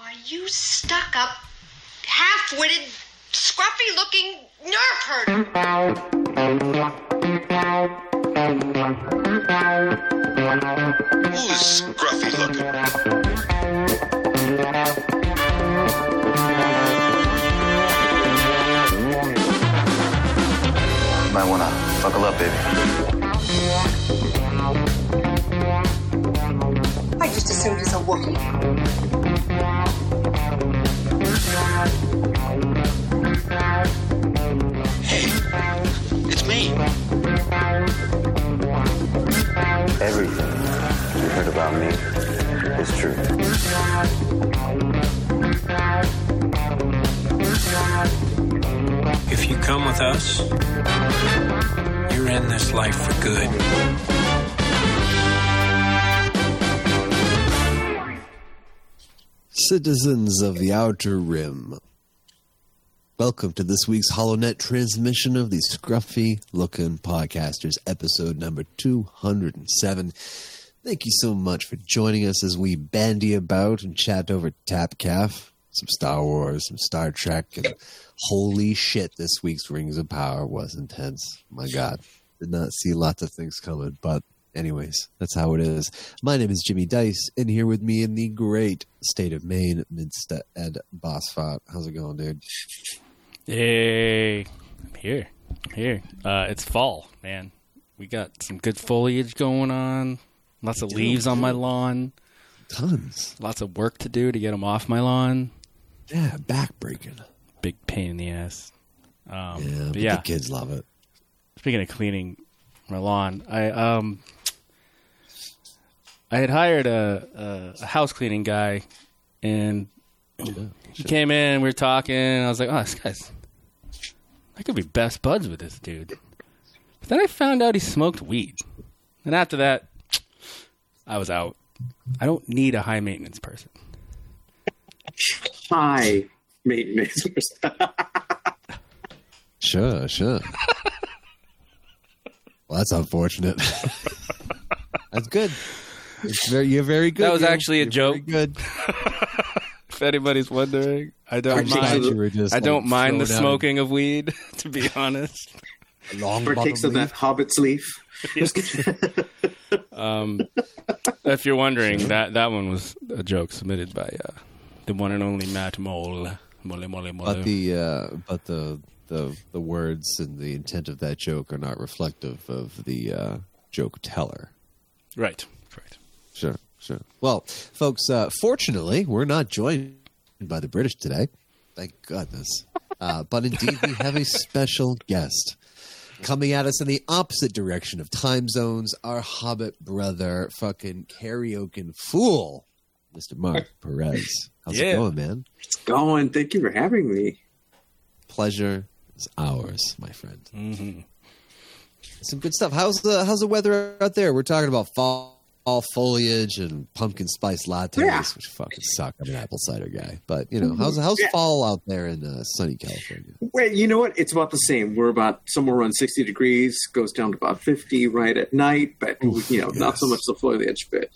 Why, you stuck up, half witted, scruffy looking nerve herder. Who's scruffy looking? Might wanna buckle up, baby. I just assumed it's a Wookiee. Hey, it's me. Everything you heard about me is true. If you come with us, you're in this life for good. Citizens of the Outer Rim. Welcome to this week's HoloNet transmission of the Scruffy Looking Podcasters, episode number 207. Thank you so much for joining us as we bandy about and chat over tapcaf, some Star Wars, some Star Trek, and holy shit, this week's Rings of Power was intense. My God, did not see lots of things coming, but anyways, that's how it is. My name is Jimmy Dice, and here with me in the great state of Maine, Minstead Ed Bosfot. How's it going, dude? Hey, I'm here. I'm here. Uh, it's fall, man. We got some good foliage going on. Lots of leaves on my lawn. Tons. Lots of work to do to get them off my lawn. Yeah, backbreaking. Big pain in the ass. Um, Yeah, but but yeah. the kids love it. Speaking of cleaning my lawn, I um, I had hired a, a, a house cleaning guy, and he came in. We were talking. And I was like, "Oh, this guy's I could be best buds with this dude." But then I found out he smoked weed, and after that, I was out. I don't need a high maintenance person. high maintenance. person. Sure, sure. well, that's unfortunate. that's good. It's very, you're very good. That was Neil. actually a You're joke. very Good. If anybody's wondering, I don't I'm mind. you were just, I don't mind the thrown out smoking of weed, to be honest. a Long Partakes bottom of that hobbit's leaf. Um, if you're wondering, that that one was a joke submitted by uh, the one and only Matt Mole. Mole, mole, mole. But the uh, but the the the words and the intent of that joke are not reflective of the uh, joke teller. right, right. Sure, sure. Well, folks, uh, fortunately, we're not joined by the British today. Thank goodness. Uh, but indeed, we have a special guest coming at us in the opposite direction of time zones. Our Hobbit brother, fucking karaoke fool, Mr. Mark Perez. How's Yeah. it going, man? It's going. Thank you for having me. Pleasure is ours, my friend. hmm Some good stuff. How's the how's the weather out there? We're talking about fall, fall foliage and pumpkin spice lattes, Yeah. which fucking suck. I'm an apple cider guy, but you know how's how's Yeah. fall out there in uh, sunny California? Wait, you know what? It's about the same. We're about somewhere around 60 degrees, goes down to about 50 right at night, but, you know, not so much the foliage, but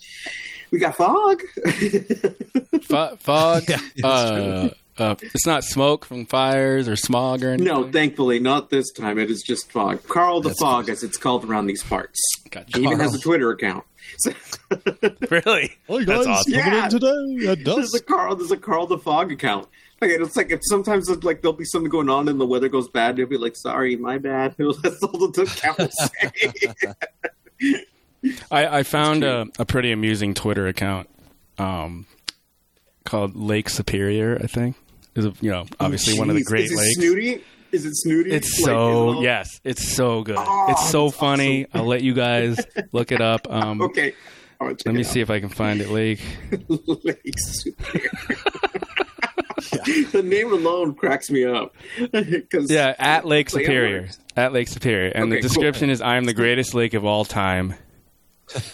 we got fog. Fo- fog. Yeah, uh, uh, it's not smoke from fires or smog or anything. no, thankfully, not this time. It is just fog. Carl the That's Fog, good. as it's called around these parts. Gotcha. He even has a Twitter account. So, really? Hey That's awesome. Yeah. today at there's a Carl. There's a Carl the Fog account. Like, it's like if sometimes it's like there'll be something going on and the weather goes bad. They'll be like, "Sorry, my bad." That's all the account will say. I, I found a, a pretty amusing Twitter account um, called Lake Superior. I think is a, you know obviously one of the. Great is it Lakes. Snooty? Is it snooty? It's Like, so it all- yes, it's so good. Oh, it's so funny. I'll let you guys look it up. Um, Okay. Let me it see if I can find it. Lake. Lake Superior. the name alone cracks me up. Yeah, at Lake Superior. At Lake Superior, and Okay, the cool. description is: "I am the greatest lake of all time."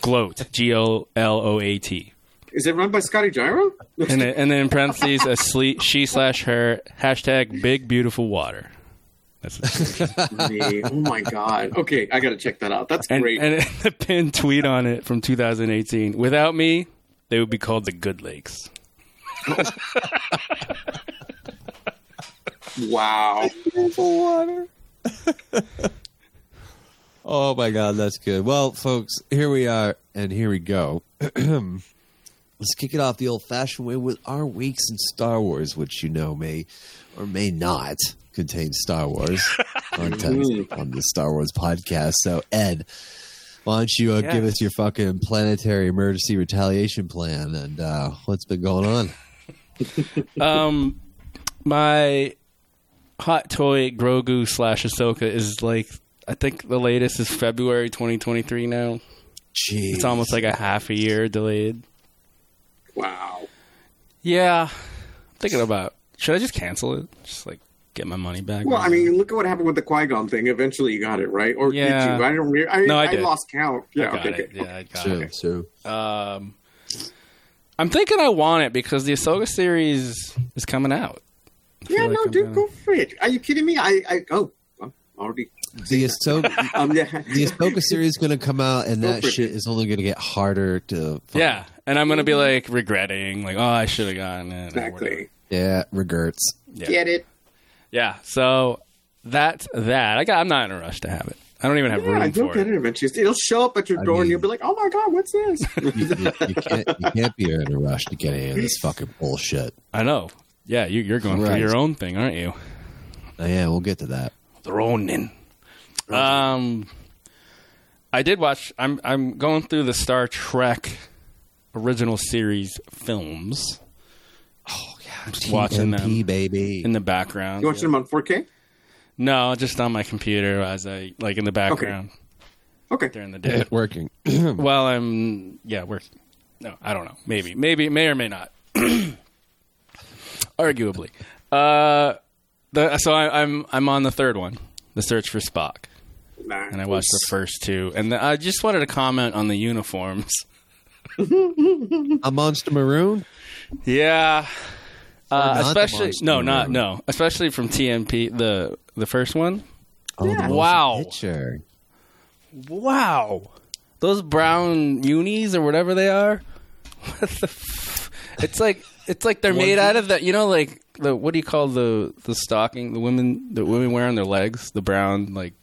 Gloat. G O L O A T. Is it run by Scotty Gyro? And then, and then in parentheses, a sle- she slash her hashtag big beautiful water. That's. Me. oh my god. Okay, I gotta check that out. That's and, great. and the pinned tweet on it from 2018. Without me, they would be called the Good Lakes. Wow. Beautiful water. oh my god, that's good. Well, folks, here we are, and here we go. Let's kick it off the old-fashioned way with our weeks in Star Wars, which you know may or may not contain Star Wars content on the Star Wars podcast. So, Ed, why don't you uh, Yeah. give us your fucking planetary emergency retaliation plan and uh, what's been going on? Um, my hot toy Grogu slash Ahsoka is like I think the latest is February 2023 now. Jeez. It's almost like a half a year delayed. Wow. Yeah, I'm thinking about should I just cancel it? Just like get my money back. Well, I mean, look at what happened with the Qui Gon thing. Eventually, you got it right, or Yeah. did you? I don't. re- I, No, I I, did. lost count. I Yeah, got okay, it. okay. Yeah, I got Sure, it. sure. Um, I'm thinking I want it because the Ahsoka series is coming out. I Yeah, like no, I'm dude, gonna- go for it. Are you kidding me? I, I, oh, I'm already. The Ahsoka, Um, yeah. the Ahsoka series is going to come out, and Go that shit is only going to get harder to. find. Yeah, and I'm gonna be like regretting, like, oh, I should have gotten it. exactly. Yeah, regrets. Yeah. Get it? Yeah, so that's that. I got. I'm not in a rush to have it. I don't even have Yeah, room you'll for get it. it eventually. It'll show up at your I door, and you'll be like, "Oh my god, what's this?" You, you, you can't, you can't be in a rush to get any of this fucking bullshit. I know. Yeah, you, you're going for Right. your own thing, aren't you? Oh, yeah, we'll get to that. Ronin. Um, I did watch. I'm I'm going through the Star Trek original series films. Oh yeah, I'm just watching TMP, them baby. in the background. you watching them on 4K? No, just on my computer as I like in the background Okay. okay. during the day. Working. Well, I'm yeah, we're no, I don't know. Maybe, maybe, may or may not. Arguably, uh, the so I, I'm I'm on the third one, the search for Spock, Nah. and I watched the first two, and the, I just wanted to comment on the uniforms. a monster maroon. Yeah, uh, not especially monster no, not no, especially from TMP the the first one. Oh, the motion Wow. Picture. Wow, those brown unis or whatever they are. What the? F- it's like it's like they're made out of that. You know, like the what do you call the the stocking the women the women wear on their legs the brown like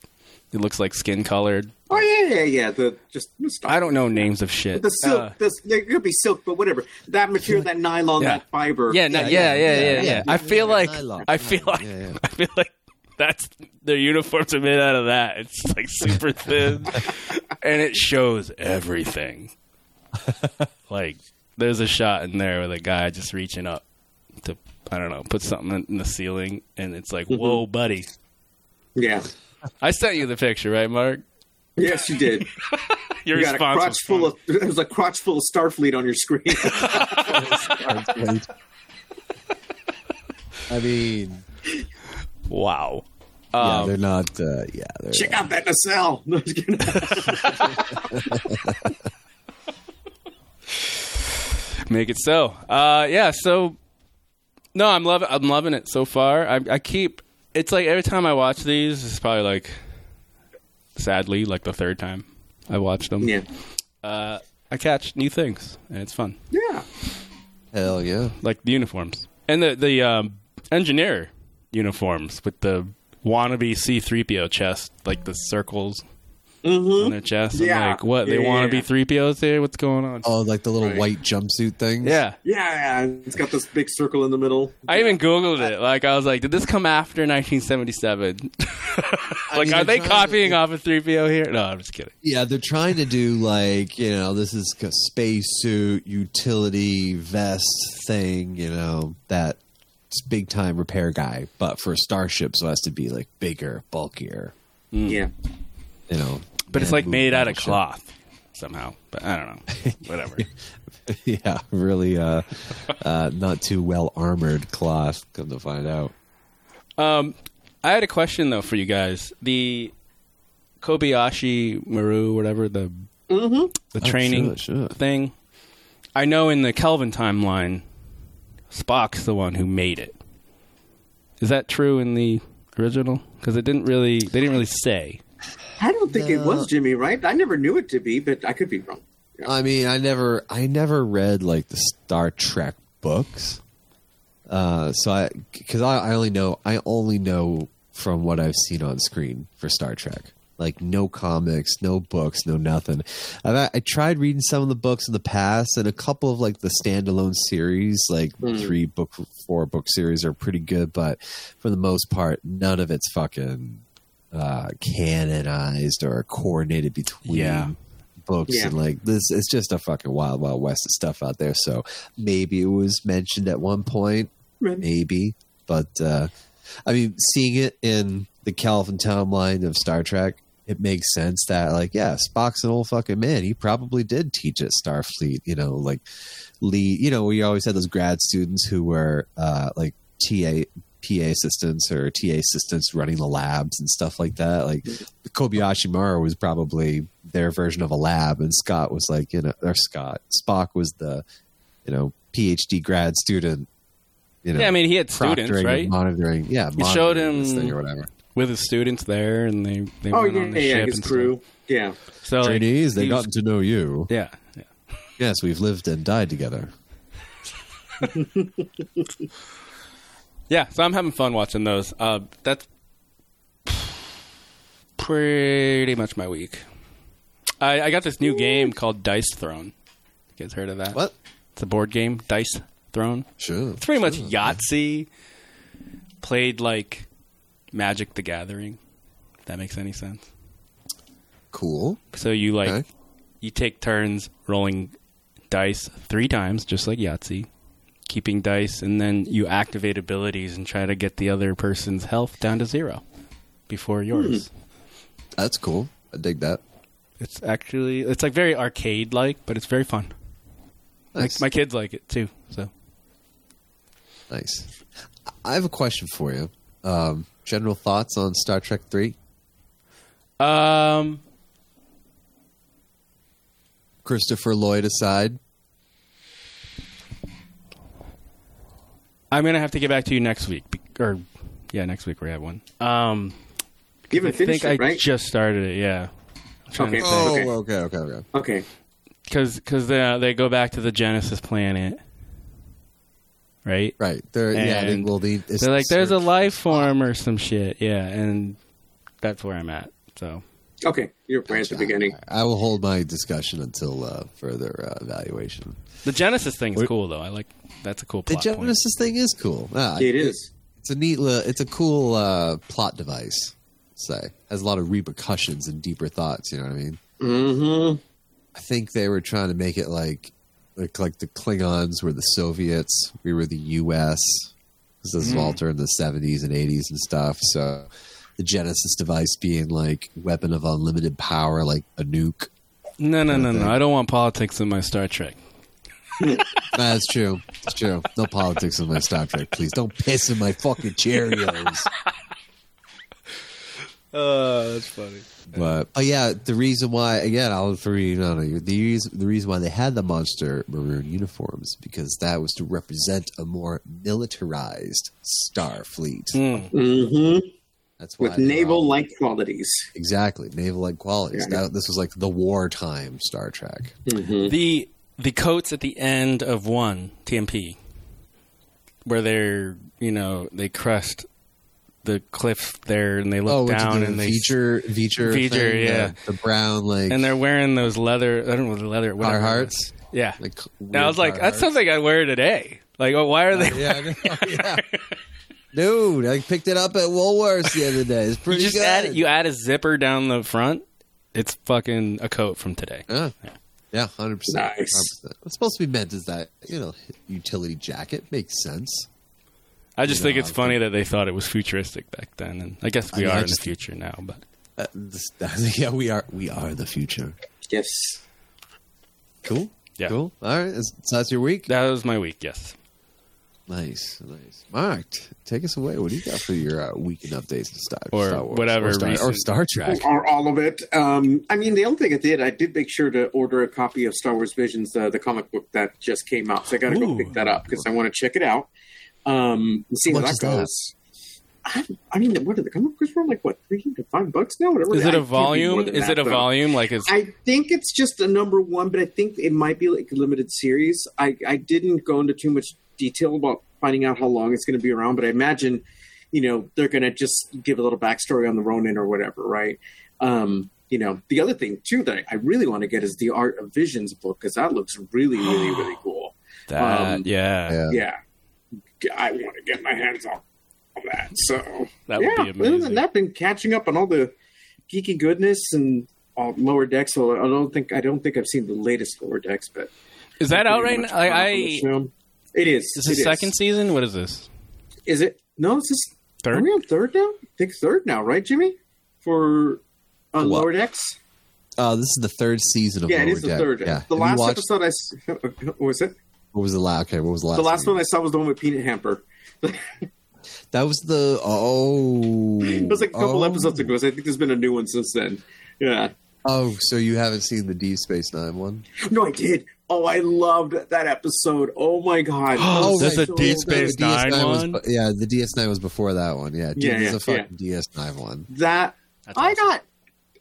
it looks like skin colored. Oh yeah, yeah, yeah. The just stop. I don't know names of shit. The silk. Uh, this it could be silk, but whatever. That material, that nylon, Yeah. that fiber. yeah, no, Yeah, yeah, yeah, yeah, yeah, yeah, yeah, yeah. I feel Yeah, like nylon. I feel like Yeah, yeah. I feel like that's their uniforms are made out of that. It's like super thin, and it shows everything. like there's a shot in there with a guy just reaching up to I don't know put something in the ceiling, and it's like, whoa, buddy. yeah. I sent you the picture, right, Mark? Yes, you did. Your You got a crotch full of. It was a crotch full of Starfleet on your screen. I mean, wow. yeah, Um, they're not. Uh, yeah, they're. Check out that nacelle. No, make it so. Uh, yeah. So no, I'm loving. I'm loving it so far. I, I keep. It's like every time I watch these, it's probably like, sadly, like the third time I watched them. yeah. Uh, I catch new things, and it's fun. Yeah. Hell yeah. Like the uniforms and the the um, engineer uniforms with the wannabe C-3PO chest, like the circles Mm-hmm. on their chest. I'm Yeah. like, what? they Yeah, want to yeah. be 3POs here? What's going on? Oh, like the little Right. white jumpsuit things. Yeah. Yeah, yeah. It's got this big circle in the middle. I even Googled it. Like, I was like, did this come after 1977? like, mean, are they're they trying to- copying off of 3PO here? No, I'm just kidding. Yeah, they're trying to do like you know this is a spacesuit utility vest thing. You know that big time repair guy, but for a starship, so it has to be like bigger, bulkier. Yeah. You know, But it's like made out of bullshit. cloth somehow. But I don't know. Whatever. yeah, really, uh, uh, not too well armored cloth. Come to find out. um, I had a question, though, for you guys. The Kobayashi Maru, whatever, the, the training sure, sure. thing. I know in the Kelvin timeline, Spock's the one who made it. Is that true in the original? Because it didn't really, they didn't really say. I don't think it was Jimmy, right? I never knew it to be, but I could be wrong. I mean, I never, I never read like the Star Trek books, Uh, so I, because I, I only know, I only know from what I've seen on screen for Star Trek. Like no comics, no books, no nothing. I've, I tried reading some of the books in the past, and a couple of like the standalone series, like three book, four book series, are pretty good. But for the most part, none of it's fucking uh, canonized or coordinated between Yeah. books Yeah. and like this. It's just a fucking wild, wild west of stuff out there. So maybe it was mentioned at one point, maybe, but uh, I mean, seeing it in the Kelvin timeline of Star Trek, it makes sense that like, yeah, Spock's an old fucking man. He probably did teach at Starfleet. You know, like lead. You know, we always had those grad students who were uh, like TA. PA assistants or TA assistants running the labs and stuff like that. Like Kobayashi Maru was probably their version of a lab, and Scott was like, you know, or Scott Spock was the, you know, PhD grad student. You know, Yeah, I mean, he had students, right? Monitoring, yeah, He showed monitoring this him- thing or whatever. with his students there, and they they Oh went yeah, on the yeah, ship his and crew. stuff. Yeah. So like, Trainees, they got to know you. yeah, yeah. Yes, we've lived and died together. Yeah, so I'm having fun watching those. Uh, that's pretty much my week. I, I got this new game called Dice Throne. You guys heard of that? What? It's a board game, Dice Throne. Sure. It's pretty much Yahtzee played like Magic the Gathering. If that makes any sense. Cool. So you like Okay. you take turns rolling dice three times, just like Yahtzee, keeping dice, and then you activate abilities and try to get the other person's health down to zero before yours. That's cool. I dig that. It's actually it's like very arcade like, but it's very fun. Nice. My, my kids like it too. So nice. I have a question for you. Um, general thoughts on Star Trek Three? um Christopher Lloyd aside. I'm gonna have to get back to you next week, or yeah, next week we have one. Um, You I haven't finished think it, I right? just started it. Yeah, Okay. Oh, Okay. okay, okay, okay. Okay. because because they they go back to the Genesis planet, right? Right. They're yeah. They, And well, they, They're like, there's a life form or some shit. Yeah, and that's where I'm at. So Okay. You're at the beginning. I will hold my discussion until uh, further uh, evaluation. the Genesis thing is cool though. I like that's a cool The plot point. Genesis thing is cool. Ah, It is. It's a neat. li- It's a cool uh, plot device. Say has a lot of repercussions and deeper thoughts. You know what I mean? Mm-hmm. I think they were trying to make it like like like the Klingons were the Soviets, we were the U.S. This is all during the seventies and eighties and stuff. So the Genesis device being like weapon of unlimited power, like a nuke. No, no, no, thing. no. I don't want politics in my Star Trek. That's true. It's true. No politics in my Star Trek, please. Don't piss in my fucking Cheerios. Oh, that's funny. But oh yeah, the reason why again I'll three no no the reason the reason why they had the monster maroon uniforms because that was to represent a more militarized star fleet. Mm-hmm. That's why With they were all- naval-like qualities. exactly naval like qualities. Yeah. That, this was like the wartime Star Trek. Mm-hmm. The the coats at the end of one TMP, where they're you know they crushed the cliff there and they look Oh, down the and they feature feature Feature, thing, yeah. the, the brown like and they're wearing those leather. I don't know the leather. whatever it Carhartts. Yeah. Like and I was like, that's Carhartts. something I'd wear today. Like, oh, why are they? Yeah, I yeah. Dude, I picked it up at Woolworths the other day. It's You pretty just good. add you add a zipper down the front. It's fucking a coat from today. Yeah. Yeah, hundred percent. Nice. It's supposed to be meant is that, you know, utility jacket. Makes sense. I just You think know, it's I funny that they thought it was futuristic back then, and I guess we I mean, are I in the future now. But Uh, this, yeah, we are. We are the future. Yes. Cool. Yeah. Cool. All right. So that's your week. that was my week. Yes. Nice. Nice. Mark, take us away. What do you got for your uh, weekend updates to Star, Or Star Wars whatever or Star, or Star Trek? Or all of it. Um, I mean, the only thing I did, I did make sure to order a copy of Star Wars Visions, uh, the comic book that just came out. So I got to go pick that up because I want to check it out. Um, and see How how much that is that? goes. I, I mean, what are the comic books for? Like what, three to five bucks now? Whatever. Is it a can't be more volume? Is that, it a though. volume? Like is I think it's just a number one, but I think it might be like a limited series. I, I didn't go into too much detail about finding out how long it's going to be around, but I imagine, you know, they're going to just give a little backstory on the Ronin or whatever, right? Um, you know, the other thing too that I really want to get is the Art of Visions book because that looks really, really, really cool. That Um, yeah. Yeah. Yeah, I want to get my hands on on that. So That would yeah, be other than amazing. that, I've been catching up on all the geeky goodness and all lower decks. So I don't think I don't think I've seen the latest lower decks, but Is that out right now? caught up on I, I show. It This is. is It this second season? What is this? Is it? No, it's just Third? Are we on third now? I think third now, right, Jimmy? For uh, What? lower decks. Uh, this is the third season of Yeah, it Lower is the Deck. third. Yeah. The Have you last watched- episode I s- what was it. What was the last? Okay, what was the last? The last one I saw was the one with Peanut Hamper. That was the oh. It was like a couple oh. episodes ago. So I think there's been a new one since then. Yeah. Oh, so you haven't seen the Deep Space Nine one? No, I did. Oh, I loved that episode. Oh my god. Oh, there's right, a Deep the Space DS9 Nine was- one? yeah, the DS9 was before that one. Yeah, dude, Yeah, yeah, a fucking DS9 one. that That's I awesome. got.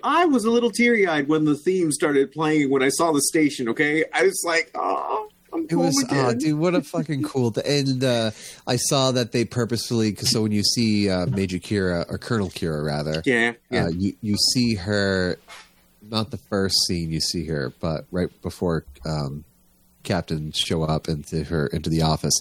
I was a little teary eyed when the theme started playing when I saw the station. Okay, I was like, oh, I'm It was, again. oh, dude, what a fucking cool. Th- and uh, I saw that they purposefully, because so when you see uh, Major Kira or Colonel Kira rather, Yeah, yeah. uh, you you see her, not the first scene you see her, but right before um, Captain show up into her into the office,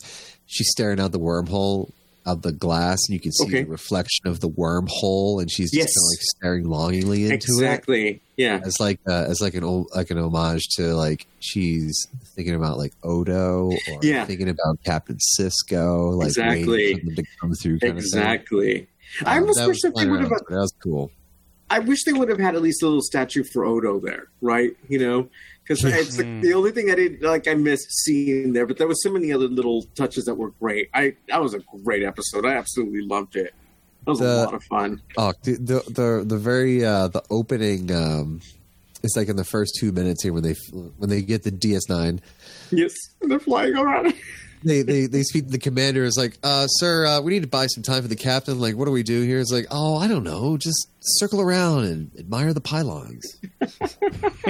she's staring out the wormhole of the glass, and you can see Okay. the reflection of the wormhole, and she's just Yes. kind of like staring longingly into it exactly. Yeah. as like uh, as like an old like an homage to like she's thinking about like Odo or Yeah. thinking about Captain Sisko, like Exactly. waiting for them to come through. Kind Exactly. Of I almost Um, wish that they would have. that was cool. I wish they would have had at least a little statue for Odo there, right? You know, because it's like the only thing I didn't like. I missed seeing there, but there was so many other little touches that were great. I that was a great episode. I absolutely loved it. That was a lot of fun. Oh, the the the, the very uh, the opening. Um, it's like in the first two minutes here when they when they get the DS9. Yes, they're flying around. They, they they speak to the commander is like, uh, sir, uh, we need to buy some time for the captain. Like, what do we do here? It's like, oh, I don't know, just circle around and admire the pylons.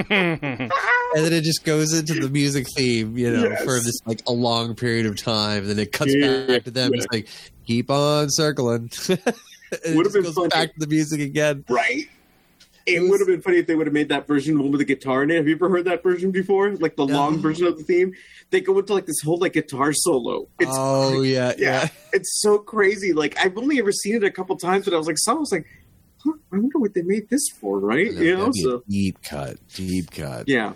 and then it just goes into the music theme, you know, Yes. for this like a long period of time. And then it cuts Yeah, back to them. yeah. It's like, keep on circling. and it Would've just been goes funny. back to the music again. right. It, would have been funny if they would have made that version one with the guitar in it. Have you ever heard that version before? Like the No. long version of the theme. They go into like this whole like guitar solo. It's oh yeah, yeah, yeah. it's so crazy. Like I've only ever seen it a couple times, but I was like, so I was like, huh, I wonder what they made this for, right? You know, so deep cut, deep cut. yeah,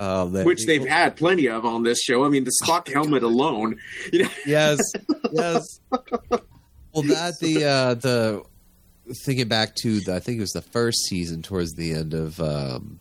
Oh, that- which they've had plenty of on this show. I mean, the Spock helmet alone, you know, Yes, yes. Well, that the uh, the thinking back to the I think it was the first season towards the end of um,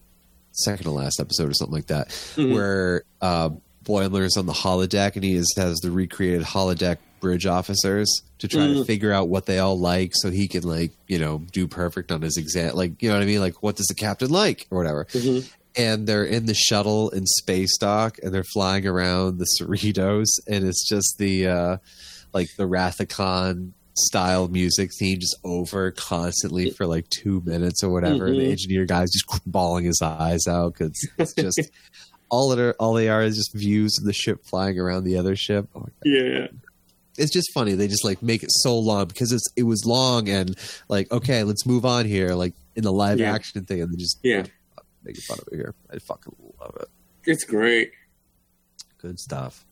second to last episode or something like that, Mhm. where uh, Boimler's on the holodeck and he is, has the recreated holodeck bridge officers to try to Mhm. figure out what they all like so he can like you know do perfect on his exam like you know what I mean like what does the captain like or whatever Mhm. and they're in the shuttle in space dock and they're flying around the Cerritos and it's just the uh like the Rathacon style music theme just over constantly for like two minutes or whatever and the mm-hmm. engineer guy's just bawling his eyes out because it's just all it are all they are is just views of the ship flying around the other ship oh my God. yeah, it's just funny they just like make it so long because it's it was long and like okay let's move on here like in the live Yeah. action thing and they just yeah. making fun of it here i fucking love it It's great. Good stuff.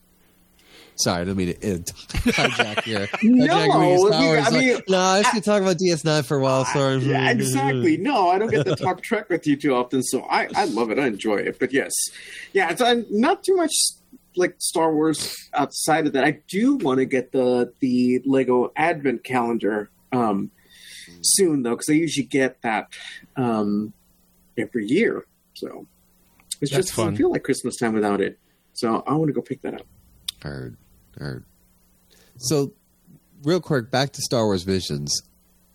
Sorry, I don't mean to hijack here. No, Hijack Powers, I mean, like, no, I was going to talk about DS9 for a while. Sorry. Yeah, exactly. No, I don't get to talk Trek with you too often, so I, I love it. I enjoy it. But yes, yeah, it's uh, not too much like Star Wars outside of that. I do want to get the the Lego Advent calendar um, soon though, because I usually get that um, every year. So it's That's just fun. doesn't feel like Christmas time without it. So I want to go pick that up. Heard, heard. So, real quick, back to Star Wars Visions.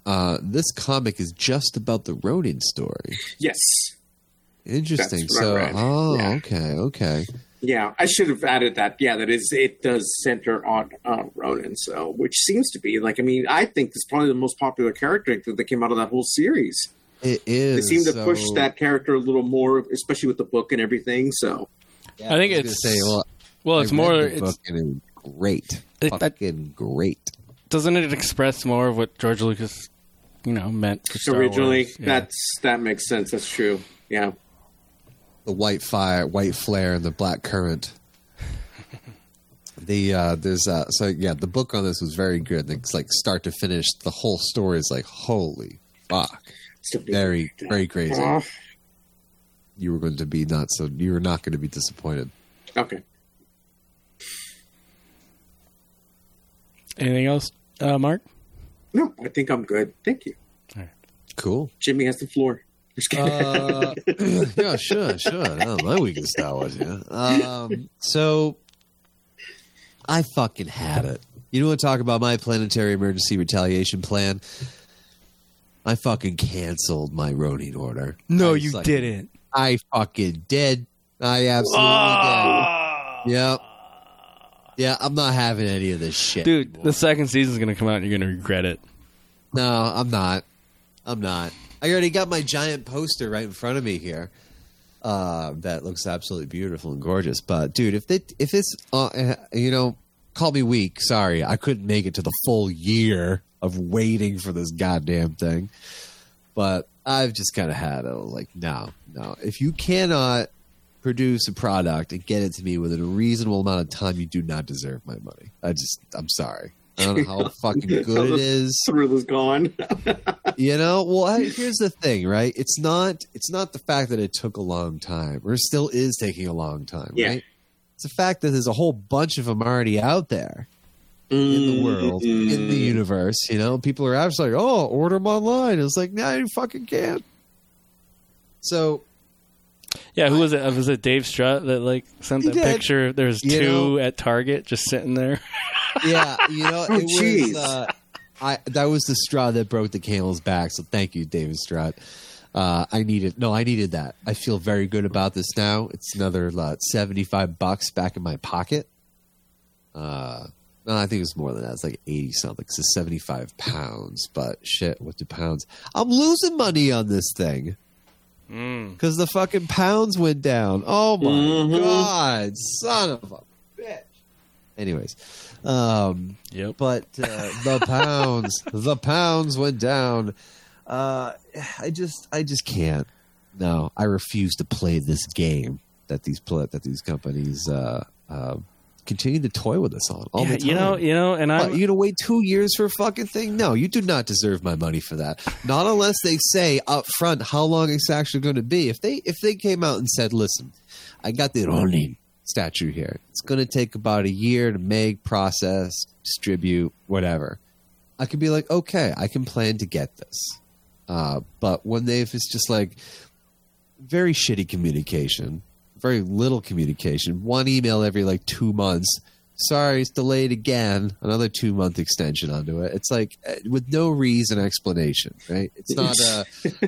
Uh, this comic is just about the Ronin story. Yes. Interesting. That's what I So, read. oh, Yeah. okay, okay. Yeah, I should have added that. Yeah, that is it does center on uh, Ronin, so which seems to be like I mean I think it's probably the most popular character that came out of that whole series. It They seem to so- push that character a little more, especially with the book and everything. So Yeah, I think was gonna it's- say, well, Well, it's read more. the It's book and it- great. It- that- Fucking great. Doesn't it express more of what George Lucas, you know, meant for Star Originally, Wars? Yeah. that's that makes sense. That's true. Yeah. the white fire, white flare, and the black current. the uh, there's uh, so yeah, the book on this was very good. It's like start to finish, the whole story is like holy fuck, very very crazy. You were going to be not so you were not going to be disappointed. okay. Anything else, uh, Mark? No, I think I'm good. Thank you. Cool. Jimmy has the floor. Just kidding. Uh, yeah, sure, sure. Oh, my week is Star Wars. Yeah. Um, so I fucking had it. You want to talk about my planetary emergency retaliation plan? I fucking canceled my Ronin order. No, you fucking- didn't. I fucking did. I absolutely did. Yep. Yeah, I'm not having any of this shit. Dude, anymore. the second season's gonna come out and you're gonna regret it. No, I'm not. I'm not. I already got my giant poster right in front of me here. Uh, that looks absolutely beautiful and gorgeous. But dude, if they if it's uh, uh, you know, call me weak. Sorry, I couldn't make it to the full year of waiting for this goddamn thing. But I've just kind of had it. Like, no, no. If you cannot produce a product and get it to me within a reasonable amount of time, you do not deserve my money. I just, I'm sorry. I don't know how fucking good it is Thrill is gone. you know well I, here's the thing right it's not it's not the fact that it took a long time or still is taking a long time Yeah. right it's the fact that there's a whole bunch of them already out there in the mm-hmm. world in the universe you know people are actually like oh order them online it's like no you fucking can't so Yeah, who was it? Was it Dave Strutt that like sent He that did. picture? There was You two know- at Target just sitting there. yeah you know Oh, it was uh, I that was the straw that broke the camel's back so thank you David Strutt uh, I needed no I needed that I feel very good about this now it's another uh, 75 bucks back in my pocket uh no, I think it's more than that. It's like eighty something. It's 75 pounds, but shit, what do pounds? I'm losing money on this thing because the fucking pounds went down. Oh my Mhm. god, son of a bitch. Anyways, um, Yep. but uh, the pounds, the pounds went down. Uh, I just, I just can't. No, I refuse to play this game that these pl- that these companies uh, uh, continue to toy with us on all Yeah, the time. you know, you know, and I'm you gonna wait two years for a fucking thing? No, you do not deserve my money for that. Not unless they say up front how long it's actually going to be. If they if they came out and said, "Listen, I got the Ronin statue here. It's going to take about a year to make, process, distribute, whatever," I could be like, "Okay, I can plan to get this." Uh, but when they if it's just like very shitty communication, very little communication, one email every like two months. Sorry, it's delayed again. Another two month extension onto it. It's like uh, with no reason explanation, right? It's not uh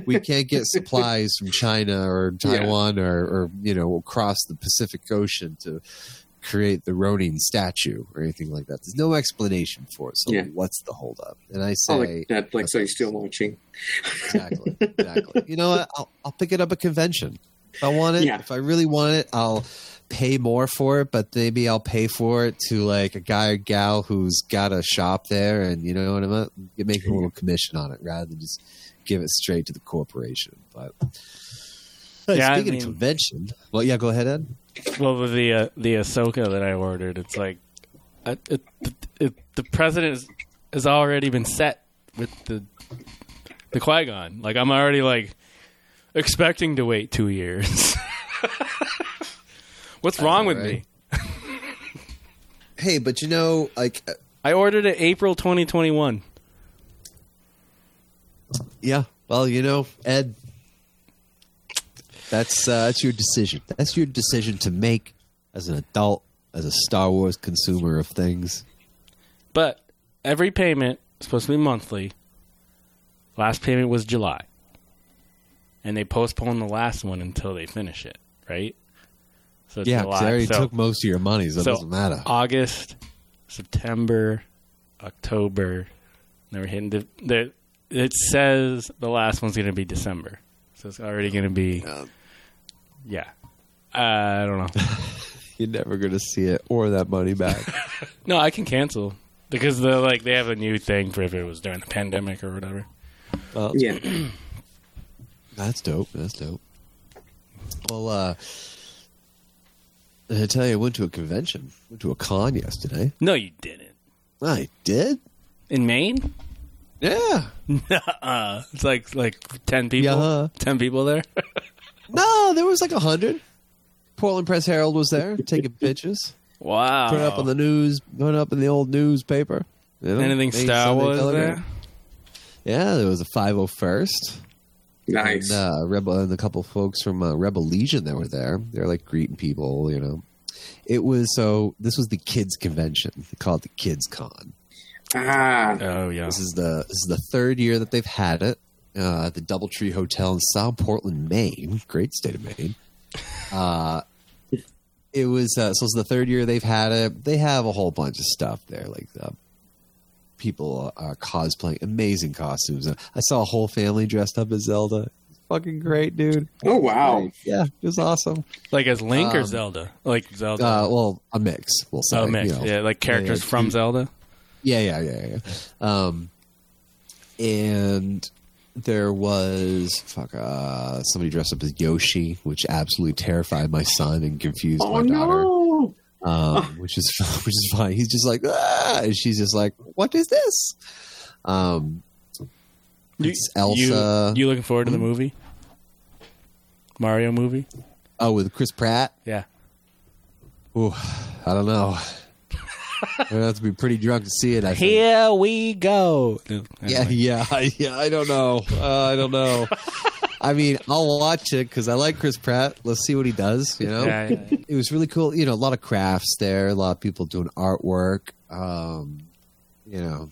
we can't get supplies from China or Yeah. Taiwan or, or you know across the Pacific Ocean to create the Ronin statue or anything like that. There's no explanation for it. So Yeah. what's the holdup? And I Oh, say like Netflix, are you still watching? exactly, exactly. You know what? I'll, I'll pick it up at convention. If I want it, Yeah. if I really want it, I'll pay more for it. But maybe I'll pay for it to like a guy or gal who's got a shop there, and you know what I mean. You make a little commission on it rather than just give it straight to the corporation. But Hey, Yeah, I speaking mean- of convention, well, yeah, go ahead, Ed. well the uh, the Ahsoka that I ordered. It's like uh, it, it, it, the president has, has already been set with the the Qui Gon. Like I'm already like expecting to wait two years. What's wrong with me? Hey, but you know, like, uh, I ordered it April 2021. yeah, well, you know, Ed, that's uh, that's your decision. That's your decision to make as an adult, as a Star Wars consumer of things. But every payment is supposed to be monthly. Last payment was July. And they postpone the last one until they finish it, right? So Yeah, 'cause July. they already so, took most of your money, so it doesn't matter. August, September, October. Never hitting the, the it says the last one's going to be December. So it's already going to be Um, yeah. Uh, I don't know. You're never gonna see it or that money back. No, I can cancel because the like they have a new thing for if it was during the pandemic or whatever. Well, Yeah. That's dope. That's dope. Well, uh, I tell you, I went to a convention. Went to a con yesterday. No, you didn't. I did. In Maine? Yeah. uh, it's like like ten people. Yeah. Ten people there. No, there was like a hundred. Portland Press Herald was there taking pictures. wow. Put it up on the news. Put up in the old newspaper. You know, Anything Star Wars there? Yeah, there was a 501st. Nice. And, uh, Rebel and a couple folks from uh, Rebel Legion that were there. They're like greeting people, you know. It was so. This was the kids convention. They call it the Kids Con. ah. Oh yeah. This is the this is the third year that they've had it. Uh, at the DoubleTree Hotel in South Portland, Maine. Great state of Maine. Uh, it was uh, so it's the third year they've had it. They have a whole bunch of stuff there, like uh, people are cosplaying, amazing costumes. I saw a whole family dressed up as Zelda. Fucking great, dude. Oh wow. Yeah, it was awesome. Like as Link or Um, Zelda? Like Zelda. Uh, well, a mix. We'll say. oh, mix. you know. yeah, like characters yeah, from two- Zelda. Yeah, yeah, yeah, yeah. Um, and there was fuck uh, somebody dressed up as Yoshi, which absolutely terrified my son and confused Oh my daughter. no. Um, which is which is fine. He's just like, ah! and she's just like, what is this? Um, You- Elsa. You, you looking forward to the movie? Mario movie? oh, with Chris Pratt. Yeah. Ooh, I don't know. I have to be pretty drunk to see it. I think. Here we go. Yeah, yeah, I- yeah. I don't know. Uh, I don't know. I mean, I'll watch it because I like Chris Pratt. Let's see what he does. You know, Yeah, yeah, yeah. it was really cool. You know, a lot of crafts there, a lot of people doing artwork. Um, you know,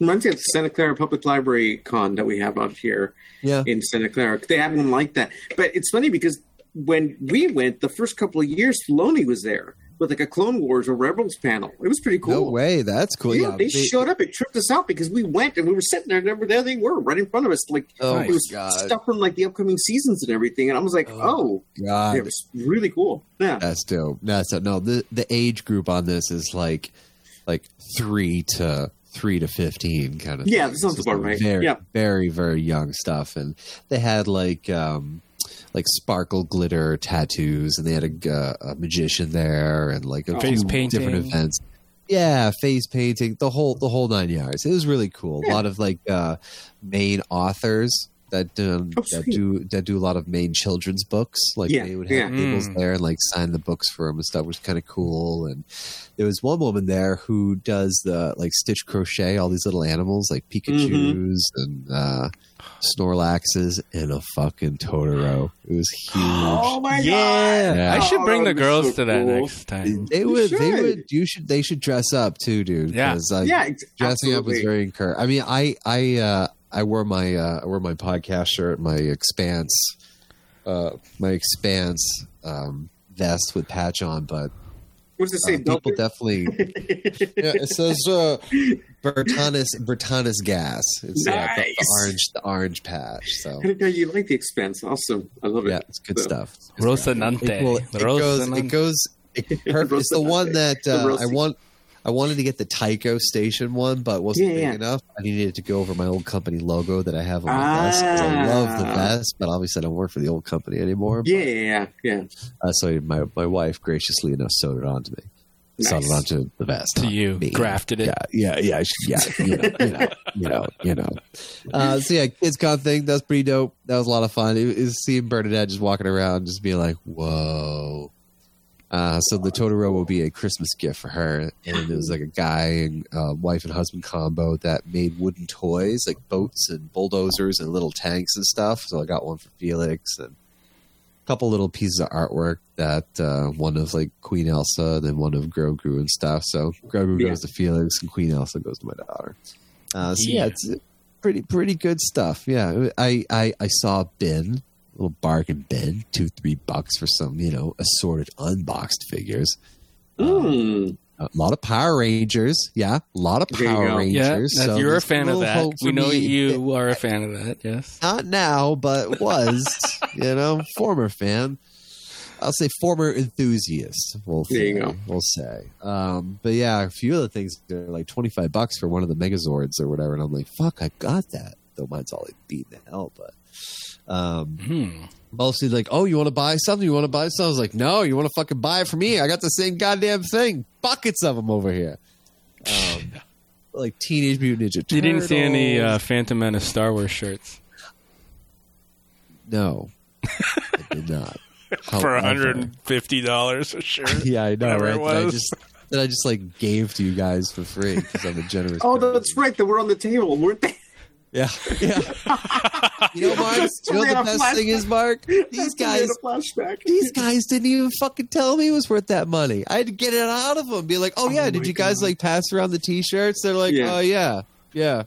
Reminds me of the Santa Clara Public Library con that we have out here yeah, in Santa Clara. They have one like that. But it's funny because when we went, the first couple of years, Filoni was there with like a Clone Wars or Rebels panel. It was pretty cool. no way. That's cool. Yeah, Yeah, they, showed up. It tripped us out because we went and we were sitting there. And remember, there they were, right in front of us. Like Oh, it was God. stuff from like the upcoming seasons and everything. And I was like, oh, God, it was really cool. Yeah, That's dope. That's dope. no. The the age group on this is like like three to three to fifteen kind of. Yeah, thing. that sounds about right. Very Yeah. very very young stuff, and they had like um like sparkle glitter tattoos, and they had a, uh, a magician there, and like a Face few painting. different events. Yeah, face painting, the whole the whole nine yards. It was really cool. A lot of like uh main authors that um, Oh, that do that do a lot of main children's books. Like Yeah, they would have yeah. tables Mm. there and like sign the books for them and stuff, which is kind of cool. And there was one woman there who does the like stitch crochet all these little animals like Pikachu's and uh, Snorlaxes and a fucking Totoro. It was huge. Oh my Yeah. god! Yeah. I should bring Oh, the girls so to that cool. next time. They would. They would. You should. They should dress up too, dude. Yeah. 'cause, uh, Yeah, ex- dressing up was very encouraging. I mean, I I uh, I wore my uh, I wore my podcast shirt, my Expanse, uh, my Expanse um, vest with patch on, but What does it uh, people definitely. yeah, it says uh, Bertanis Bertanis gas. It's uh, the, the orange the orange patch. So I didn't know you like the Expanse. Awesome. I love it. yeah, it's good So- stuff. It's good stuff. It, well, it goes. It goes. It, perfect. It's the one that The uh, I want. I wanted to get the Tycho station one, but wasn't Yeah, big yeah. enough. I needed to go over my old company logo that I have on my vest. 'cause I love the Ah. vest, but obviously I don't work for the old company anymore. Yeah, yeah, yeah. Uh, so my my wife graciously enough sewed it onto me. Sewed it Nice. onto the vest. To you. me. Grafted it. Yeah, yeah, yeah, she- yeah. You know, you know, you know, you know. Uh, so yeah, kids con thing. That was pretty dope. That was a lot of fun. It was seeing Bernadette just walking around, just being like, "Whoa." Uh, so the Totoro will be a Christmas gift for her, and it was like a guy and uh, wife and husband combo that made wooden toys like boats and bulldozers and little tanks and stuff. So I got one for Felix and a couple little pieces of artwork that uh, one of like Queen Elsa, then one of Grogu and stuff. So Grogu Yeah. goes to Felix, and Queen Elsa goes to my daughter. Uh, so yeah, Yeah. it's pretty pretty good stuff. Yeah, I I, I saw a little bargain bin, two three bucks for some you know assorted unboxed figures. Mm. A lot of Power Rangers, yeah, a lot of There you Power. Rangers. Yeah, so you're a fan of little that. We know me. you are a fan of that. Yes. Not now, but was, you know, former fan. I'll say former enthusiast. We'll There you say, go. We'll say. Um, but yeah, a few of the things are like twenty five bucks for one of the Megazords or whatever, and I'm like, fuck, I got that. Though mine's all like beaten to hell, but um, Hmm. mostly like, oh, you want to buy something? You want to buy something? I was like, no, you want to fucking buy it for me? I got the same goddamn thing, buckets of them over here. Um, like Teenage Mutant Ninja Turtles. You didn't see any uh, Phantom Menace Star Wars shirts No, I did not. for $150 a shirt. Yeah, I know, right? it That I just that I just like gave to you guys for free because I'm a generous. Oh, person. that's right. They were on the table, weren't they? Yeah, yeah. you know, Mark. You know the a best thing is, Mark? These guys, these guys didn't even fucking tell me it was worth that money. I had to get it out of them. Be like, oh yeah, Oh did you guys God. like pass around the T-shirts? They're like, Yeah. oh yeah, yeah. I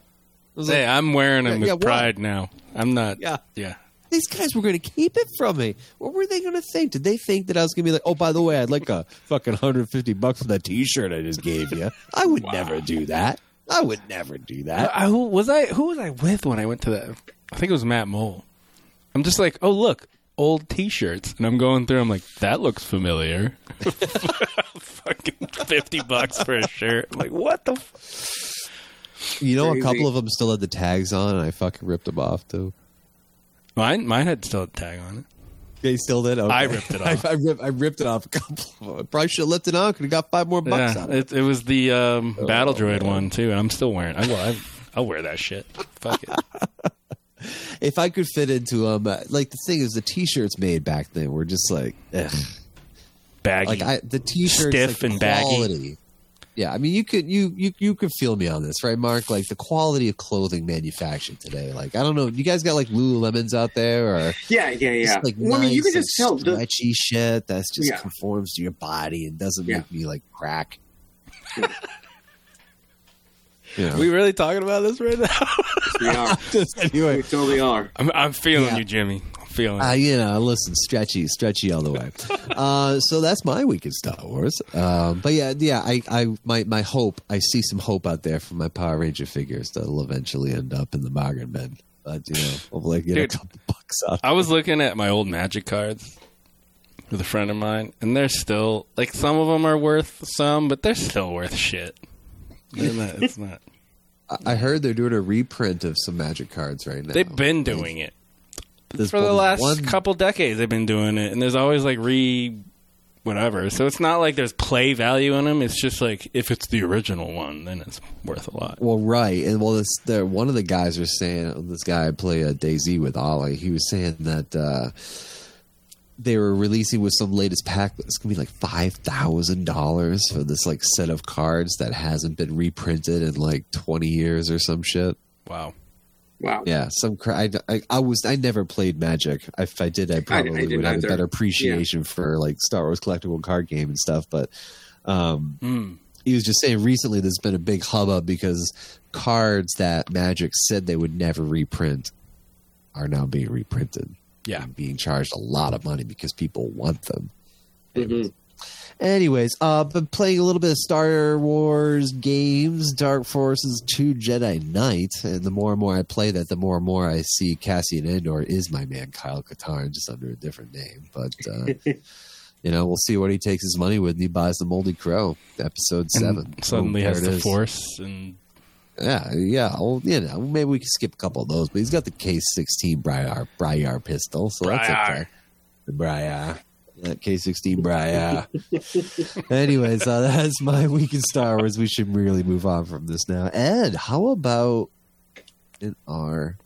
was Hey, like, I'm wearing them Yeah, with yeah, what? pride now. I'm not. yeah. Yeah. These guys were going to keep it from me. What were they going to think? Did they think that I was going to be like, oh, by the way, I'd like a fucking 150 bucks for that T-shirt I just gave you? I would never do that. I would never do that. I, who was I? Who was I with when I went to that? I think it was Matt Mole. I'm just like, oh look, old T-shirts, and I'm going through. I'm like, that looks familiar. Fucking fifty bucks for a shirt. I'm like, what the? F-? You know, a couple of them still had the tags on, and I fucking ripped them off too. Mine, mine had still a tag on it. They still did. Okay. I ripped it off. I, I, ripped, I ripped it off a couple. Of. I probably should have left it on. Could have got five more bucks Yeah, out. of it. it, it was the um, Oh, Battle Droid one too, and I'm still wearing. I, well, I, I'll wear that shit. Fuck it. If I could fit into them, uh, like the thing is, the T-shirts made back then were just like, ugh. Baggy. like I, the T-shirts, Stiff like, and baggy. Quality. Yeah, I mean, you could you you you could feel me on this, right, Mark? Like the quality of clothing manufactured today. Like I don't know, you guys got like Lululemons out there, or Yeah, yeah, yeah. just like well, I mean, you nice, can just like, tell. The, stretchy shit that's just Yeah. conforms to your body and doesn't Yeah. make me like crack. you know? we really talking about this right now? we are. just anyway. We totally are. I'm, I'm feeling Yeah. you, Jimmy. Feeling. Uh, you know, listen, stretchy, stretchy all the way. uh, so that's my week in Star Wars. Um, but yeah, yeah, I, I, my, my hope, I see some hope out there for my Power Ranger figures that'll eventually end up in the bargain bin. But you know, hopefully I get Dude. a couple bucks out. I was looking at my old Magic cards with a friend of mine, and they're still like some of them are worth some, but they're still worth shit. Not, it's not. I- I heard they're doing a reprint of some Magic cards right now. They've been doing it There's for the last one- couple decades. They've been doing it, and there's always like re whatever. So it's not like there's play value in them. It's just like if it's the original one, then it's worth a lot. Well, right, and well, this one of the guys was saying this guy I play uh, Daisy with Ollie. He was saying that uh, they were releasing with some latest pack. It's gonna be like five thousand dollars for this like set of cards that hasn't been reprinted in like twenty years or some shit. Wow. Wow. Yeah, some. Cra- I, I, I was. I never played Magic. If I did, I probably didn't would have a better appreciation for like Star Wars collectible card game and stuff. But um, Mm. he was just saying recently there's been a big hubbub because cards that Magic said they would never reprint are now being reprinted. Yeah. being charged a lot of money because people want them. Mhm. Anyways, uh, been playing a little bit of Star Wars games, Dark Forces 2 Jedi Knight, and the more and more I play that, the more and more I see Cassian Andor is my man Kyle Katarn, just under a different name. But uh, you know, we'll see what he takes his money with. And he buys the Moldy Crow, episode And seven. suddenly Oh, has there it the is. force and Yeah, yeah. Well, you know, maybe we can skip a couple of those, but he's got the K sixteen Bryar Bryar pistol, so that's Bryar. okay. The Bryar. That K sixteen Bryar. Anyways, uh, that's my week in Star Wars. We should really move on from this now. Ed, how about an Are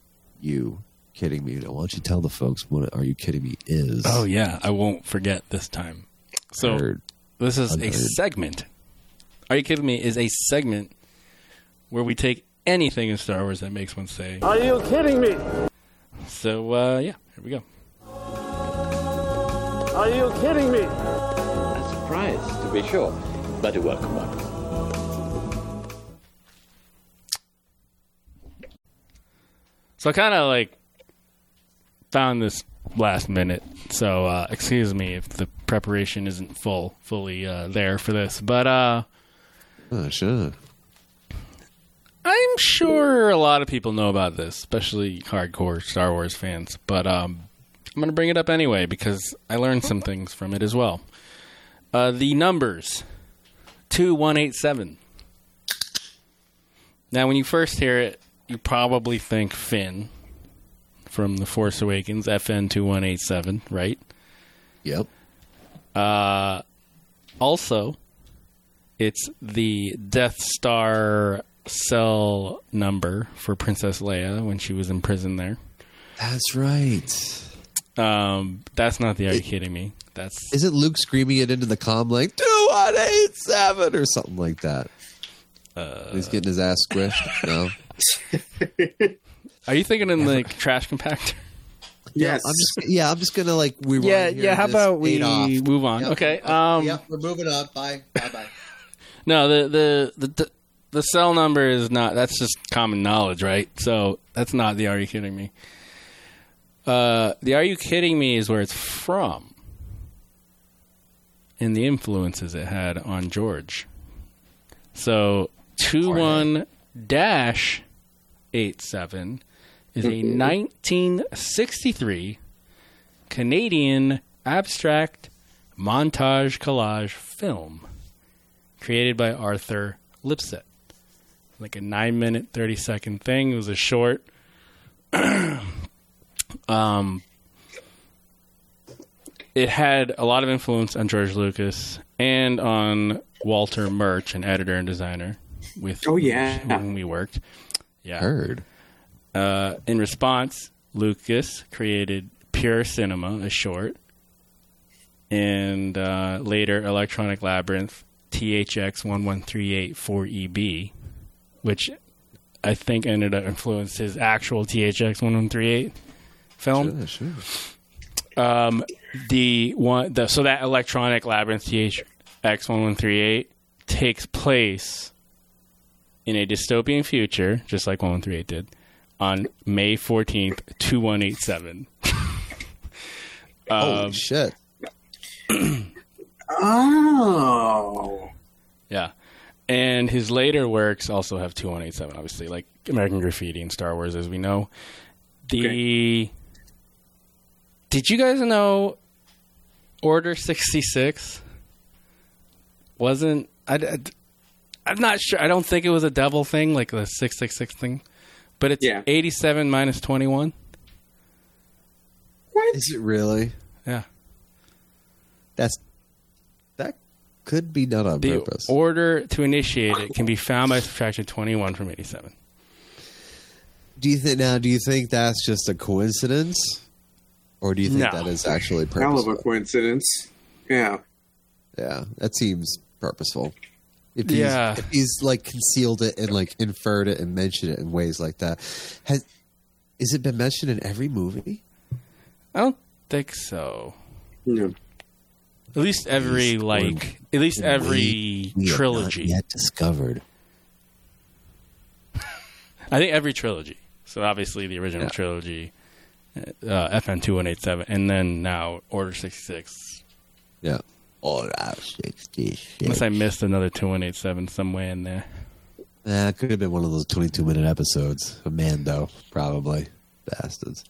You Kidding Me? Why don't you tell the folks what Are You Kidding Me is? oh yeah, I won't forget this time. So Heard. this is a segment. Are you kidding me? Is a segment where we take anything in Star Wars that makes one say. Are you kidding me? So uh, yeah, here we go. Are you kidding me? A surprise, to be sure, but a welcome one. So I kind of like found this last minute. So uh, excuse me if the preparation isn't full, fully uh, there for this. But uh, Oh, sure. I'm sure a lot of people know about this, especially hardcore Star Wars fans. But um, I'm going to bring it up anyway because I learned some things from it as well. Uh, the numbers 2187. Now, when you first hear it, you probably think Finn from The Force Awakens, FN 2187, right? Yep. Uh, also, it's the Death Star cell number for Princess Leia when she was in prison there. That's right. Um, that's not the. Are you kidding me? That's Isn't Luke screaming it into the com like two one eight seven or something like that? Uh, He's getting his ass squished. No. Are you thinking in like trash compactor? Yes. I'm just yeah. I'm just gonna like rewind Yeah, yeah. and How about we off. move on? Yep. Okay. Um, yep, we're moving on. Bye. Bye. Bye. No, the, the the the the cell number is not. That's just common knowledge, right? So that's not the. Are you kidding me? Uh, the Are you kidding me is where it's from, and the influences it had on George. So two one dash eight seven is a nineteen sixty three Canadian abstract montage collage film created by Arthur Lipsett. Like a nine minute, 30 second thing. It was a short. um, it had a lot of influence on George Lucas and on Walter Murch, an editor and designer with Oh, yeah. whom we worked. Yeah. Heard. Uh, in response, Lucas created Pure Cinema, a short, and uh, later Electronic Labyrinth THX 1138 4EB, which I think ended up influenced his actual THX 1138 film. Sure, sure. Um, the one, the, so that Electronic Labyrinth X one one three eight takes place in a dystopian future, just like 1138 did, on May 14th, 2187. Holy Um, shit. Oh. Yeah. And his later works also have 2187, obviously, like American Graffiti and Star Wars, as we know. The. Did you guys know Order 66 wasn't. I, I, am not sure. I don't think it was a devil thing, like the 666 thing. But it's Yeah. 87 minus 21. Is it really? Yeah. That's that could be done on The purpose. order to initiate it can be found by subtraction 21 from 87. do you think now? Do you think that's just a coincidence, or do you think No. that is actually purposeful? Hell of a coincidence. Yeah. Yeah, that seems purposeful. If he's, Yeah. if he's like concealed it and like inferred it and mentioned it in ways like that, has is it been mentioned in every movie? I don't think so. No. At least every Please, like at least every We have not trilogy. yet discovered. I think every trilogy. So obviously the original Yeah. trilogy, uh, FN two one eight seven, and then now Order sixty six. Yeah. That's sixty Unless I missed another two one eight seven somewhere in there. It could have been one of those twenty-two minute episodes. A Mando, probably. Bastards.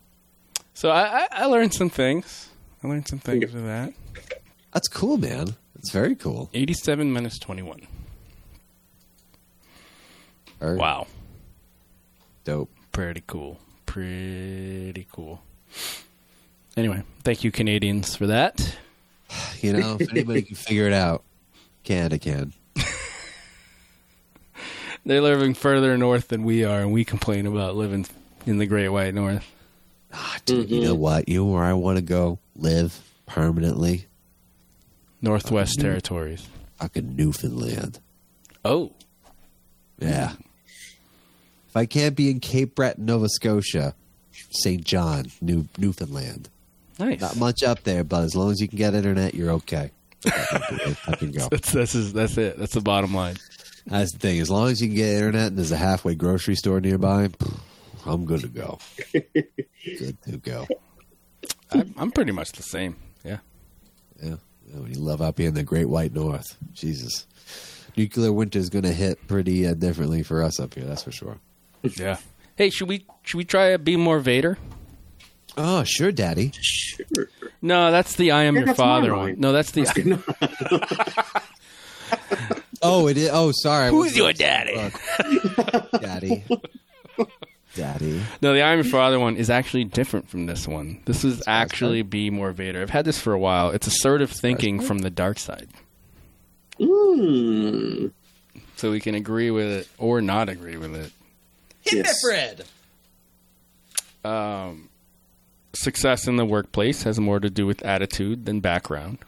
So I, I, I learned some things. I learned some things with that. That's cool, man. It's very cool. Eighty seven minus twenty one. Very Wow. Dope. Pretty cool. Pretty cool. Anyway, thank you Canadians for that. You know, if anybody can figure it out, Canada can. They're living further north than we are, and we complain about living in the Great White North. Ah, dude, you know what? You know where I want to go live permanently? Northwest Territories. Fucking Newfoundland. Oh, Yeah. If I can't be in Cape Breton, Nova Scotia, St. John, New Newfoundland. nice. Not much up there, but as long as you can get internet, you're okay. I can go. That's that's his, that's it. That's the bottom line. That's the thing. As long as you can get internet and there's a halfway grocery store nearby, I'm good to go. good to go. I'm, I'm pretty much the same. Yeah. Yeah. you love out being the Great White North, Jesus. Nuclear winter is going to hit pretty uh, differently for us up here. That's for sure. Yeah. Hey, should we should we try a be more Vader? Oh, sure, Daddy. Sure. No, that's the I am Yeah, your father one. No, that's the Oh, it is. Oh, sorry. Who's your daddy? Daddy. Daddy. No, the I am your father one is actually different from this one. This is actually be more Vader. I've had this for a while. It's assertive thinking from the dark side. Mm. So we can agree with it or not agree with it. Yes. Fred. Um, success in the workplace has more to do with attitude than background.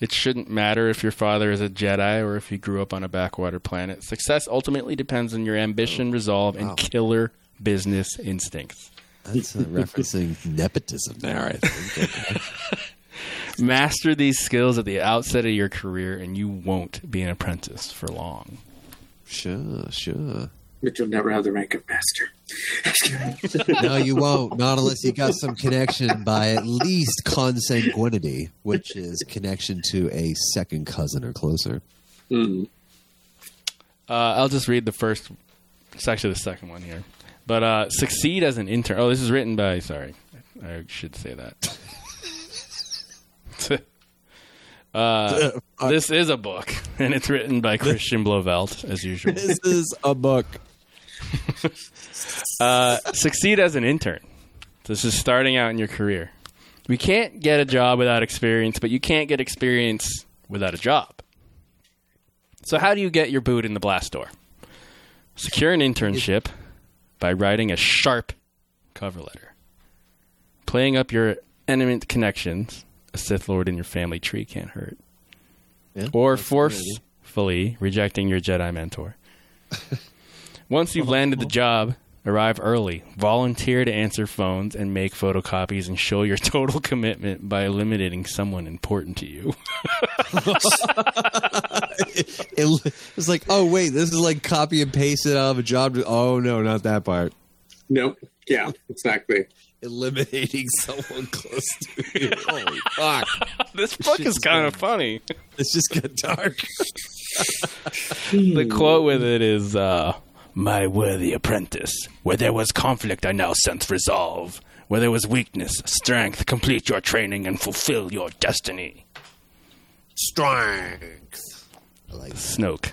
It shouldn't matter if your father is a Jedi or if you grew up on a backwater planet. Success ultimately depends on your ambition, resolve, and killer business instincts. That's uh, referencing nepotism there, I think. Master these skills at the outset of your career, and you won't be an apprentice for long. Sure, sure. But you'll never have the rank of master. No, you won't. Not unless you got some connection by at least consanguinity, which is connection to a second cousin or closer. Mm. Uh, I'll just read the first. It's actually the second one here. But uh, succeed as an intern. Oh, this is written by. Sorry, I should say that. uh, this is a book, and it's written by Christian Blauvelt, as usual. This is a book. Uh, succeed as an intern. This is starting out in your career. We can't get a job without experience, but you can't get experience without a job. So, how do you get your boot in the blast door? Secure an internship by writing a sharp cover letter, playing up your eminent connections. A Sith Lord in your family tree can't hurt. Yeah, or that's a good idea. forcefully rejecting your Jedi mentor. Once you've landed the job, arrive early, volunteer to answer phones, and make photocopies and show your total commitment by eliminating someone important to you. It was like, oh wait, this is like copy and paste it out of a job. Oh no, not that part. Nope. Yeah, exactly. Eliminating someone close to you. Holy fuck! this book is kind of funny. It's just got dark. The quote with it is, uh, "My worthy apprentice, where there was conflict, I now sense resolve. Where there was weakness, strength. Complete your training and fulfill your destiny." Strength. I like that. Snoke.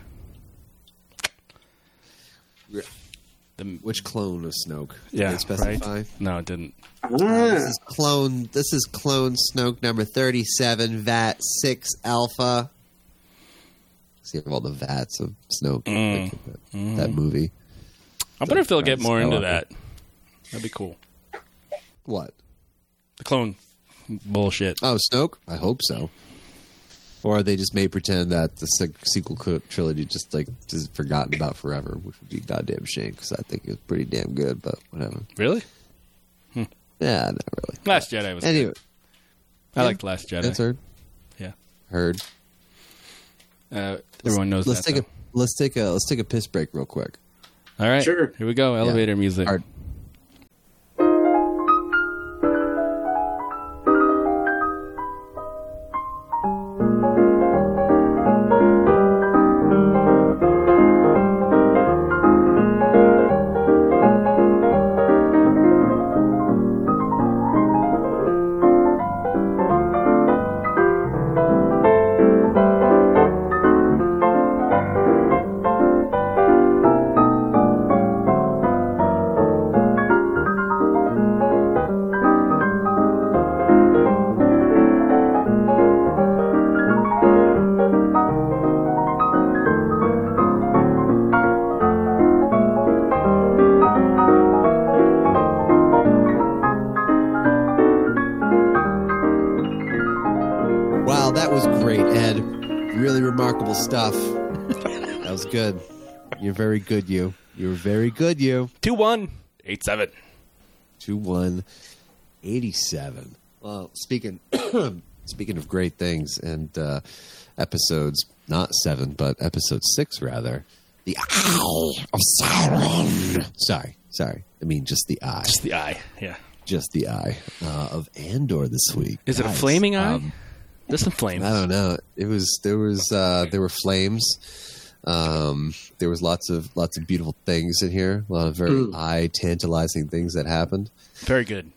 Which clone of Snoke? Did Yeah, specify? right. No, it didn't. This Ah, is clone. This is clone Snoke number thirty-seven, VAT six Alpha. See all the vats of Snoke. Mm. Like that, that movie. I wonder if they'll get more into that. That'd be cool. What? The clone bullshit. Oh, Snoke. I hope so. Or they just may pretend that the sequel trilogy just like is forgotten about forever, which would be a goddamn shame because I think it was pretty damn good. But whatever. Really? Yeah, not really. Last Jedi was. Anyway, I liked Last Jedi. that's heard. Yeah. Heard. Uh, everyone knows Let's that. take a let's take a let's take a piss break real quick. All right. Sure. Here we go. Elevator music. Hard. You're very good, you. You're very good, you. Two one eight seven. Two one eighty seven. Well, speaking speaking of great things and uh, episodes, not seven, but episode six rather. The Eye of Sauron. Sorry, sorry. I mean just the eye, Just the eye. Yeah. just the eye uh, of Andor this week. Is it a flaming eye? um, There's some flames. I don't know. It was there was uh, there were flames. Um, there was lots of lots of beautiful things in here. A lot of very eye tantalizing things that happened. Very good.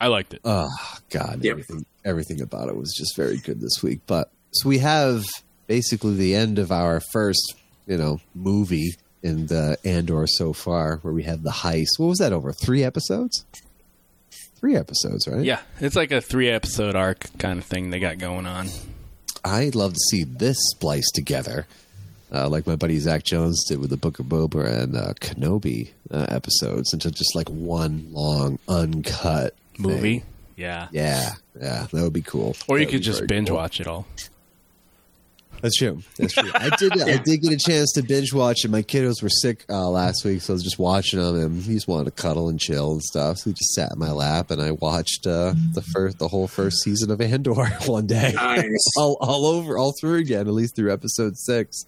I liked it. Oh God, Yep. everything everything about it was just very good this week. But so we have basically the end of our first, you know, movie in the Andor so far, where we have the heist. What was that over three episodes? Three episodes, right? Yeah, it's like a three episode arc kind of thing they got going on. I'd love to see this spliced together, uh, like my buddy Zach Jones did with the Book of Boba and uh, Kenobi uh, episodes, into just like one long uncut Movie. thing. Yeah. Yeah, yeah, that would be cool. Or you That would could just binge cool. watch it all. That's true. That's true. I did. I did get a chance to binge watch it. My kiddos were sick uh, last week, so I was just watching them, and he just wanted to cuddle and chill and stuff. So he just sat in my lap, and I watched uh, the first, the whole first season of Andor one day, Nice. all, all over, all through again, at least through episode six.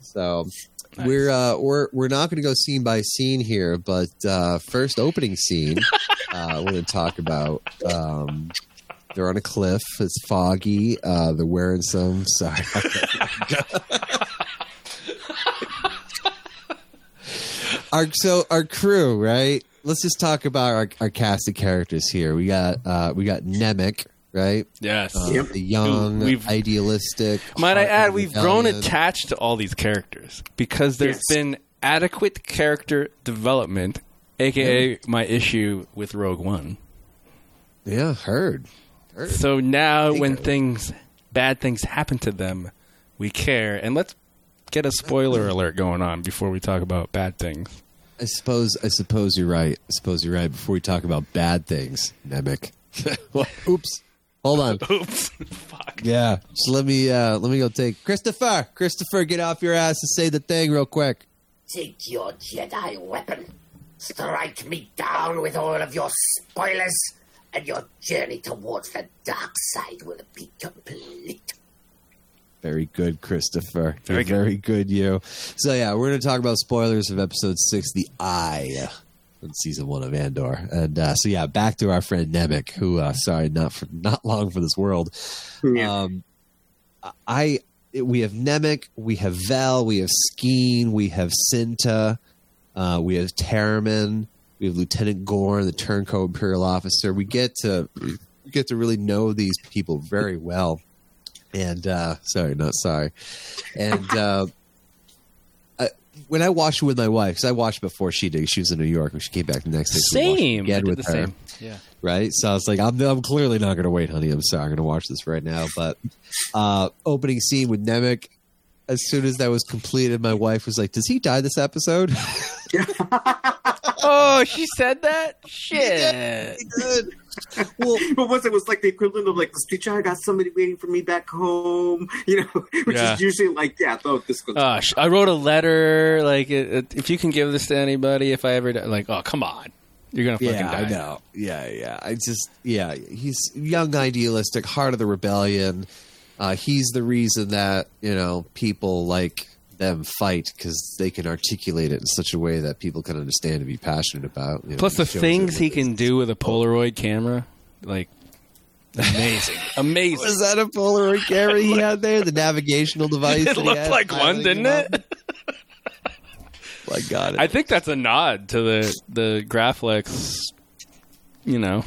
So we're uh, we're we're not going to go scene by scene here, but uh, first opening scene, uh, we're going to talk about. Um, they're on a cliff. It's foggy. Uh, they're wearing some. Sorry. our so our crew, right? Let's just talk about our, our cast of characters here. We got uh, we got Nemik, right? Yes. Uh, Yep. The young, We've- idealistic. Might I add, we've grown attached to all these characters because there's Yes. been adequate character development, aka my issue with Rogue One. Yeah, heard. Heard. So now, Think when of things, bad things happen to them, we care. And let's get a spoiler alert going on before we talk about bad things. I suppose I suppose you're right. I suppose you're right. Before we talk about bad things, Nemik. Oops. Hold on. Oops. Fuck. Yeah. So let me uh let me go take Christopher. Christopher, get off your ass and say the thing real quick. Take your Jedi weapon. Strike me down with all of your spoilers, and your journey towards the dark side will be complete. Very good, Christopher. Very good. Very good, you. So yeah, we're gonna talk about spoilers of episode six, the Eye, in season one of Andor. And uh, so yeah, back to our friend Nemik, who uh, sorry, not for not long for this world. Yeah. Um, I we have Nemik, we have Vel, we have Skeen, we have Cinta, uh, we have Taramyn, we have Lieutenant Gorn, the turncoat Imperial officer. We get to we get to really know these people very well. And uh, sorry, not sorry. And uh, I, when I watched it with my wife, because I watched before she did, she was in New York when she came back the next day. so we watched it Same. Again with the her same. Yeah. right? So I was like, I'm, I'm clearly not going to wait, honey. I'm sorry. I'm going to watch this right now. But uh, opening scene with Nemik, as soon as that was completed, my wife was like, "Does he die this episode?" Oh, she said that? Shit. Good. well, But once it was like the equivalent of like the speech, I got somebody waiting for me back home, you know, which Yeah. is usually like, yeah, oh, this goes. Uh, I wrote a letter. Like, it, it, if you can give this to anybody, if I ever die, like, oh, come on, you're gonna fucking yeah, die. I know. Yeah, yeah. I just, yeah. He's young, idealistic, heart of the rebellion. Uh, he's the reason that you know people like them fight because they can articulate it in such a way that people can understand and be passionate about. You know, Plus, the things he can do with a Polaroid camera, like, amazing, amazing. Was that a Polaroid camera he had there? The navigational device. It looked like one, didn't up? it? My God, I think that's a nod to the the Graflex, you know,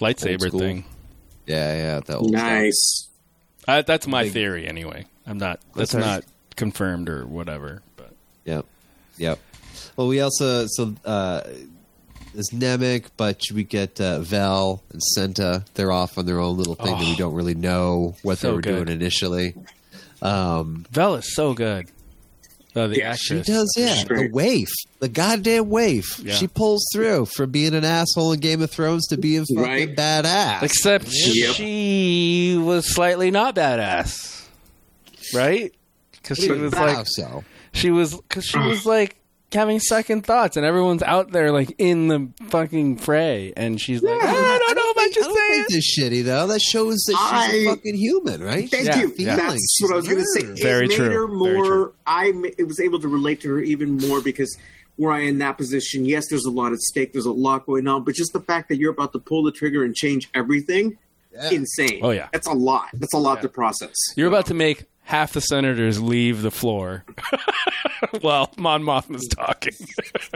lightsaber school. thing. yeah, yeah, that old stuff. nice. Uh, that's my Big- theory, anyway. I'm not. That's That's all right. not confirmed or whatever. But Yep, yep. Well, we also so uh, there's Nemik, but we get uh, Vel and Cinta. They're off on their own little thing that we Oh. don't really know what So they were good. doing initially. Um, Vel is so good. Uh, the Yeah, she does, yeah. She's The great. waif, the goddamn waif. Yeah. She pulls through from being an asshole in Game of Thrones to being fucking Right. badass. Except Yep. she was slightly not badass, right? Because she was like so? she was because she was like having second thoughts, and everyone's out there like in the fucking fray, and she's like, I don't know about I you don't saying. think this shitty though. That shows that she's a I- fucking human, right? Thank Yeah, you. yeah. That's She's what I was going to say. nerve. It Very made true. her Very more. true. I it was able to relate to her even more because where I in that position, yes, there's a lot at stake. There's a lot going on, but just the fact that you're about to pull the trigger and change everything, Yeah. insane. Oh, yeah. that's a lot. That's a lot Yeah. to process. You're about to make half the senators leave the floor while Mon Mothma's talking.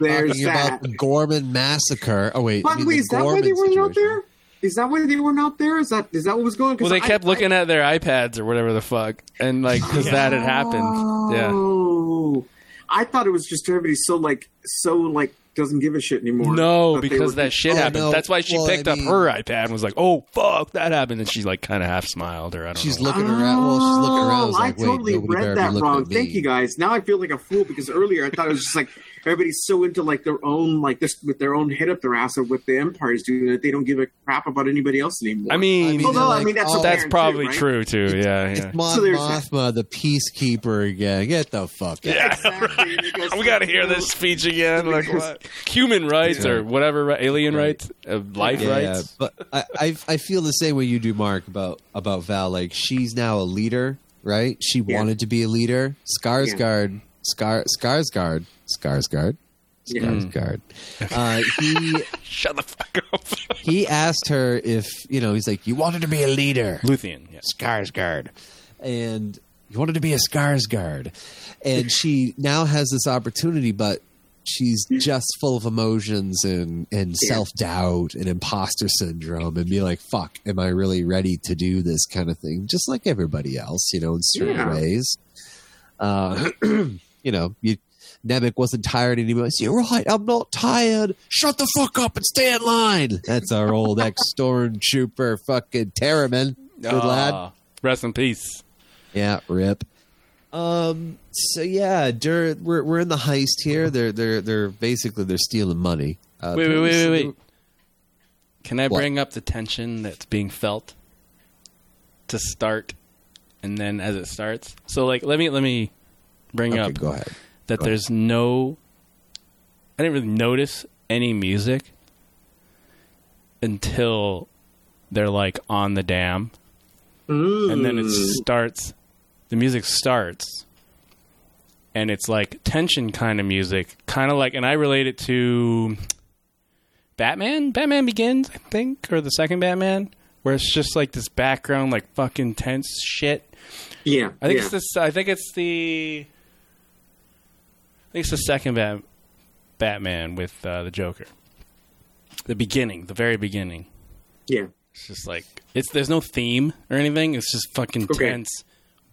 There's Talking that. about the Ghorman massacre. Oh wait, By I the mean, way, the is that why they weren't out there? Is that why they weren't out there? Is that is that what was going? 'cause well, they I- kept I- looking at their iPads or whatever the fuck, and like because that had happened. Yeah. Oh, I thought it was just everybody so like so like doesn't give a shit anymore. No, because were- that shit Oh, happened. no. That's why she Well, I picked up mean- her iPad and was like, "Oh fuck, that happened," and she like kind of half smiled or I don't She's know. looking around. Well, she's looking around. It's Oh, like, I totally wait, nobody better read be that looking wrong. at me. Thank you guys. Now I feel like a fool because earlier I thought it was just like everybody's so into like their own like this with their own head up their ass of what the empire's doing that they don't give a crap about anybody else anymore. I mean, mean, Although, like, I mean that's oh, that's probably too, right? true too. Yeah, yeah. It's Mon So there's that. Mothma, the peacekeeper again. Get the fuck out. Yeah. Exactly. And it goes we got to hear this speech again. Like what? Human rights or whatever, ri- alien rights, uh, life Yeah, rights. but I, I I feel the same way you do, Mark, about about Val. Like she's now a leader, right? She Yeah. wanted to be a leader. Skarsgård, Skar Skarsgård, Skarsgård, Yeah. Skarsgård. Uh, he Shut the fuck up. he asked her if you know. He's like, you wanted to be a leader. Luthen. Yeah. Skarsgård, and you wanted to be a Skarsgård, and she now has this opportunity, but she's just full of emotions and and self doubt and imposter syndrome, and be like, "Fuck, am I really ready to do this kind of thing?" Just like everybody else, you know, in certain Yeah. ways. Uh, you know, you. Nemik wasn't tired anymore. You're right. I'm not tired. Shut the fuck up and stay in line. That's our old ex stormtrooper fucking Taramyn. Good lad. Ah, Rest in peace. Yeah, rip. Um. So yeah, dur- we're we're in the heist here. They're they're they're basically they're stealing money. Uh, Wait, wait, wait, wait, wait. Can I What? bring up the tension that's being felt to start, and then as it starts? So, like, let me let me bring Okay, up go ahead. that Go ahead. there's no. I didn't really notice any music until they're like on the dam, and then it starts. The music starts, and it's like tension kind of music, kind of like, and I relate it to Batman. Batman Begins, I think, or the second Batman, where it's just like this background, like fucking tense shit. Yeah, I think yeah. it's this. I think it's the. I think it's the second Bat, Batman with uh, the Joker. The beginning, the very beginning. yeah. It's just like it's. There's no theme or anything. It's just fucking Okay. tense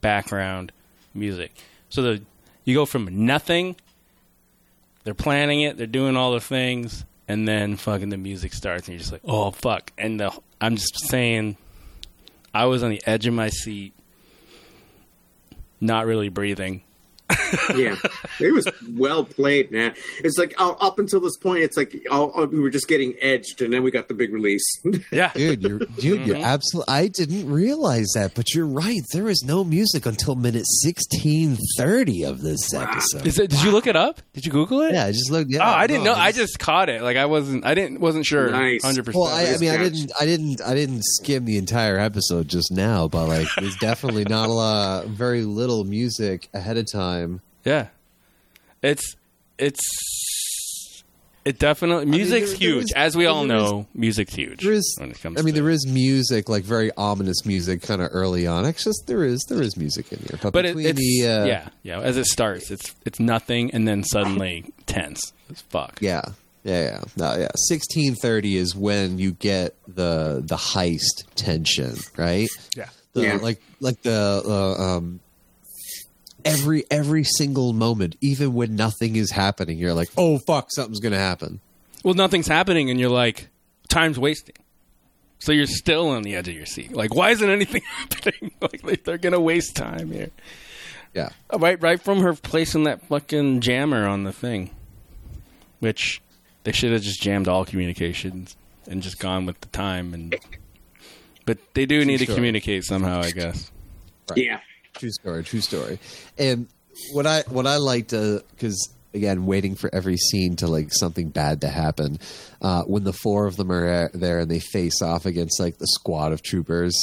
background music. So the you go from nothing. They're planning it. They're doing all the things, and then fucking the music starts, and you're just like, oh fuck. And the, I'm just saying, I was on the edge of my seat, not really breathing. Yeah, it was well played, man. It's like uh, up until this point, it's like oh, oh, we were just getting edged, and then we got the big release. Yeah, Dude, you're dude, you're absolutely. I didn't realize that, but you're right. There is no music until minute sixteen thirty of this episode. Is it, did you look it up? Did you Google it? yeah, I just looked. Yeah, oh, I didn't know. I just caught it. Like I wasn't. I didn't. Wasn't sure. Nice. Hundred percent. Well, I, I mean, I didn't, I didn't, I didn't skim the entire episode just now, but like, there's definitely not a lot, very little music ahead of time. Yeah, it's it's it definitely mean, music's there- there huge, is- as we all there is- know. music's huge. There is, when it comes. I mean, to, there is music, like very ominous music, kind of early on. It's just there is, there is music in here, but, but it, between it's the, uh, yeah, yeah. As it starts, it's it's nothing, and then suddenly tense as fuck. Yeah. Yeah, yeah. No, yeah. Sixteen thirty is when you get the the heist tension, right? Yeah. The, Yeah. Like like the uh, um every every single moment, even when nothing is happening, you're like, oh fuck, something's gonna happen. Well, nothing's happening, and you're like, time's wasting. So you're still on the edge of your seat. Like, why isn't anything happening? like they- they're gonna waste time here. Yeah. Oh, Right, right from her placing that fucking jammer on the thing, which they should have just jammed all communications and just gone with the time. And but they do need to communicate somehow, I guess. yeah, True story, true story. And what I what I liked because again, waiting for every scene to like something bad to happen. Uh, when the four of them are there and they face off against like the squad of troopers,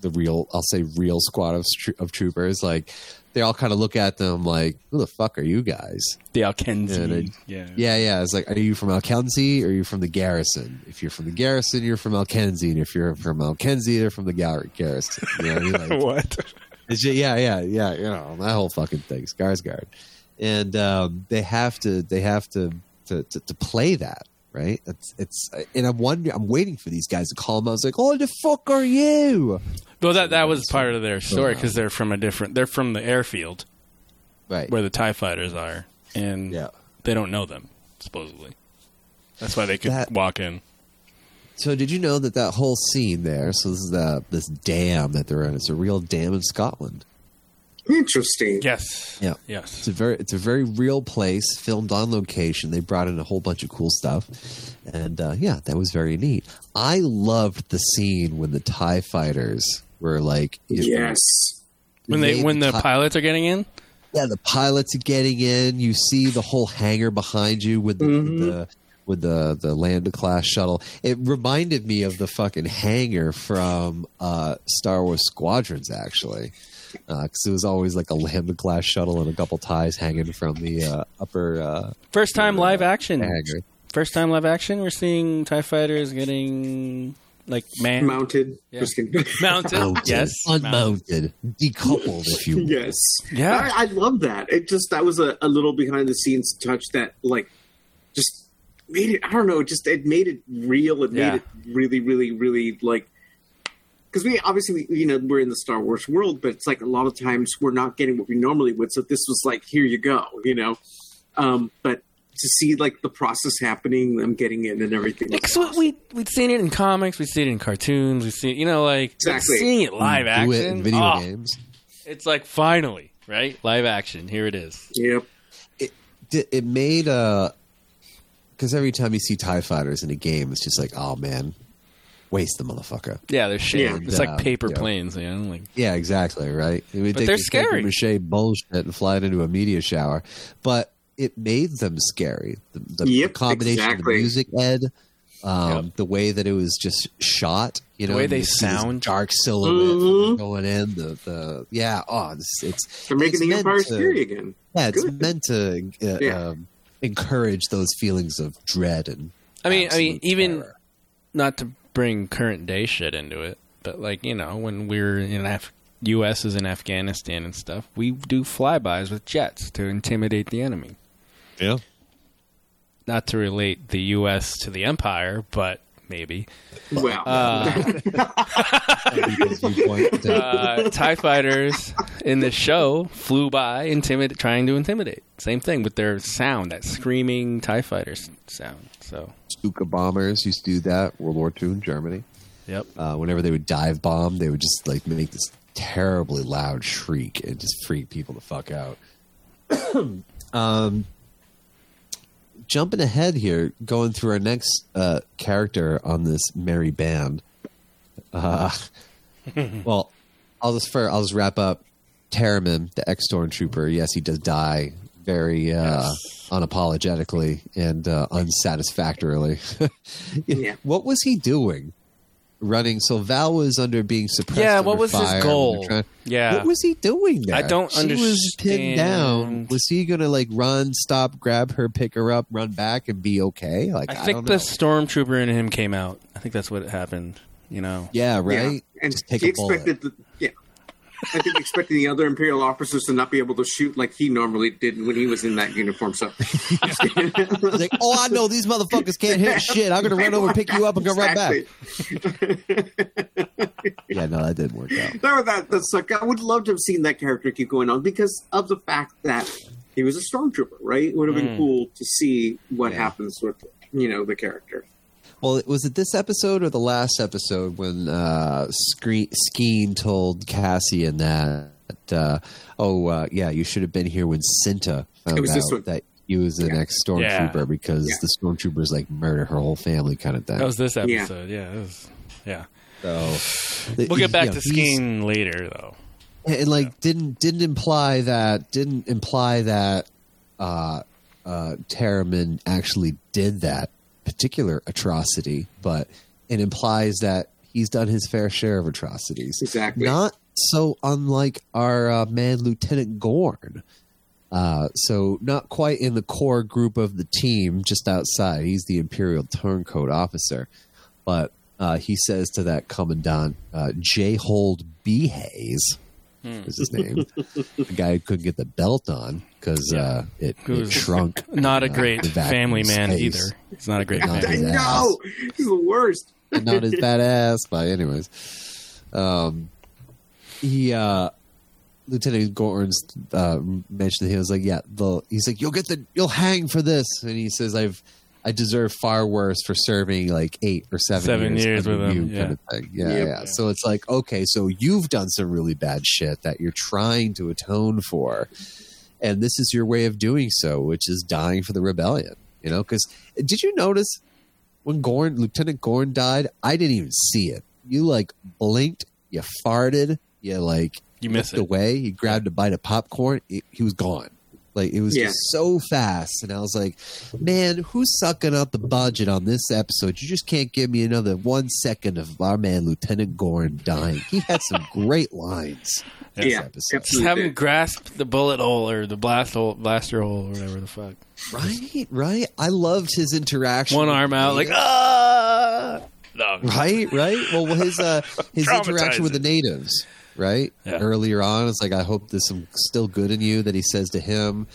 the real I'll say real squad of of troopers, like they all kind of look at them like, "Who the fuck are you guys?" The Alkenzi. Yeah, yeah. Yeah, yeah. It's like, are you from Alkenzi or are you from the Garrison? If you're from the Garrison, you're from Alkenzi, and if you're from Alkenzi, they're from the Gar- Garrison. You know what I mean? Like, What? Yeah, yeah, yeah. You know that whole fucking thing, Skarsgård, and um, they have to, they have to, to, to, to play that right. It's, it's, and I'm wondering, I'm waiting for these guys to call them. I was like, "Oh, the fuck are you?" Well, that that was part of their story because they're from a different. They're from the airfield, right, where the Tie Fighters are, and Yeah. they don't know them supposedly. That's why they could That- walk in. So, did you know that that whole scene there? So, this is the this dam that they're in. It's a real dam in Scotland. Interesting. Yes. Yeah. Yes. It's a very it's a very real place, filmed on location. They brought in a whole bunch of cool stuff, and uh, yeah, that was very neat. I loved the scene when the Tie Fighters were like, Yes. When they when the Tie- pilots are getting in. yeah, the pilots are getting in. You see the whole hangar behind you with the with the with the the Lambda class shuttle. It reminded me of the fucking hangar from uh, Star Wars Squadrons, actually, because it was always like a Lambda class shuttle and a couple ties hanging from the uh, upper uh, First time live action. hangar. First time live action. We're seeing Tie Fighters getting like man Mounted. Yeah. Mounted. Mounted, Yes. unmounted, decoupled, if you will. yes. Yeah. I, I love that. It just that was a, a little behind the scenes touch that like just made it. I don't know. It just it made it real. It made it really, really, really like. Because we obviously, we, you know, we're in the Star Wars world, but it's like a lot of times we're not getting what we normally would. So this was like, here you go, you know. Um, but to see like the process happening, them getting in and everything. was Because awesome. we we'd seen it in comics, we'd seen it in cartoons, we see you know like Exactly. seeing it live Do action. it in video oh, games. It's like finally right live action. Here it is. Yep. It, it made uh because every time you see Tie Fighters in a game, it's just like, oh man, waste the motherfucker. Yeah, they're shit. Yeah. It's like paper yeah. planes, you know. Like Yeah, exactly. Right. It would But take they're this paper scary. mache bullshit and fly it into a media shower, but it made them scary. The, the Yep, combination of the music, Ed, um, Yep. the way that it was just shot, you know, the way they sound. dark silhouette Mhm. going in. The the yeah, oh, it's it's They're making it's the meant Empire to- scary again. Yeah, it's Good. meant to uh, Yeah. um, encourage those feelings of dread and. I mean, I mean, absolute even terror. not to bring current day shit into it, but like you know, when we're in Af- U.S. is in Afghanistan and stuff, we do flybys with jets to intimidate the enemy. yeah. Not to relate the U.S. to the Empire, but maybe. Well, Uh, viewpoint. uh, Tie fighters in this show flew by, intimidate, trying to intimidate. Same thing with their sound, that screaming Tie fighters sound. So, Stuka bombers used to do that. World War II in Germany. yep. Uh, whenever they would dive bomb, they would just like make this terribly loud shriek and just freak people the fuck out. um, jumping ahead here, going through our next uh, character on this merry band. Uh, well, I'll just for I'll just wrap up. Taramyn, the ex stormtrooper. Yes, he does die very uh, unapologetically and uh, unsatisfactorily. Yeah. What was he doing? Running. So Val was under being suppressed. Yeah, what was his fire when goal? trying- Yeah. What was he doing there? I don't she was pinned down. Was he gonna like run, stop, grab her, pick her up, run back, and be okay? Like I I, think don't the stormtrooper in him came out. I think that's what happened. You know. Yeah, right. Yeah. And take he expected the yeah. I think expecting the other Imperial officers to not be able to shoot like he normally did when he was in that uniform. So It's like, oh, I know these motherfuckers can't hit shit. I'm gonna run over, pick you up, and go right back. Yeah, no, that didn't work out. That, that, that's like I would love to have seen that character keep going on because of the fact that he was a stormtrooper, right? It would have been Mm. cool to see what Yeah. happens with you know the character. Well, was it this episode or the last episode when uh, Screen, Skeen told Cassian that, uh, oh, uh, yeah, you should have been here when Cinta found It was out this one. that he was the Yeah. next stormtrooper Yeah. because Yeah. the stormtroopers like murder her whole family kind of thing. That was this episode. Yeah. it was, yeah. so We'll get back you know, to he's- Skeen later, though. and like didn't didn't imply that didn't imply that uh uh Taramyn actually did that particular atrocity, but it implies that he's done his fair share of atrocities. Exactly. Not so unlike our uh, man Lieutenant Gorn. Uh, so not quite in the core group of the team, just outside. He's the Imperial Turncoat officer, but uh, he says to that commandant uh, J. Hold B. Hayes, is his name. the guy who couldn't get the belt on because uh, it, Who it shrunk. Not a great family man space. either. He's not a great Not man. his I know he's the worst. not his fat ass. But anyways, um, he uh, Lieutenant Gorns uh, mentioned that he was like, yeah, the he's like, you'll get the you'll hang for this, and he says, I've I deserve far worse for serving like eight or seven, Seven years under with you, him, kind yeah. of thing. Yeah, Yep. yeah. So it's like, okay, so you've done some really bad shit that you're trying to atone for, and this is your way of doing so, which is dying for the rebellion. You know, because did you notice when Gorn, Lieutenant Gorn died, I didn't even see it. You like blinked, you farted, you like You missed away. He grabbed a bite of popcorn. It, he was gone. Like it was Yeah. just so fast, and I was like, "Man, who's sucking up the budget on this episode? You just can't give me another one second of our man Lieutenant Gorn dying. He had some great lines. This Yeah, episode. Just have him grasp the bullet hole or the blast hole, blaster hole, or whatever the fuck. right, right. I loved his interaction. One arm out, like ah. No. right, right. Well, his uh, his interaction with the natives, right? Yeah. Earlier on, it's like I hope there's some still good in you that he says to him,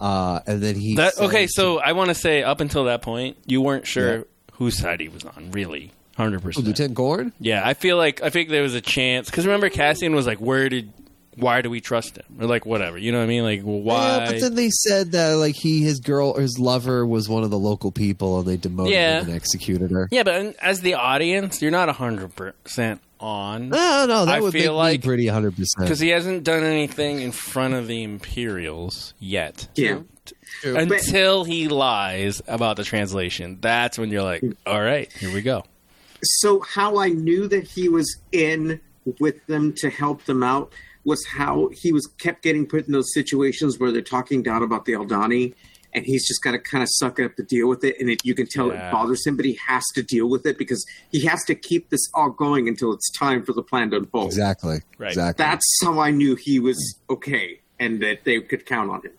uh, and then he That okay? to- So I want to say, up until that point, you weren't sure whose side he was on, really, Hundred percent, Lieutenant Gorn. Yeah, I feel like I think there was a chance because remember Cassian was like, "Where did, why do we trust him?" Or like whatever, you know what I mean? Like, well, why? Yeah, but then they said that like he, his girl, his lover was one of the local people, and they demoted Yeah. him and executed her. yeah, but as the audience, you're not hundred percent on No, no, that I would feel make like- me pretty hundred percent. because he hasn't done anything in front of the Imperials yet. Yeah. Until he lies about the translation, that's when you're like, "All right, here we go." So how I knew that he was in with them to help them out was how he was kept getting put in those situations where they're talking down about the Aldhani, and he's just got to kind of suck it up to deal with it, and it, you can tell Yeah. it bothers him, but he has to deal with it because he has to keep this all going until it's time for the plan to unfold. exactly, Right. exactly. That's how I knew he was okay and that they could count on him.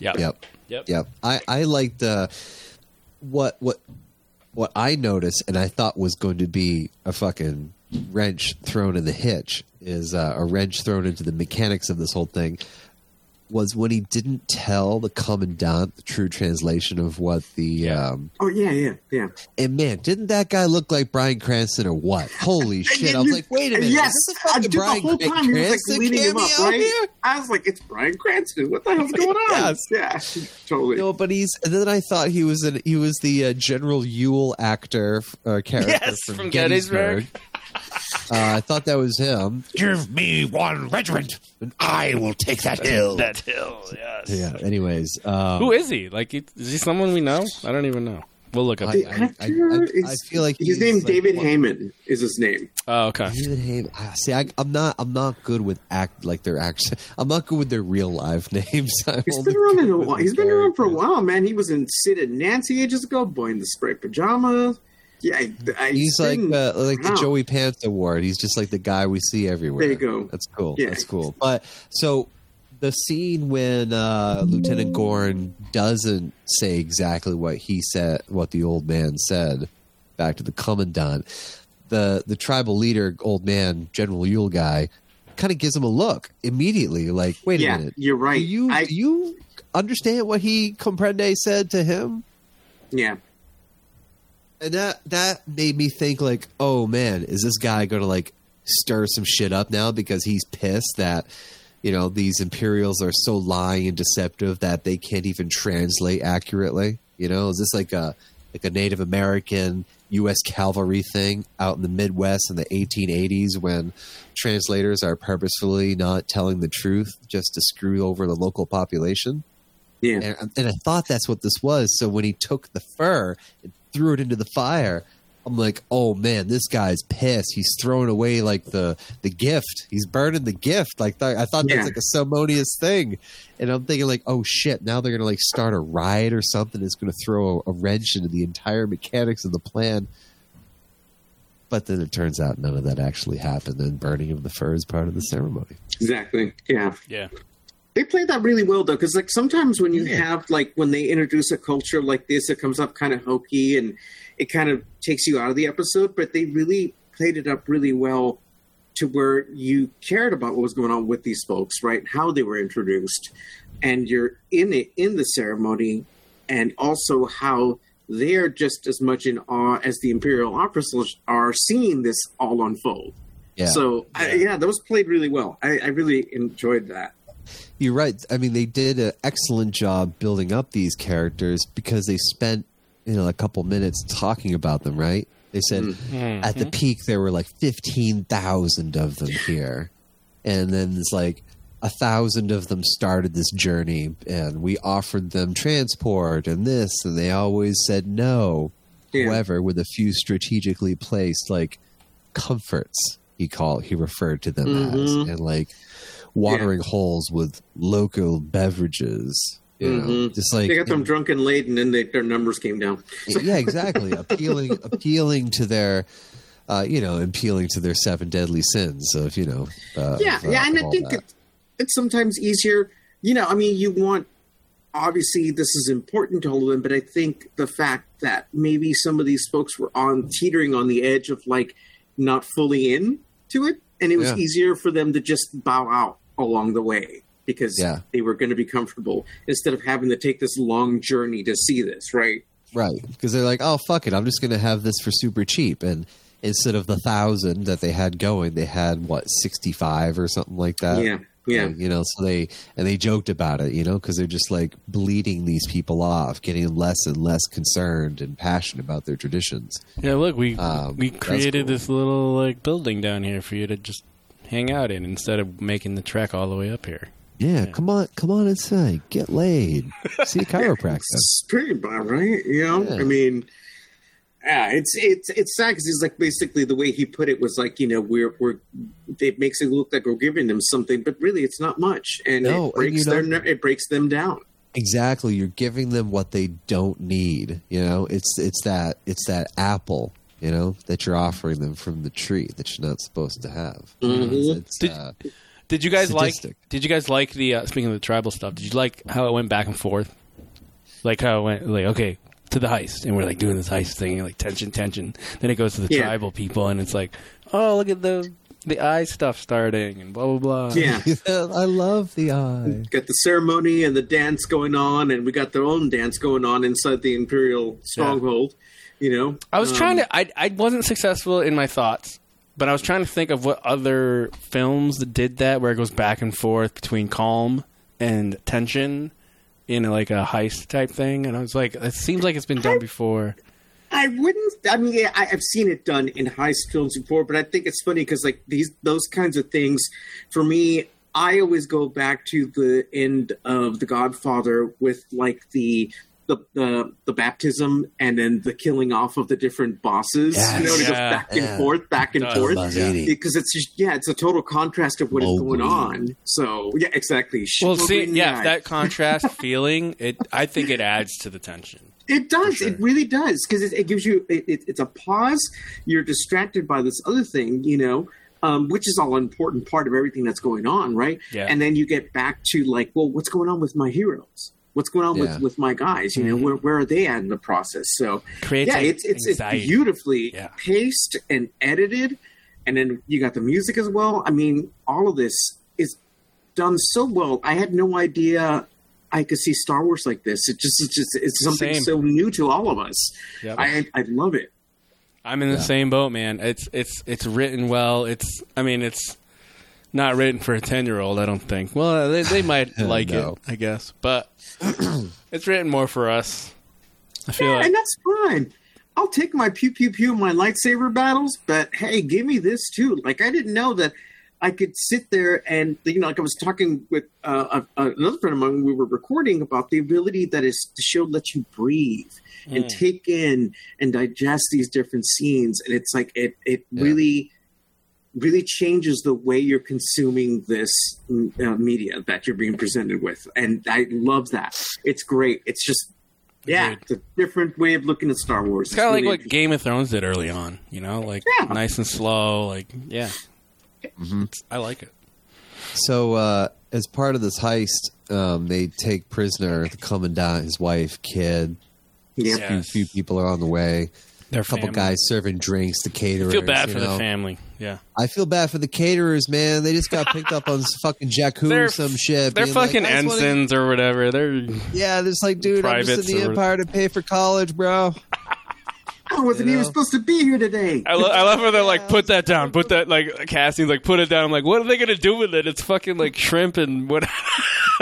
Yep. Yep. Yep. Yep. I I liked uh, what what what I noticed, and I thought was going to be a fucking wrench thrown in the hitch is uh, a wrench thrown into the mechanics of this whole thing. Was when he didn't tell the commandant the true translation of what the um, Oh yeah, yeah, yeah. and man, didn't that guy look like Bryan Cranston or what? Holy shit! I was like, wait a minute, Yes, is this a I fucking did the Bryan whole time he was like Cranston leading him up, right? here? I was like, it's Bryan Cranston. What the hell's going on? Yes. Yeah, totally. No, but he's. And then I thought he was an he was the uh, General Yule actor uh, character Yes, from, from Gettysburg. Gettysburg. Uh, I thought that was him. Give me one regiment, and I will take that hill. That hill, yes. Yeah. Anyways, um, Who is he? Like, is he someone we know? I don't even know. We'll look up. I- The I- actor I- I is- feel like his he's name's like David one- Hayman is his name. oh, okay. David Hayman. Ah, See, I, I'm not. I'm not good with act like their action. I'm not good with their real live names. I'm He's only been around in a while. He's been around for a while, man. He was in Sid and Nancy ages ago, Boy in the Striped Pajamas. Yeah, I, I, He's like uh, like the. Joey Pants Award. He's just like the guy we see everywhere. There you go. That's cool. Yeah. That's cool. But so the scene when uh, Lieutenant Gorn doesn't say exactly what he said, what the old man said, back to the commandant. The the tribal leader, old man, General Yule guy, kind of gives him a look immediately. Like, wait a minute, you're right. Do you I- do you understand what he comprende said to him? Yeah, And that that made me think like, oh man, is this guy going to like stir some shit up now because he's pissed that you know these Imperials are so lying and deceptive that they can't even translate accurately. You know, is this like a like a Native American U.S. cavalry thing out in the Midwest in the 1880s when translators are purposefully not telling the truth just to screw over the local population? yeah. And, and I thought that's what this was. So when he took the fur and threw it into the fire, I'm like, oh man, this guy's pissed. He's throwing away like the the gift. He's burning the gift. Like th- I thought Yeah. that's like a ceremonious thing, and I'm thinking like, oh shit, now they're gonna like start a riot or something. It's gonna throw a, a wrench into the entire mechanics of the plan. But then it turns out none of that actually happened, and burning of the fur is part of the ceremony. Exactly. Yeah. Yeah. They played that really well though, because like sometimes when you have like when they introduce a culture like this, it comes up kind of hokey and it kind of takes you out of the episode. But they really played it up really well to where you cared about what was going on with these folks, right? How they were introduced, and you're in it in the ceremony, and also how they're just as much in awe as the imperial officers are seeing this all unfold. Yeah. So I, yeah, those played really well. I, I really enjoyed that. You're right. I mean, they did an excellent job building up these characters because they spent you know a couple minutes talking about them. Right? They said Mm-hmm. at the peak there were like fifteen thousand of them here, and then it's like a thousand of them started this journey, and we offered them transport and this, and they always said no. Yeah. However, with a few strategically placed like comforts, he called he referred to them as, Mhm. and like watering holes with local beverages. You know, Mhm. just like they got them drunk and late, and then they, their numbers came down. Yeah, exactly. appealing, appealing to their, uh, you know, appealing to their seven deadly sins. Of you know, uh, yeah, of, uh, yeah, and I think that. it, it's sometimes easier. You know, I mean, you want obviously this is important to all of them, but I think the fact that maybe some of these folks were on teetering on the edge of like not fully in to it, and it was Yeah. easier for them to just bow out along the way because Yeah. they were going to be comfortable instead of having to take this long journey to see this, right? right because they're like, oh fuck it, I'm just gonna have this for super cheap, and instead of the thousand that they had going, they had what sixty five or something like that. Yeah, yeah. You know, so they and they joked about it, you know, because they're just like bleeding these people off, getting less and less concerned and passionate about their traditions. Yeah, look, we Um, we created cool. this little like building down here for you to just hang out in instead of making the trek all the way up here. Yeah, come on, come on inside, get laid, see a chiropractor. It's pretty about right. You know, Yeah. I mean, yeah, it's it's it's sad because he's like basically the way he put it was like you know we're we're it makes it look like we're giving them something, but really it's not much, and No, it breaks you their know- it breaks them down. Exactly, you're giving them what they don't need. You know, it's it's that it's that apple. You know that you're offering them from the tree that you're not supposed to have. Mhm. It's, it's, Did- uh, Did you guys Sadistic. like? Did you guys like the? Uh, speaking of the tribal stuff, did you like how it went back and forth? Like how it went, like okay, to the heist, and we're like doing this heist thing, and like tension, tension. Then it goes to the Yeah. tribal people, and it's like, oh, look at the the eye stuff starting, and blah blah blah. Yeah. I love the eye. Got the ceremony and the dance going on, and we got their own dance going on inside the imperial stronghold. You know, I was Um, trying to. I I wasn't successful in my thoughts, but I was trying to think of what other films that did that, where it goes back and forth between calm and tension in like a heist type thing. And I was like, it seems like it's been done before. I wouldn't. I mean, yeah, I, I've seen it done in heist films before, but I think it's funny because like these those kinds of things, for me, I always go back to the end of The Godfather with like the. The, the the baptism and then the killing off of the different bosses. Yes. You know, and it goes Yeah. back and Yeah. forth, back and Does. forth. Buzzini. Because it's just yeah, it's a total contrast of what is going on. So yeah, exactly. Well, Chivalry see, yeah, eye. that contrast feeling, it I think it adds to the tension. It does. sure. It really does because it, it gives you. It, it, it's a pause. You're distracted by this other thing, you know, um, which is all an important part of everything that's going on, right? Yeah. And then you get back to like, well, what's going on with my heroes? What's going on Yeah. with, with my guys? You know, mm-hmm. where where are they at in the process? So Creates yeah, it's it's, it's beautifully Yeah. paced and edited, and then you got the music as well. I mean, all of this is done so well. I had no idea I could see Star Wars like this. It just it's just it's something Same. so new to all of us. Yep. I I love it. I'm in the Yeah. same boat, man. It's it's it's written well. It's I mean it's not written for a ten year old. I don't think. Well, they, they might like No. it, I guess, but it's written more for us. I feel Yeah, like and that's fine. I'll take my pew pew pew my lightsaber battles, but hey, give me this too. Like I didn't know that I could sit there and you know, like I was talking with uh, a, another friend of mine. when We were recording about the ability that is the show lets you breathe and Mm. take in and digest these different scenes, and it's like it it Yeah. really really changes the way you're consuming this uh, media that you're being presented with, and I love that. It's great. It's just yeah, Agreed. it's a different way of looking at Star Wars. it's kind of like what Game of Thrones did early on. You know, like Yeah. nice and slow. Like yeah, Mhm. I like it. So, uh, as part of this heist, um, they take prisoner the commandant, his wife, kid. Yeah. A few, Yes. few people are on the way. Their a couple family. guys serving drinks to I feel bad you for know. the family. Yeah. I feel bad for the caterers, man. They just got picked up on fucking Jakku or some shit. They're being like, fucking wanna-" ensigns or whatever. They're Yeah, they're just like, dude, I'm just in the or- Empire to pay for college, bro. I wasn't You even supposed to be here today. I, lo- I love how they're like, put that down, put that like Cassie's like, put it down. I'm like, what are they gonna do with it? It's fucking like shrimp and what?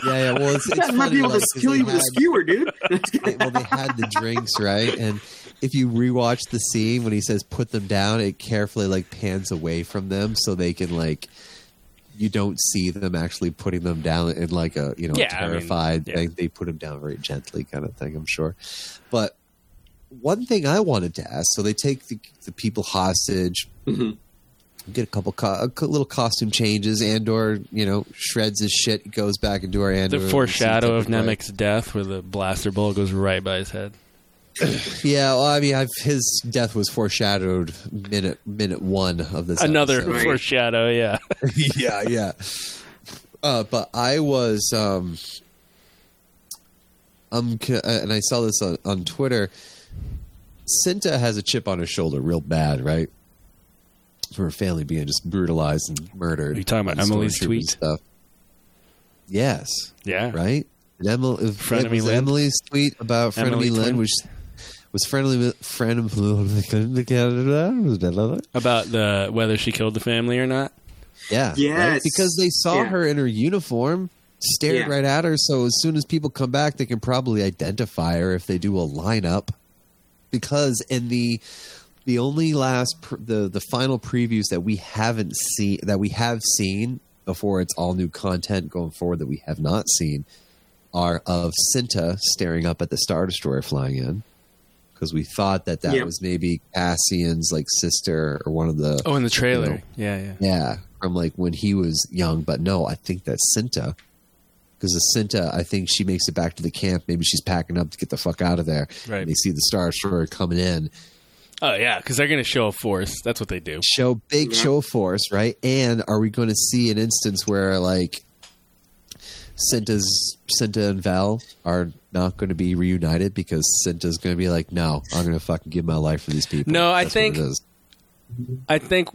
Yeah, yeah. Well, it's, it's I might be able like, to 'cause kill they you with a skewer, dude. well, they had the drinks, right? And if you rewatch the scene when he says "put them down," it carefully like pans away from them so they can like you don't see them actually putting them down in like a you know Yeah, I mean, terrified. yeah. they, they put them down very gently, kind of thing. I'm sure, but one thing I wanted to ask: so they take the, the people hostage. Mm-hmm. Get a couple co- a little costume changes. Andor, you know, shreds his shit. Goes back into our Andor. the foreshadow of Nemik's death, where the blaster bullet goes right by his head. Yeah, well, I mean, I've, his death was foreshadowed minute minute one of this. Another episode. foreshadow, yeah. yeah, yeah. Uh, but I was, um, um, c- uh, and I saw this on, on Twitter. Cinta has a chip on her shoulder, real bad, right? For her family being just brutalized and murdered. Are you talking about Emily's tweet? Stuff. Yes. Yeah. Right. Emily, Frenemy was Lynn? Emily's tweet about Frenemy Emily Lynn, Twin? which was friendly with friend of About the whether she killed the family or not. Yeah. right? Because they saw Yeah. her in her uniform, stared Yeah. right at her. So as soon as people come back, they can probably identify her if they do a lineup. Because in the the only last pr- the the final previews that we haven't seen that we have seen before it's all new content going forward that we have not seen are of Cinta staring up at the Star Destroyer flying in. Because we thought that that Yeah. was maybe Cassian's like sister or one of the Oh, in the trailer. You know, yeah, yeah. yeah, from like when he was young. But no, I think that's Cinta. Because the Cinta, I think she makes it back to the camp. Maybe she's packing up to get the fuck out of there. Right. And they see the Star Destroyer coming in. Oh yeah, because they're gonna show a force. That's what they do. Show big Yeah. show force, right? And are we going to see an instance where like Cinta's Cinta and Val are not going to be reunited because Cinta's going to be like, no, I'm going to fucking give my life for these people. No, I That's what think- it is. I think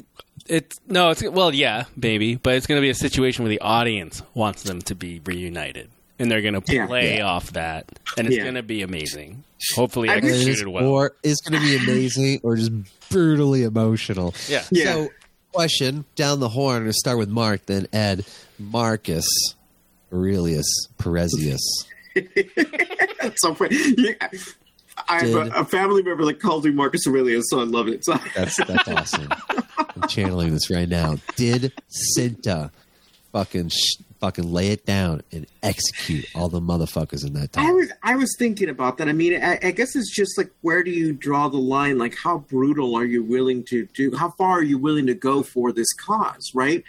it's no, it's well, yeah, maybe, but it's going to be a situation where the audience wants them to be reunited, and they're going to Yeah. play Yeah. off that, and it's Yeah. going to be amazing. Hopefully, I think It is- executed well. Or it's going to be amazing or just brutally emotional. Yeah. Yeah. So, question down the horn. I'm to start with Mark, then Ed. Marcus Aurelius Perezius. Point, yeah, I have Did- a, a family member that calls me Marcus Aurelius, so I love it. So That's that's awesome. I'm channeling this right now. Did Cinta fucking sh- fucking lay it down and execute all the motherfuckers in that time? I was I was thinking about that. I mean, I, I guess it's just like where do you draw the line? Like, how brutal are you willing to do? How far are you willing to go for this cause? Right?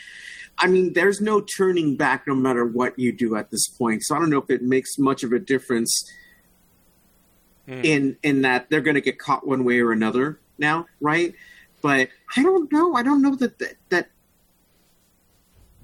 I mean, there's no turning back, no matter what you do at this point. So I don't know if it makes much of a difference hmm. in in that they're going to get caught one way or another now, right? But I don't know. I don't know that that, that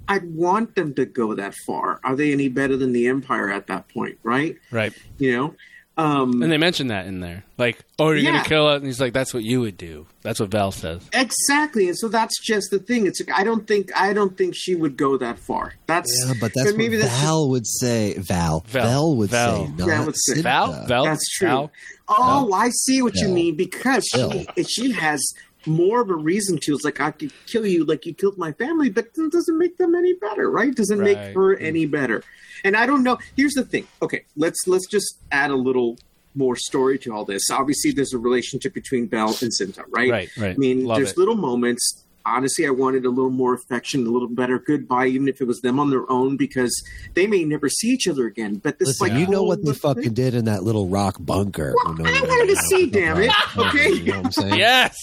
I'd want them to go that far. Are they any better than the Empire at that point, right? Right. You know, um, And they mentioned that in there, like, "Oh, you're Yeah. going to kill it," and he's like, "That's what you would do." That's what Val says. exactly. And so that's just the thing. It's I don't think I don't think she would go that far. That's Yeah, but that's maybe what that's Val would say. Val. Val. Val, would Val. say. Not Val would say. Val, Val, That's true. Val? Oh, I see what you mean because she she has more of a reason to. It's like I could kill you like you killed my family, but it doesn't make them any better, right? Doesn't make Right. her any better. And I don't know. Here's the thing. Okay, let's let's just add a little more story to all this. Obviously, there's a relationship between Vel and Cinta, right? Right, right. I mean, Love there's it. little moments. Honestly, I wanted a little more affection, a little better goodbye, even if it was them on their own, because they may never see each other again. But this, Listen, like, you know what they whole- fucking did in that little rock bunker. Well, You know I wanted to see, mean? damn it. Okay. You know what I'm saying? Yes.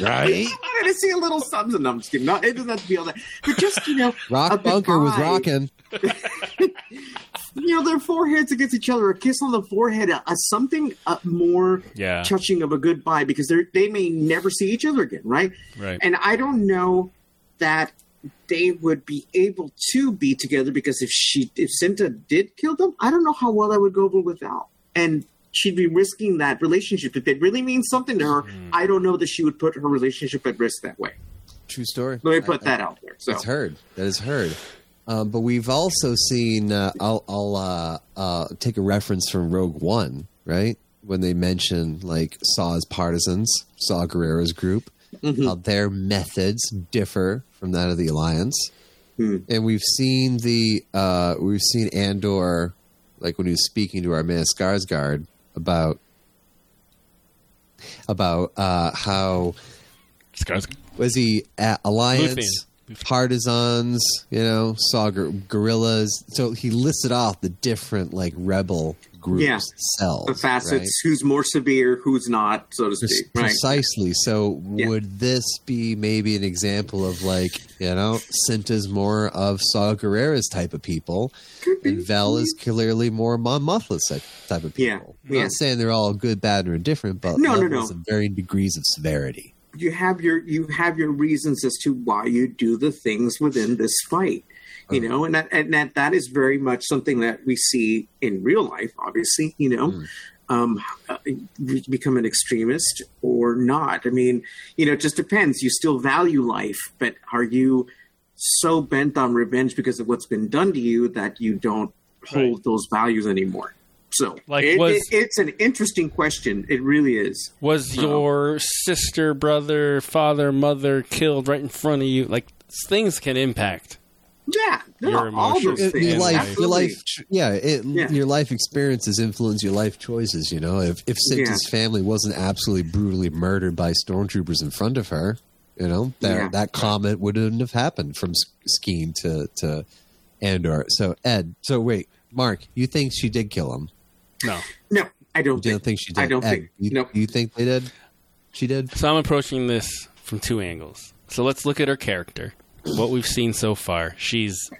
Right? I wanted to see a little something. No, I'm just kidding. No, it doesn't have to be all that. But just, you know, Rock bunker was rocking. You know, their foreheads against each other, a kiss on the forehead, a, a something uh, more Yeah. touching of a goodbye because they they may never see each other again, right? Right. And I don't know that they would be able to be together because if she if Cinta did kill them, I don't know how well that would go over without. And she'd be risking that relationship if it really means something to her. Hmm. I don't know that she would put her relationship at risk that way. True story. Let me put I- that out there. So It's heard. That is heard. Um, but we've also seen. Uh, I'll, I'll uh, uh, take a reference from Rogue One, right? When they mention like Saw's partisans, Saw Gerrera's group, Mm-hmm. how their methods differ from that of the Alliance, Hmm. and we've seen the uh, we've seen Andor, like when he was speaking to our man Skarsgård about about uh, how Skarsgård. was he at Alliance, Luthen. Partisans, you know, saw gor- guerrillas. So he listed off the different like rebel groups, Yeah. cells, the facets, right? who's more severe, who's not, so to Pre- speak. Right. Precisely. So Yeah. would this be maybe an example of like, you know, Cinta's more of Saw Gerrera's type of people, and Vel is mm-hmm. clearly more Mon Mothma's type of Yeah, people. I'm yeah. not saying they're all good, bad, or indifferent, but No, no, no. varying degrees of severity. You have your you have your reasons as to why you do the things within this fight you know and that and that that is very much something that we see in real life obviously you know um uh, you become an extremist or not. I mean you know it just depends. You still value life but are you so bent on revenge because of what's been done to you that you don't hold those values anymore so Like, it- was- it- it's an interesting question it really is Was So- your sister, brother, father, mother killed right in front of you? Like things can impact. yeah Your all those things your life, your life, yeah, it, Yeah. your life experiences influence your life choices. You know, if if Cinta's family wasn't absolutely brutally murdered by stormtroopers in front of her, you know, that Yeah. that comment wouldn't have happened from S- Skeen to to Andor. So Ed, so wait, Mark, you think she did kill him? No. No, I don't don't think. think she did? I don't Ed, think. You, Nope. you think they did? She did. So I'm approaching this from two angles. So let's look at her character. What we've seen so far. She's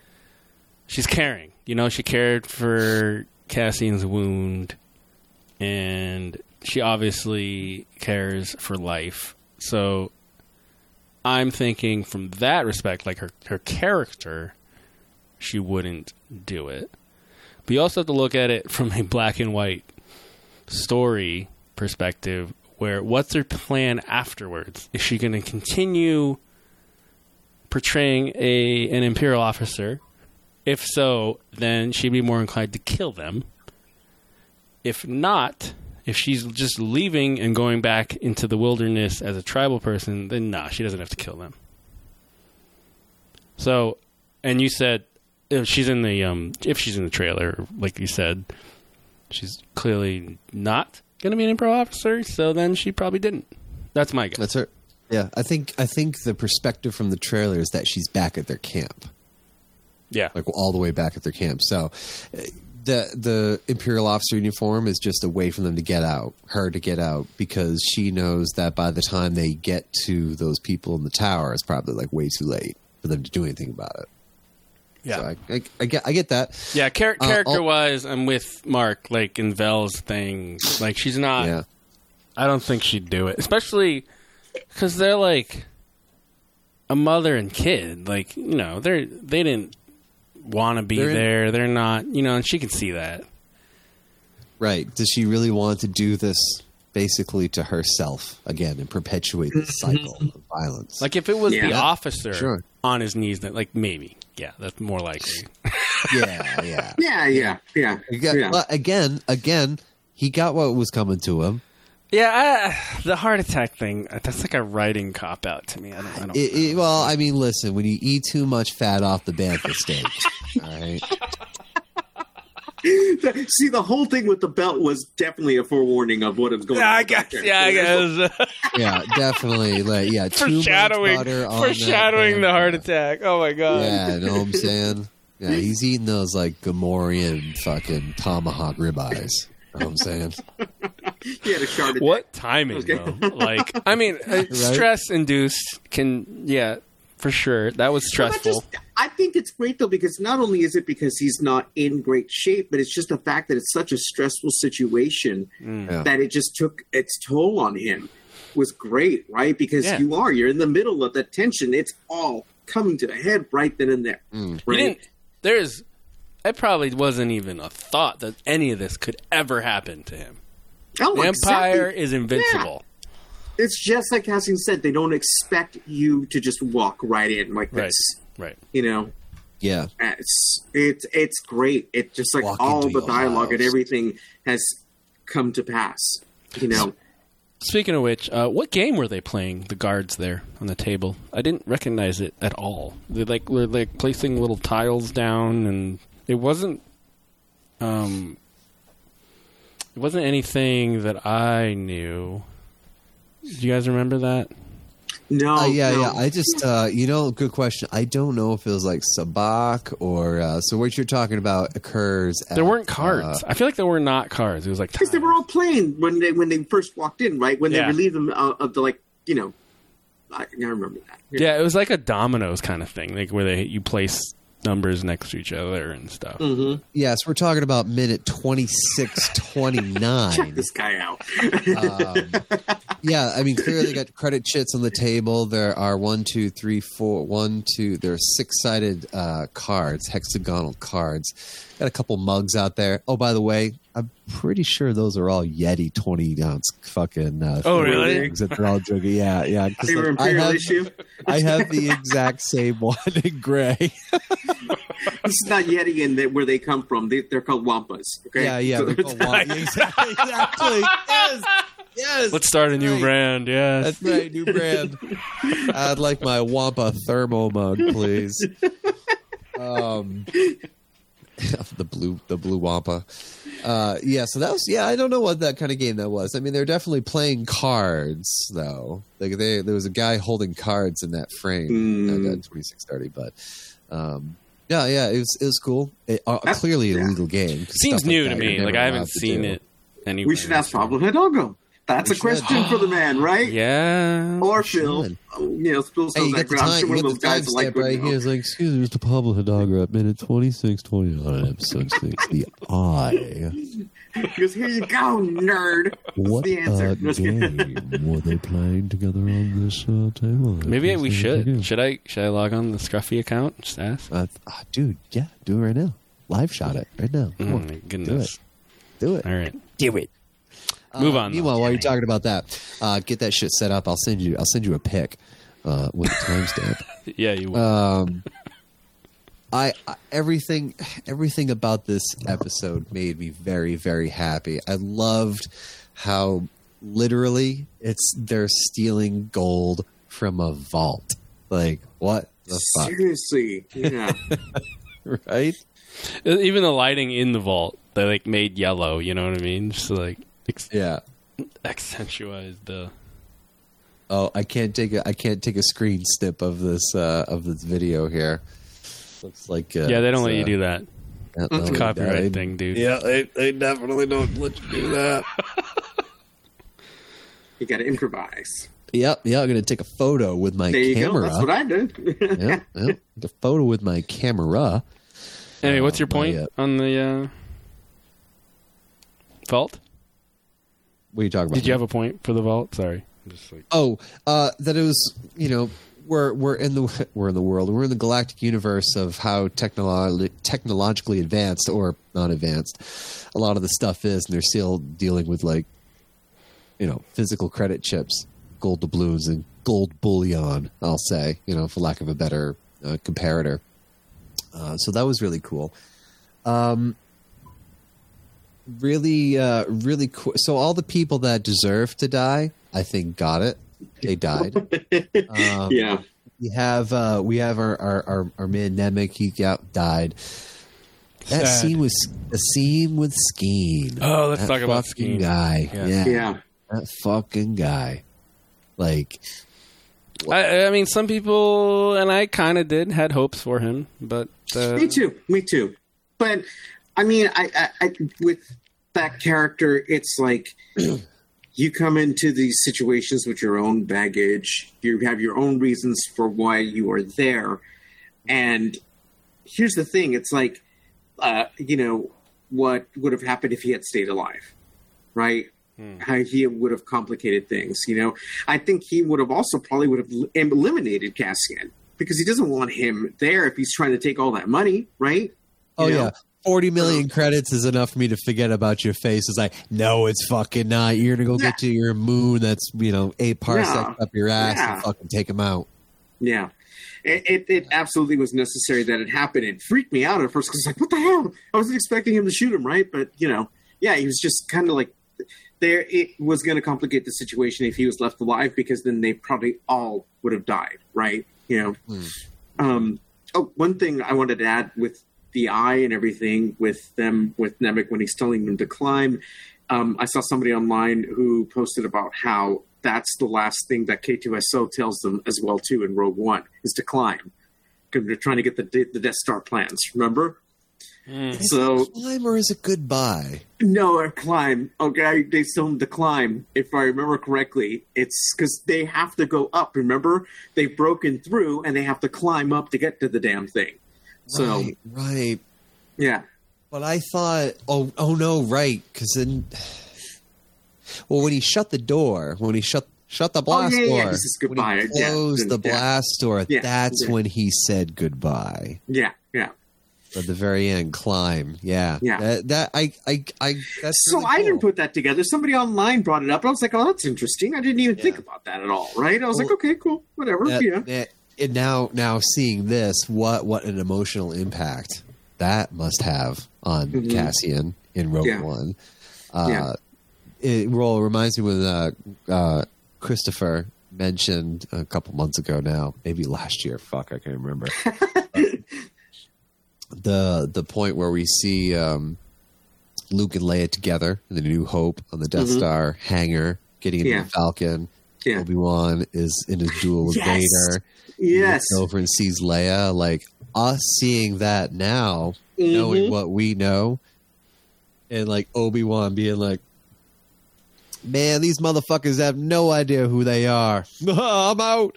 she's caring. You know, she cared for Cassian's wound and she obviously cares for life. So I'm thinking from that respect, like her her character, she wouldn't do it. But you also have to look at it from a black and white story perspective where what's her plan afterwards? Is she going to continue portraying a an imperial officer? If so, then she'd be more inclined to kill them. If not, if she's just leaving and going back into the wilderness as a tribal person, then nah, she doesn't have to kill them. So, and you said if she's in the um if she's in the trailer, like you said, she's clearly not going to be an imperial officer. So then she probably didn't. That's my guess. That's her. Yeah, I think I think the perspective from the trailer is that she's back at their camp. Yeah, like all the way back at their camp. So uh, the the imperial officer uniform is just a way for them to get out, her to get out, because she knows that by the time they get to those people in the tower, it's probably like way too late for them to do anything about it. Yeah. so I, I, I get I get that. Yeah, char- Uh, character wise, I'm with Mark. Like in Vel's thing, like she's not. Yeah. I don't think she'd do it, especially because they're like a mother and kid. Like you know, they're they didn't want to be They're in- there. They're not. You know, and she can see that. Right? Does she really want to do this basically to herself again and perpetuate the mm-hmm. cycle of violence? Like if it was the Yeah. officer Sure. on his knees, then like maybe, yeah, that's more likely. yeah, yeah. Yeah, yeah, yeah. Again, yeah. well, again, again, he got what was coming to him. Yeah, I, the heart attack thing—that's like a writing cop out to me. I don't. I don't It, it, well, I mean, listen, when you eat too much fat off the bantha steak, all right. See, the whole thing with the belt was definitely a forewarning of what is going Yeah, on. I guess. Yeah, I guess. Yeah, definitely. Like, yeah, too much foreshadowing, on foreshadowing the heart attack. Oh my god. Yeah, you know what I'm saying? Yeah, he's eating those like Gamorrean fucking tomahawk ribeyes. You know what I'm saying? He had a shard. What timing though? Like, I mean, uh, stress induced can, yeah, for sure. That was stressful. just- I think it's great though because not only is it because he's not in great shape, but it's just the fact that it's such a stressful situation Mm. Yeah. that it just took its toll on him. Was great, right? Because Yeah. you are you're in the middle of the tension. It's all coming to a head right then and there. You Right? There's. It probably wasn't even a thought that any of this could ever happen to him. Oh, the Empire is invincible. It's just like Cassian said. They don't expect you to just walk right in like this. Right. You know, Yeah. it's it's it's great. It just like Walk all the your dialogue and everything has come to pass. You know, Speaking of which, uh, what game were they playing? The guards there on the table. I didn't recognize it at all. They like were like placing little tiles down, and it wasn't. Um, it wasn't anything that I knew. Do you guys remember that? no, Uh, yeah, no. yeah. I just, uh, you know, good question. I don't know if it was like sabacc or uh, so. What you're talking about occurs. At, There weren't cards. uh, I feel like there were not cards. It was like because they were all playing when they when they first walked in, right? When Yeah. they relieved them uh, of the like, you know, I, I remember that. yeah, it was like a dominoes kind of thing, like where they you place numbers next to each other and stuff. Mm-hmm. yes, we're talking about minute twenty six twenty nine. Check this guy out. um, yeah, I mean, clearly they got credit chits on the table. There are one, two, three, four, one, two. There are six sided uh, cards, hexagonal cards. Got a couple mugs out there. Oh, by the way, I'm pretty sure those are all Yeti 20 ounce fucking. Uh, Oh, really? things That they're all drinking. Yeah, yeah. 'cause, They were like, I imperial have- issue. I have the exact same one in gray. This is not Yeti and they, where they come from. They, they're called Wampas. Okay. Yeah, yeah. So they're it's called not- Wampa. exactly. exactly. Yes. Yes. Let's start a new Right. brand. Yeah, That's right, new brand. I'd like my Wampa thermo mug, please. Um, the blue, the blue Wampa. Uh, yeah, so that was yeah. I don't know what that kind of game that was. I mean, they're definitely playing cards though. Like they, there was a guy holding cards in that frame. Mm. That, that twenty six thirty, but. Um, yeah, yeah, it was it was cool. It, uh, That's- clearly a yeah. legal game. seems stuff like new to me. Like I haven't seen do. it anywhere. we should ask Pablo Hidalgo. That's We a should. question for the man, right? Yeah. Or We Phil. should. Oh, You know, Phil Hey, sells you that got the ground. I'm time. sure one You of those the guys time like right know. here. It's like, excuse me, Mr. Pablo Hidalgo at minute twenty six twenty nine episode six. The eye. He goes, "Here you go, nerd." What the answer. uh, game were they playing together on this uh, table? Maybe we Please say it again. should. Should I? Should I log on the Scruffy account? Just ask. Uh, ah, dude, yeah, do it right now. Live shot it right now. Come Oh on, my goodness. do it. All right. Do it. Move Uh, on. though. Meanwhile, while you're talking about that, uh, get that shit set up. I'll send you. I'll send you a pic uh, with a timestamp. yeah, you. will. Um, I, I everything everything about this episode made me very very happy. I loved how literally it's they're stealing gold from a vault. Like what the fuck, Seriously, yeah. right? Uh, Even the lighting in the vault, they like made yellow. You know what I mean? Just like ex- Yeah. accentuate the. Oh, I can't take a I can't take a screen snip of this uh, of this video here. Looks like uh, yeah, they don't it's, let you uh, do that. yeah, It's a copyright they- thing, dude. Yeah, they, they definitely don't let you do that. you got to improvise. Yep, yeah, I'm gonna take a photo with my There you camera. go. That's what I did. yeah, yeah, take a photo with my camera. Anyway, what's your my, point uh, on the uh, vault? What are you talking about? Did you have a point for the vault? Sorry. Just like Oh, uh, that it was. You know, we're we're in the we're in the world. We're in the galactic universe of how technolo- technologically advanced or not advanced a lot of the stuff is, and they're still dealing with like, you know, physical credit chips, gold doubloons, and gold bullion. I'll say, you know, for lack of a better uh, comparator. Uh, so that was really cool. Um, really, uh, really cool. So all the people that deserve to die, I think, got it. They died. Um, yeah. we have uh, we have our our, our, our man Nemik. He got died. That Sad. scene was a scene with Skeen. Oh, let's That talk about fucking Skeen. guy. Yeah. Yeah. Yeah. that fucking guy. Like, I, I mean, some people and I kind of did had hopes for him, but uh, Me too. Me too. But I mean, I, I, I with that character, it's like you come into these situations with your own baggage. You have your own reasons for why you are there, and here's the thing: it's like, uh, you know, what would have happened if he had stayed alive, right? How he would have complicated things. You know, I think he would have also probably would have eliminated Cassian because he doesn't want him there if he's trying to take all that money, right? oh You know? yeah, 40 million credits is enough for me to forget about your face. It's like, no, it's fucking not. You're gonna go get to your moon that's you know eight parsecs Yeah. up your ass Yeah. and fucking take him out. Yeah. It, it, it absolutely was necessary that it happened. It freaked me out at first because, like, what the hell? I wasn't expecting him to shoot him, right? But, you know, yeah, he was just kind of like, there, it was going to complicate the situation if he was left alive because then they probably all would have died, right? You know? Um, oh, one thing I wanted to add with the eye and everything with them, with Nemik when he's telling them to climb. Um, I saw somebody online who posted about how that's the last thing that K2SO tells them as well too in Rogue One is to climb because they're trying to get the the Death Star plans. Remember? So climb or is it goodbye? no, a climb. Okay, they tell them to climb. If I remember correctly, it's because they have to go up. Remember, they've broken through and they have to climb up to get to the damn thing. So right, right. yeah, But I thought, oh, oh no, right? Because then, well, when he shut the door, when he shut shut the oh, blast Oh, yeah, yeah, door, says when goodbye. he Yeah, closed the yeah. blast door, Yeah, that's yeah. when he said goodbye. yeah, yeah. At the very end, climb. Yeah, Yeah. That, that I, I, I. That's So really I didn't put that together. Somebody online brought it up. I was like, "Oh, that's interesting." I didn't even think about that at all. Right? I was like, "Okay, cool, whatever." That- yeah, that- and now, now seeing this, what, what an emotional impact that must have on Mhm. Cassian in Rogue Yeah. One. Uh, Yeah. It well reminds me when uh, uh, Christopher mentioned a couple months ago now, maybe last year. Fuck, I can't remember. the the point where we see um, Luke and Leia together in the New Hope on the Death Mhm. Star hangar, getting into Yeah. the Falcon. Yeah. Obi Wan is in his duel with Yes. Vader. He Yes. looks over and sees Leia. Like us seeing that now, knowing Mhm. what we know, and like Obi Wan being like, "Man, these motherfuckers have no idea who they are. I'm out."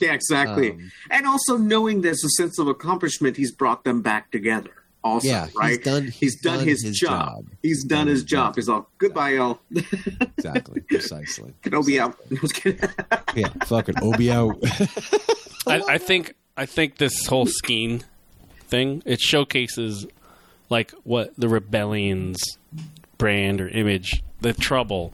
yeah, exactly. Um, and also knowing there's a sense of accomplishment, he's brought them back together. Also, Yeah, he's right? done- He's, he's done, done his, his job. job. He's done his job. He's all goodbye, y'all. Exactly, precisely. Kenobi out. I was. Yeah, fucking Obi out. I, I think I think this whole scheme thing it showcases like what the rebellion's brand or image, the trouble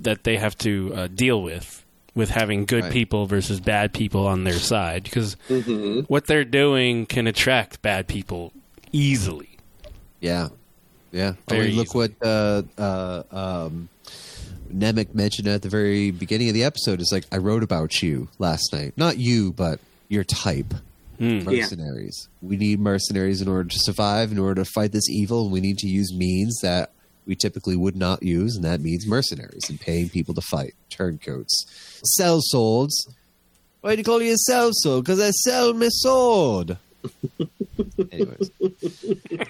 that they have to uh, deal with with having good Right. people versus bad people on their side because Mm-hmm. what they're doing can attract bad people easily. Yeah, yeah. I mean, look what uh, uh, um, Nemik mentioned at the very beginning of the episode. It's like I wrote about you last night, not you, but your type. Hmm. Mercenaries. We need mercenaries in order to survive. In order to fight this evil, we need to use means that we typically would not use, and that means mercenaries and paying people to fight, turncoats, sell swords. Why do you call you a sell sword? Because I sell my sword. Anyways, uh,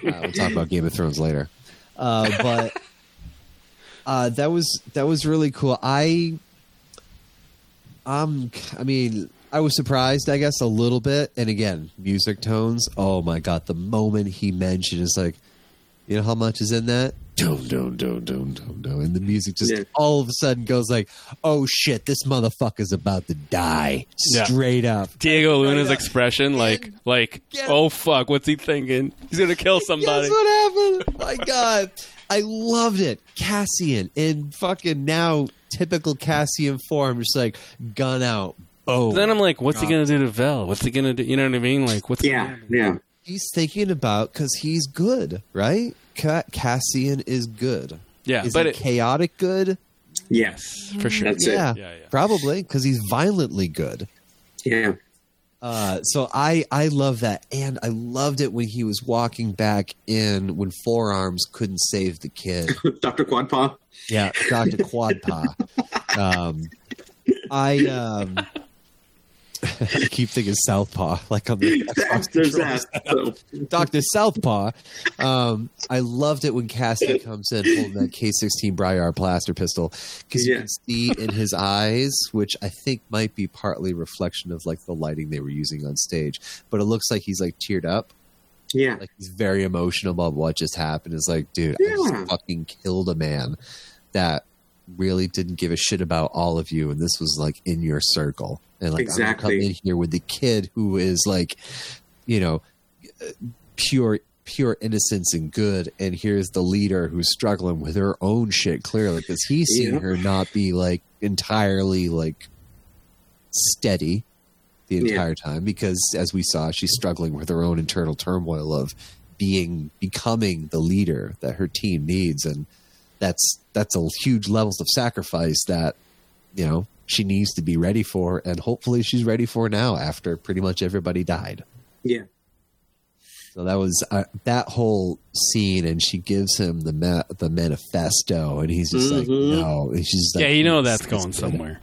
we'll talk about Game of Thrones later. Uh, but uh, that was that was really cool. I, um, I mean, I was surprised, I guess, a little bit. And again, music tones. Oh my god! The moment he mentioned, it's like, you know how much is in that? Dum dum dum dum dum dum, and the music just Yeah. all of a sudden goes like, "Oh shit! This motherfucker's about to die!" Yeah. Straight up. Diego Luna's up. expression, like, like, Get- oh fuck, what's he thinking? He's gonna kill somebody. Guess what happened? My God, I loved it. Cassian in fucking now typical Cassian form, just like gun out. Oh, Then I'm like, what's he gonna do to Vel? What's he gonna do? You know what I mean? Like, what's Yeah, gonna yeah. he's thinking about because he's good, right? Ca- Cassian is good. Yeah, is but he it- chaotic good? Yes, for sure. That's yeah, it. Yeah, yeah. probably because he's violently good. Yeah. Uh, so I I love that, and I loved it when he was walking back in when Forearms couldn't save the kid. Dr. Quadpaw. Yeah, Doctor Quadpaw. Um, I um, I keep thinking Southpaw, like on the Xbox There's that. So, Doctor Southpaw. Um, I loved it when Cassie comes in holding that K sixteen Bryar blaster pistol because you can see in his eyes, which I think might be partly reflection of like the lighting they were using on stage, but it looks like he's like teared up. yeah. Like he's very emotional about what just happened. It's like, dude, I just fucking killed a man that really didn't give a shit about all of you, and this was like in your circle. And like I'm gonna come in here with the kid who is like, you know, pure pure innocence and good, and here's the leader who's struggling with her own shit clearly because he's seen Yeah. her not be like entirely like steady the Yeah. entire time because as we saw she's struggling with her own internal turmoil of being becoming the leader that her team needs and that's that's a huge levels of sacrifice that you know she needs to be ready for and hopefully she's ready for now after pretty much everybody died Yeah. so that was uh, that whole scene and she gives him the ma- the manifesto and he's just like Mhm. no and she's like, yeah, you know that's going somewhere.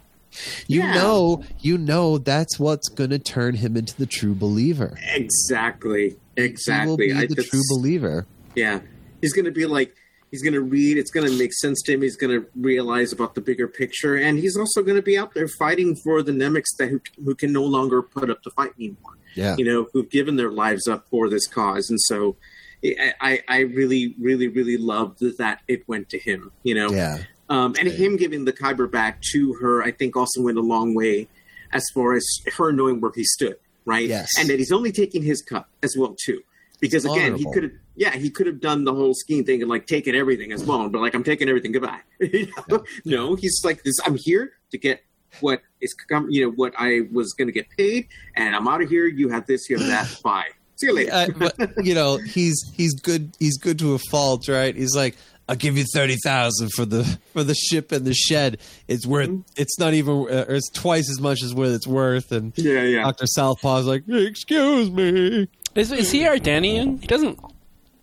you Yeah. know you know that's what's going to turn him into the true believer Exactly. he will Exactly. be I the true believer Yeah. He's going to be like, he's going to read. It's going to make sense to him. He's going to realize about the bigger picture. And he's also going to be out there fighting for the Nemiks that who, who can no longer put up the fight anymore. yeah You know, who've given their lives up for this cause. And so I, I, really, really, really loved that it went to him, you know? yeah Um, and him giving the Kyber back to her, I think, also went a long way as far as her knowing where he stood, right? Yes. And that he's only taking his cut as well too, because again, he could have, yeah, he could have done the whole scheme thing and like taken everything as well, but like I'm taking everything, goodbye. You know? No, he's like this. I'm here to get what is, com- you know, what I was going to get paid, and I'm out of here. You have this, you have that. Bye. See you later. Uh, but you know he's he's good he's good to a fault right he's like i'll give you 30000 for the for the ship and the shed it's worth Mm-hmm. it's not even uh, it's twice as much as what it's worth and yeah, yeah. dr southpaw's like excuse me Is, is he Ardennian? He doesn't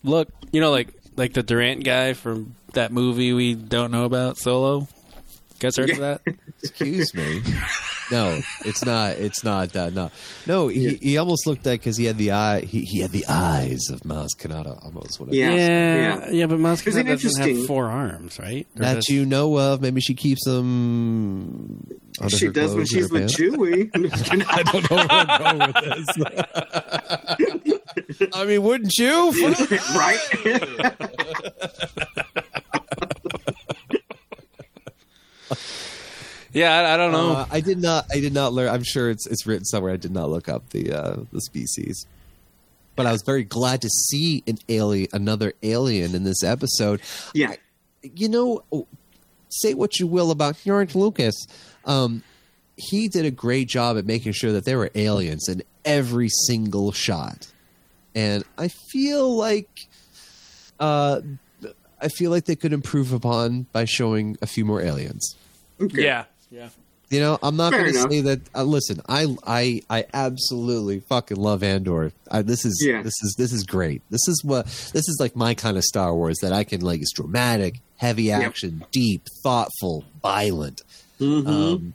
look, you know, like like the Durant guy from that movie we don't know about, Solo. Guys heard of that? excuse me no it's not it's not that no no he, he almost looked like because he had the eye he, he had the eyes of Maz Kanata almost whatever Yeah. yeah, yeah, but Moscow Isn't doesn't have interesting- four arms, right? Or that does- you know of maybe she keeps them under she her does when she's with pants. Chewie. I don't know where I'm going with this. I mean, wouldn't you? right? Yeah, I, I don't know. Uh, I did not. I did not learn. I'm sure it's it's written somewhere. I did not look up the uh, the species, but I was very glad to see an alien, another alien in this episode. Yeah. You know, say what you will about George Lucas, um, he did a great job at making sure that there were aliens in every single shot, and I feel like, uh, I feel like they could improve upon by showing a few more aliens. Okay. yeah, yeah. You know, I'm not going to say that. Uh, listen, I, I, I absolutely fucking love Andor. I, this is, Yeah. this is, this is great. This is what, this is like my kind of Star Wars that I can like. It's dramatic, heavy action, deep, thoughtful, violent. Mhm. Um,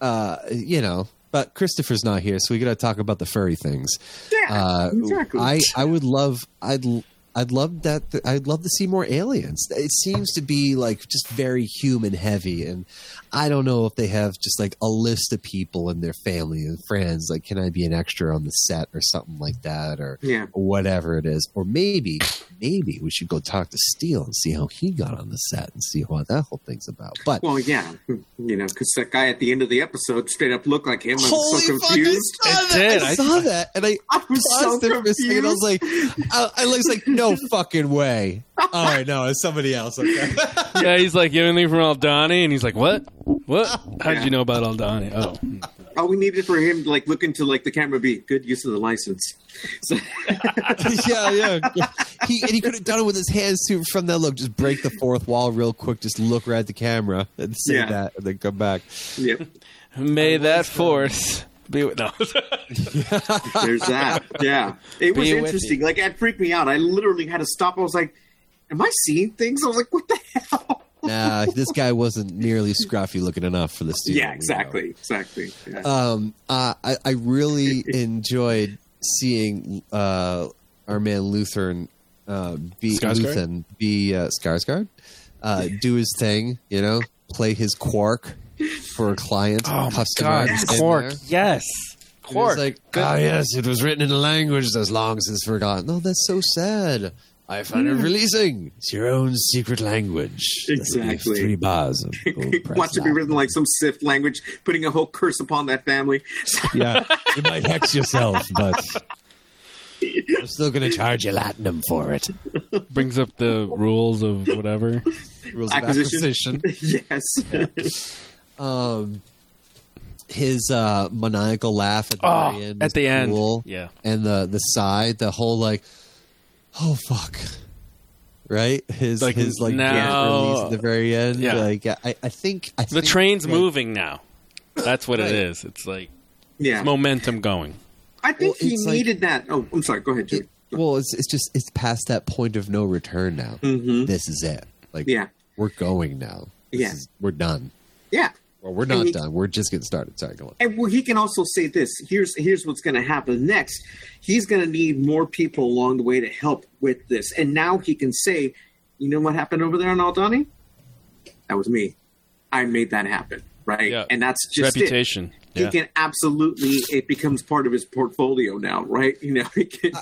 uh, you know, but Christopher's not here, so we got to talk about the furry things. Yeah, Uh, exactly. I, I would love, I'd, l- I'd love that. I'd love to see more aliens. It seems to be like just very human heavy, and I don't know if they have just like a list of people and their family and friends. Like, can I be an extra on the set or something like that, or Yeah. whatever it is? Or maybe, maybe we should go talk to Steele and see how he got on the set and see what that whole thing's about. But Well, yeah, you know, because that guy at the end of the episode straight up looked like him. I was Holy so fuck, I confused. saw It that. did. I I- saw that, and I, I was so paused it for a second. I was like, I, I was like, no fucking way. All right, no, it's somebody else. Okay. yeah, he's like, you have anything from Aldhani? And he's like, what? What? How did you know about Aldhani? Oh. All we needed for him, to, like, look into like the camera, be good use of the license. So, yeah, yeah. He and he could have done it with his hands too. From that look, just break the fourth wall real quick. Just look right at the camera and say Yeah. that, and then come back. yep, May that force be with. No. there's that. Yeah, it was Be with interesting. you. Like, it freaked me out. I literally had to stop. I was like, "Am I seeing things?" I was like, "What the hell?" Nah, this guy wasn't nearly scruffy looking enough for the studio. yeah, exactly, exactly. Yeah. Um, uh, I I really enjoyed seeing uh, our man Lutheran uh, be Skarsgård? Luthen be uh, Skarsgård, uh, do his thing. You know, play his quark for a client. Oh my god, in Quark. there. Yes. And it's Quark. like, oh yes, it was written in a language that's long since forgotten. No, that's so sad. I find it hmm. releasing. It's your own secret language. Exactly. Three bars of gold Watch it be written like some Sith language, putting a whole curse upon that family. Yeah, you might hex yourself, but I'm still going to charge you latinum for it. Brings up the rules of whatever. Rules Acquisition. of acquisition. yes. Um, his uh, maniacal laugh at the Oh, end. at was the end. Yeah. and the the side, the whole like, oh fuck, right? His Like, his like now- release at the very end. Yeah. like I, I think I The think, train's like, moving now. That's what Right. it is. It's like Yeah. it's momentum going. I think Well, he it's like- needed that. Oh, I'm sorry. Go ahead, Jimmy. Well, it's it's just it's past that point of no return now. Mhm. This is it. Like Yeah. we're going now. This Yeah. is- we're done. Yeah. Well, we're not he- done. We're just getting started. Sorry, go on. And well, he can also say this. Here's here's what's going to happen next. He's going to need more people along the way to help with this. And now he can say, you know what happened over there on Aldhani? That was me. I made that happen, right? Yeah. And that's just it. Reputation. He can absolutely. It becomes part of his portfolio now, right? You know, he can,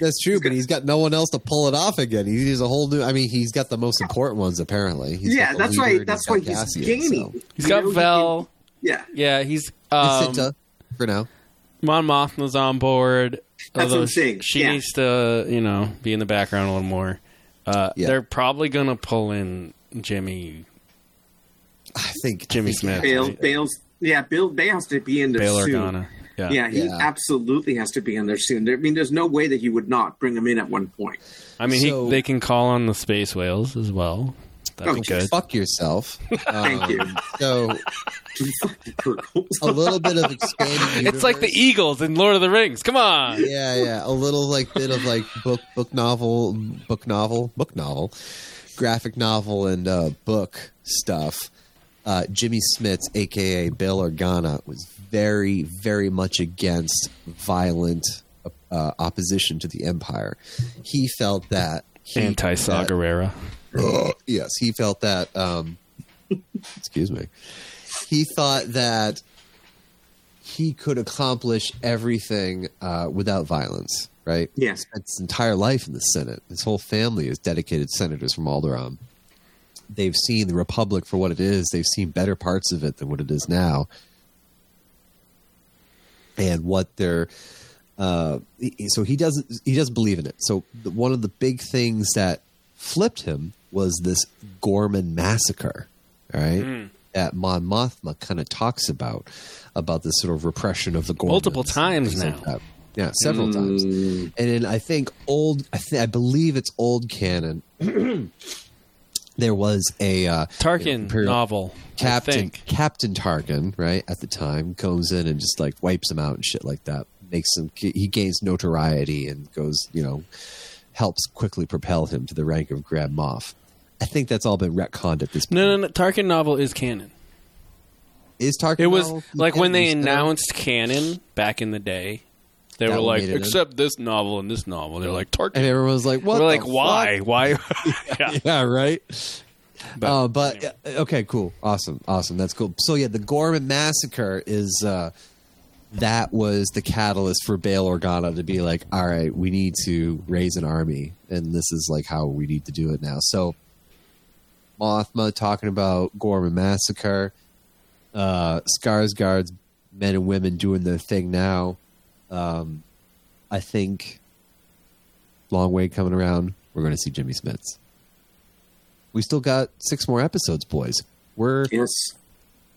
That's true, but he's got no one else to pull it off again. He's a whole new. I mean, he's got the most important ones apparently. He's yeah, got the that's right. and why he's Cassian, gaining. so. He's You got know, he can- yeah, Yeah, he's um, Cinta, for now. Mon Mothma's on board. That's what I'm saying, She yeah. needs to, you know, be in the background a little more. Uh, Yeah. They're probably gonna pull in Jimmy I think Jimmy I think- Smits. Bail. Bail's. Yeah, Bill. Bail has to be in there Bail soon. Organa. Yeah. Yeah, he Yeah. absolutely has to be in there soon. I mean, there's no way that he would not bring him in at one point. I mean, So- he, they can call on the space whales as well. That'd Oh, be just good. Fuck yourself. Thank Um, you. So a little bit of expanding. It's like the. Eagles in Lord of the Rings. Come on. Yeah, yeah, a little like bit of like book, book novel, book novel, book novel, graphic novel, and uh, book stuff. Uh, Jimmy Smits, aka Bail Organa, was very, very much against violent uh, opposition to the Empire. He felt that Anti Saw that- yes, he felt that. Um, excuse me. He thought that he could accomplish everything uh, without violence. Right? Yes. He spent his entire life in the Senate. His whole family is dedicated senators from Alderaan. They've seen the Republic for what it is. They've seen better parts of it than what it is now, and what they're. Uh, so he doesn't. He doesn't believe in it. So the, one of the big things that flipped him was this Ghorman massacre, right? That Mon Mothma kind of talks about about this sort of repression of the Ghormans Multiple times things like now. Yeah, several times. And then I think old. I, th- I believe it's old canon. there was a uh, Tarkin Imperial- novel. Captain. Captain Tarkin, right at the time, comes in and just like wipes him out and shit like that. Makes him he gains notoriety and goes, you know, helps quickly propel him to the rank of Grand Moff. I think that's all been retconned at this point. No, no, no. Tarkin novel is canon. Is Tarkin? It was now like when they announced canon back in the day. They were like, it except this novel and this novel. They're like Tarkin. and everyone was like, "What?" We're like, why? fuck? Why? yeah. yeah, right. But, uh, but uh, okay, cool, awesome, awesome. That's cool. So yeah, the Ghorman massacre is uh, that was the catalyst for Bail Organa to be like, all right, we need to raise an army, and this is like how we need to do it now. So Mothma talking about Ghorman massacre, uh, Skarsgård's men and women doing their thing now. Um, I think long way coming around. We're going to see Jimmy Smits. We still got six more episodes, boys. We're Yes.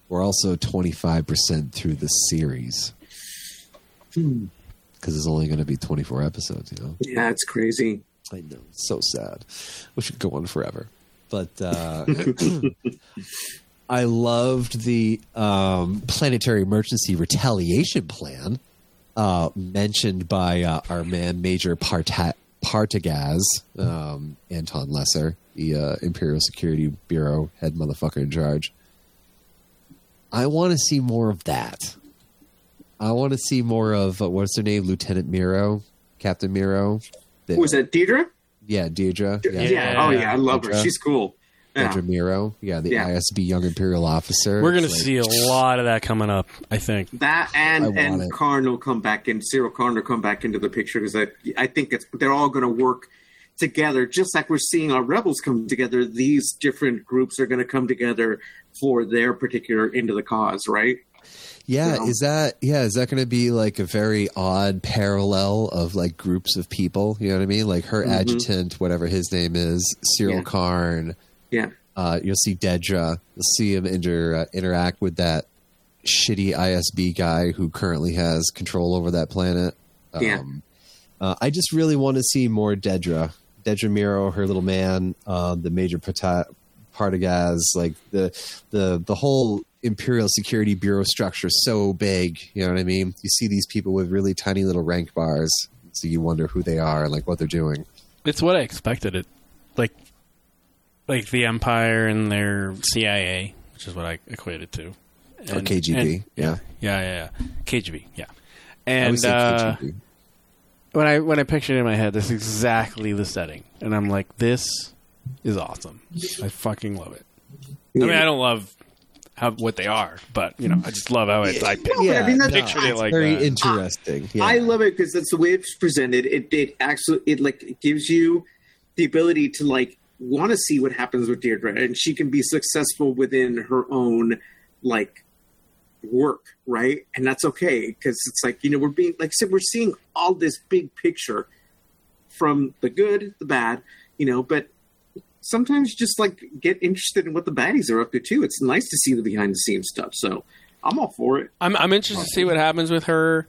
we're also twenty five percent through the series Hmm. because it's only going to be twenty four episodes. You know, Yeah, it's crazy. I know, it's so sad. We should go on forever. But uh, I loved the um, planetary emergency retaliation plan uh, mentioned by uh, our man Major Parta- Partagaz, um, Anton Lesser, the uh, Imperial Security Bureau head motherfucker in charge. I want to see more of that. I want to see more of uh, what's her name, Lieutenant Meero, Captain Meero. The- Was it Deidre? yeah, Deirdre. Yeah. Oh yeah, I love her. She's cool. Yeah. Deidre Meero. Yeah, the Yeah. ISB Young Imperial Officer. We're gonna It's like- see a lot of that coming up. I think. That and and it. Karn will come back in. Syril Karn will come back into the picture because I I think it's they're all going to work together, just like we're seeing our rebels come together. These different groups are going to come together for their particular into the cause, right? Yeah, You know? is that yeah, is that going to be like a very odd parallel of like groups of people, you know what I mean? Like her Mhm. adjutant, whatever his name is, Syril Yeah. Karn. Yeah. Uh, you'll see Dedra. You'll see him inter, uh, interact with that shitty ISB guy who currently has control over that planet. Yeah. uh, I just really want to see more Dedra. Dedra Meero, her little man, uh, the major Pata- Partagaz, like the the the whole Imperial Security Bureau structure so big. You know what I mean? You see these people with really tiny little rank bars, so you wonder who they are and like what they're doing. It's what I expected. It like like the Empire and their CIA, which is what I equated to. Or KGB, yeah. yeah, yeah, yeah, KGB, yeah. And would uh, KGB. when I when I pictured it in my head, that's exactly the setting, and I'm like, this is awesome. I fucking love it. I mean, I don't love how what they are, but you know, I just love how it. I pic- but I mean, that's- pictured it like very that. interesting. Yeah. I love it because that's the way it's presented. It it actually it like it gives you the ability to like want to see what happens with Deirdre, and she can be successful within her own like work, right? And that's okay because it's like you know we're being like I said we're seeing all this big picture from the good, the bad, you know, but sometimes just like get interested in what the baddies are up to too. It's nice to see the behind the scenes stuff. So I'm all for it. I'm I'm interested to see what happens with her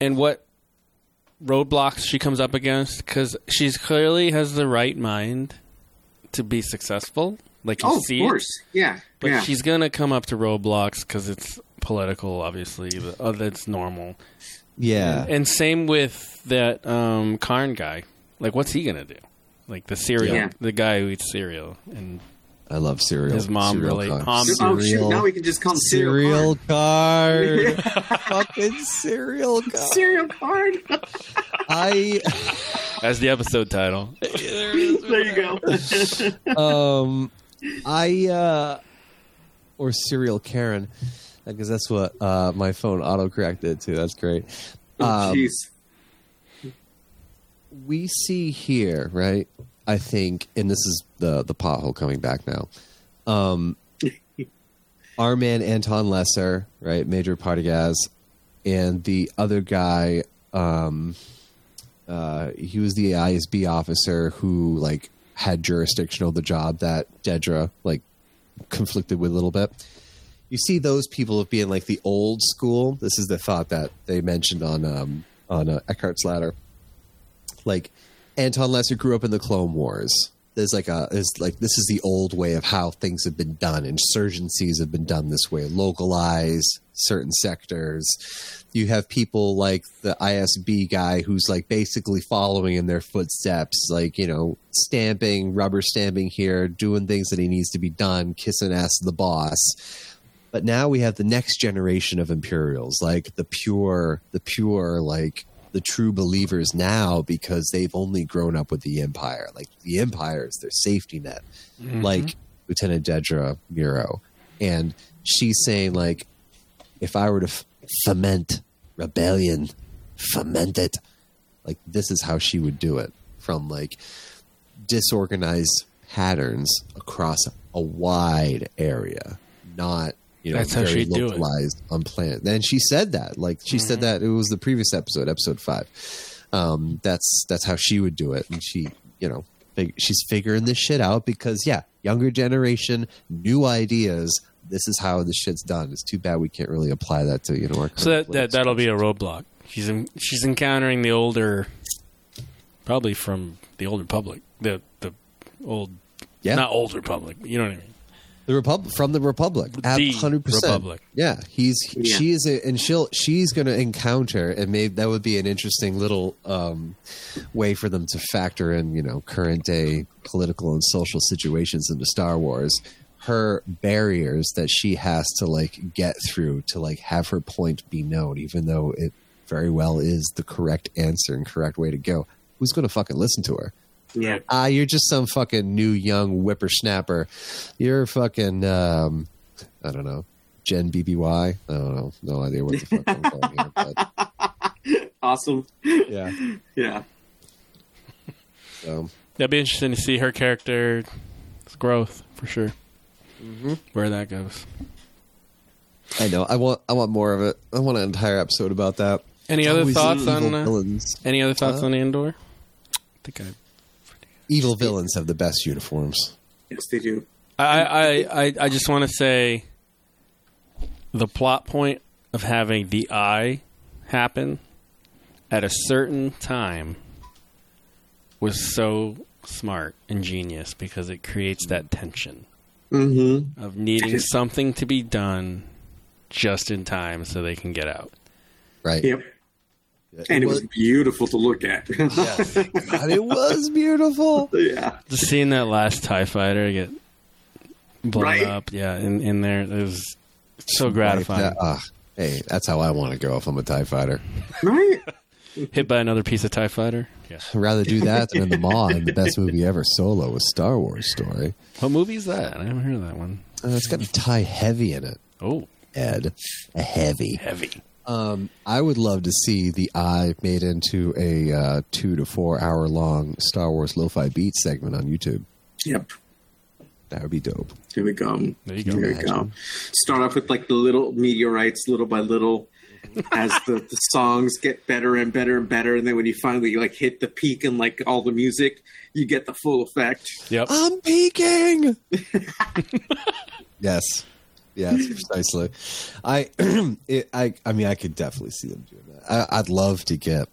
and what roadblocks she comes up against because she's clearly has the right mind to be successful. Like you Oh, of see course, it, yeah, but yeah. she's gonna come up to roadblocks because it's political. Obviously, but, oh, that's normal. Yeah. and same with that um, Karn guy. Like, what's he gonna do? Like the cereal, Yeah. the guy who eats cereal, and I love cereal. His mom Cereal really. Karn. Mom, Oh shoot! Now we can just call him Cereal Cereal card. Fucking cereal card. Cereal card. I that's the episode title. there you go. um I uh or cereal Karen because that's what uh my phone autocorrect did too. That's great. Oh, Um, Jeez. we see here, right? I think, and this is the the pothole coming back now. Um, our man Anton Lesser, right, Major Partagaz, and the other guy, um, uh, he was the ISB officer who like had jurisdiction over the job that Dedra like conflicted with a little bit. You see those people of being like the old school. This is the thought that they mentioned on um, on uh, Eckhartt's Ladder like Anton Lesser grew up in the Clone Wars. There's like a is like this is the old way of how things have been done. Insurgencies have been done this way. Localize certain sectors. You have people like the ISB guy who's like basically following in their footsteps, like, you know, stamping, rubber stamping here, doing things that he needs to be done, kissing ass to the boss. But now we have the next generation of Imperials, like the pure, the pure, like the true believers now because they've only grown up with the Empire. Like the Empire is their safety net, Mhm. like Lieutenant Dedra Miro. And she's saying, like, if I were to f- foment rebellion, foment it, like this is how she would do it from like disorganized patterns across a wide area, not you know That's how very she'd do it. localized on planet. And she said that, like she said that it was the previous episode, episode five. Um, that's that's how she would do it, and she, you know, fig- she's figuring this shit out because yeah, younger generation, new ideas. This is how this shit's done. It's too bad we can't really apply that to you know our So that, that that'll be a roadblock. She's in, she's encountering the older, probably from the older public, the the old, Yeah. not old Republic. but You know what I mean? The Republic from the Republic, hundred percent. Republic. Yeah, he's Yeah. she is, a, and she'll she's going to encounter, and maybe that would be an interesting little um, way for them to factor in, you know, current day political and social situations into Star Wars. Her barriers that she has to like get through to like have her point be known, even though it very well is the correct answer and correct way to go. Who's going to fucking listen to her? Yeah. Ah, you're just some fucking new young whippersnapper. You're fucking um I don't know. Gen BBY. I don't know. No idea what the fuck I'm calling here, but Awesome. Yeah. Yeah. so That'd be interesting to see her character growth for sure. Mm-hmm. Where that goes. I know. I want. I want more of it. I want an entire episode about that. Any It's other thoughts on uh, any other thoughts Huh? on Andor? I think I Evil villains have the best uniforms. Yes, they do. I, I, I, I just want to say the plot point of having the eye happen at a certain time was so smart and genius because it creates that tension Mm-hmm. of needing something to be done just in time so they can get out. Right. Yep. And it was beautiful to look at. God, it was beautiful. Yeah. Just seeing that last TIE fighter get blown Right? up, yeah, in, in there, it was so gratifying. Like that- ah, hey, that's how I want to go if I'm a Tie Fighter. Right. Hit by another piece of TIE fighter. Yeah. I'd rather do that than in the Maw in the best movie ever, Solo, a Star Wars story. What movie is that? I haven't heard of that one. Uh, it's got a tie heavy in it. Oh, Ed, a heavy. heavy. Um, I would love to see the eye made into a uh, two to four hour long Star Wars lo-fi beat segment on YouTube. Yep. That would be dope. Here we go. There you go. Here we go. Start off with like the little meteorites, little by little, as the, the songs get better and better and better, and then when you finally like hit the peak and like all the music, you get the full effect. Yep. I'm peaking. yes, yes, precisely. I, it, I, I mean, I could definitely see them doing that. I, I'd love to get.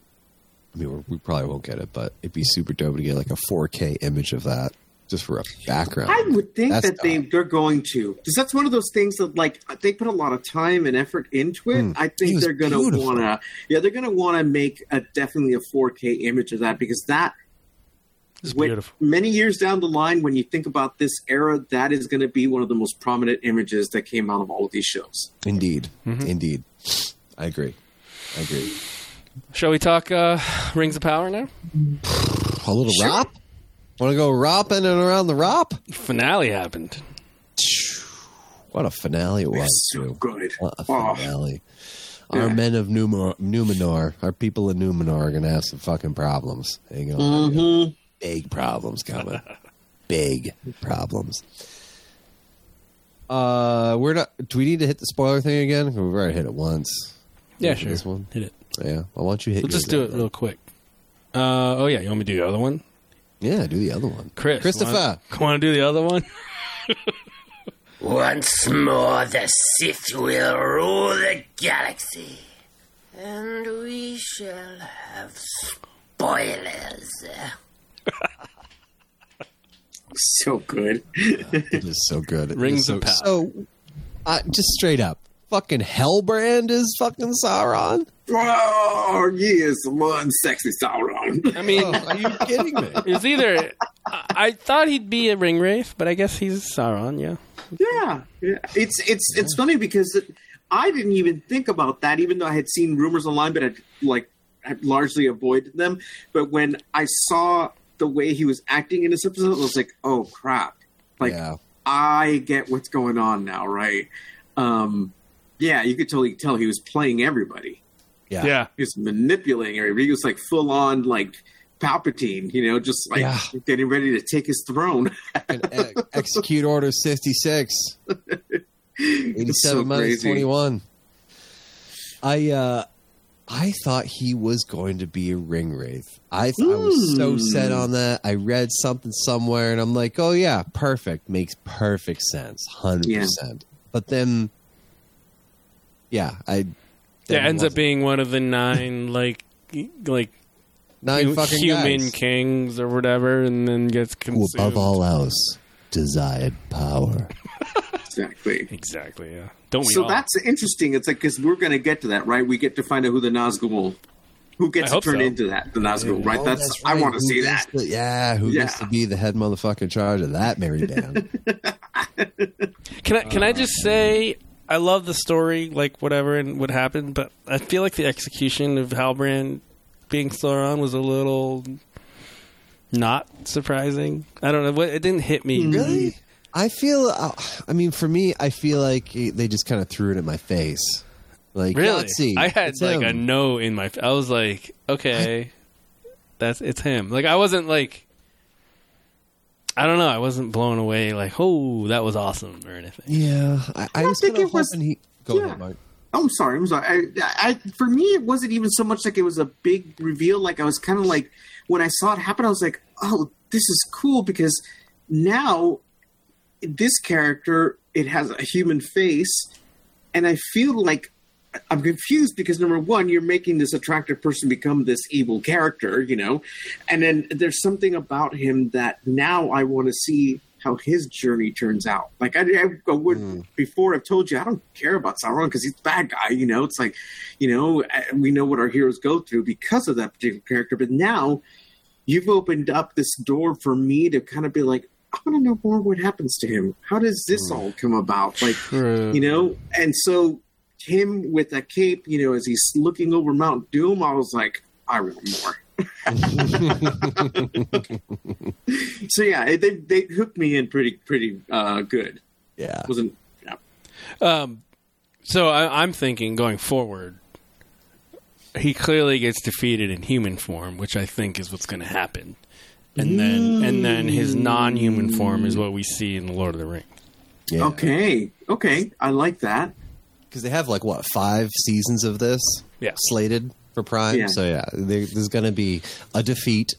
I mean, we're, we probably won't get it, but it'd be super dope to get like a 4K image of that just for a background. I would think That's that they they're going to because that's one of those things that like they put a lot of time and effort into it. Hmm. I think was they're going to want to yeah they're going to want to make a definitely a 4K image of that because that It's when- many years down the line when you think about this era that is going to be one of the most prominent images that came out of all of these shows. Indeed, Mm-hmm. indeed. I agree. I agree. Shall we talk uh, Rings of Power now? A little rop. Want to go ropping and around the rop? Finale happened. What a finale it was! so too. good. What a Oh. finale! Our Yeah. men of Numenor, Numenor, our people in Numenor are gonna have some fucking problems. Hang on, Mm-hmm. Big problems coming. big problems. Uh, we're not. Do we need to hit the spoiler thing again? We've already hit it once. Yeah, For sure. This one, Hit it. yeah. Why don't you hit? We'll just do it out, real quick. Uh, oh, yeah. You want me to do the other one? Yeah, do the other one, Chris. Christopher. Want to do the other one? Once more, the Sith will rule the galaxy, and we shall have spoilers. So good. It is so good. It Rings is so, of power. So, uh, just straight up, fucking Halbrand is fucking Sauron. Oh, he is one sexy Sauron. I mean, Oh, are you kidding me? It's either. I, I thought he'd be a ring wraith, but I guess he's Sauron. Yeah. Yeah, yeah. It's it's it's funny because it, I didn't even think about that, even though I had seen rumors online, but I like had largely avoided them. But when I saw the way he was acting in this episode, I was like, oh crap! Like yeah, I get what's going on now, right? Um, yeah, you could totally tell he was playing everybody. yeah, Yeah. He was manipulating everybody. He was like full on like Palpatine, you know, just like Yeah. getting ready to take his throne. Fucking e- execute order 66. 87 so minus 21. I uh I thought he was going to be a ring wraith. I th- I was so Hmm. set on that. I read something somewhere and I'm like, "Oh yeah, perfect. Makes perfect sense. 100%." But then yeah, I Yeah, then ends up wasn't- being one of the nine, like, like nine hu- fucking human guys kings or whatever, and then gets who consumed. above all else desired power. Exactly. Exactly. Yeah. Don't we so all? that's interesting. It's like because we're going to get to that, right? We get to find out who the Nazgul, who gets turned so. into that, the Nazgul, right? Oh, That's, I right. want to see that. to- yeah, who gets to be the head motherfucking charge of that merry band? Can I can I just say I love the story, like whatever and what happened, but I feel like the execution of Halbrand being Sauron was a little not surprising. I don't know it didn't hit me. Really? I feel. Uh, I mean, for me, I feel like they just kind of threw it in my face. Like, Really, Yahtzee, I had it's like a no in my. I was like, okay, that's it's him. Like I wasn't like I don't know. I wasn't blown away like, oh, that was awesome or anything. Yeah, I, I don't was think kind it was- hoping he. Go yeah. ahead, Mike. I'm sorry. I'm sorry. I, I, for me, it wasn't even so much like it was a big reveal. Like I was kind of like when I saw it happen, I was like, "Oh, this is cool," because now this character it has a human face, and I feel like I'm confused because number one, you're making this attractive person become this evil character, you know, and then there's something about him that now I want to see how his journey turns out. Like I, I would hmm. before, I've told you I don't care about Sauron because he's a bad guy. You know, it's like, you know, we know what our heroes go through because of that particular character. But now you've opened up this door for me to kind of be like, I want to know more what happens to him. How does this all come about? Like, you know, and so him with a cape, you know, as he's looking over Mount Doom, I was like, I want more. so yeah, they they hooked me in pretty pretty uh, good. Yeah, wasn't yeah. Um, so I, I'm thinking going forward, he clearly gets defeated in human form, which I think is what's going to happen, and then and then his mm. non-human form is what we see in the Lord of the Rings. Yeah. Okay, okay, I like that. because they have like what five seasons of this Yeah. slated for Prime. Yeah. So yeah, there, there's going to be a defeat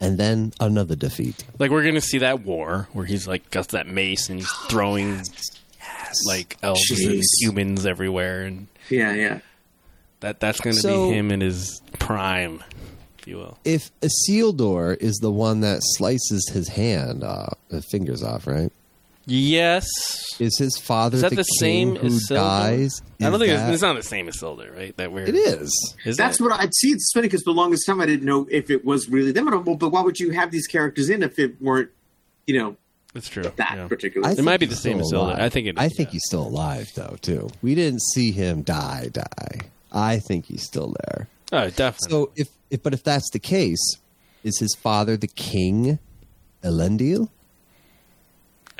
and then another defeat. Like we're going to see that war where he's like got that mace and he's oh, throwing like elves and humans everywhere, and Yeah, yeah. that that's going to So- be him in his prime, if you will. If Isildur is the one that slices his hand, uh, the fingers off, right? Yes. Is his father Is that the, the, king same who as Isildur? dies? I don't think that- it's, it's not the same as Isildur, right? That we're It is. Is That's it? what I'd see. It's funny because the longest time I didn't know if it was really them. But but why would you have these characters in if it weren't, you know, That's true. that yeah. particular? I It might be the same as Isildur. I think it is, I think he's still alive though too. We didn't see him die. Die. I think he's still there. Oh, definitely. So if, if but if that's the case, is his father the king, Elendil?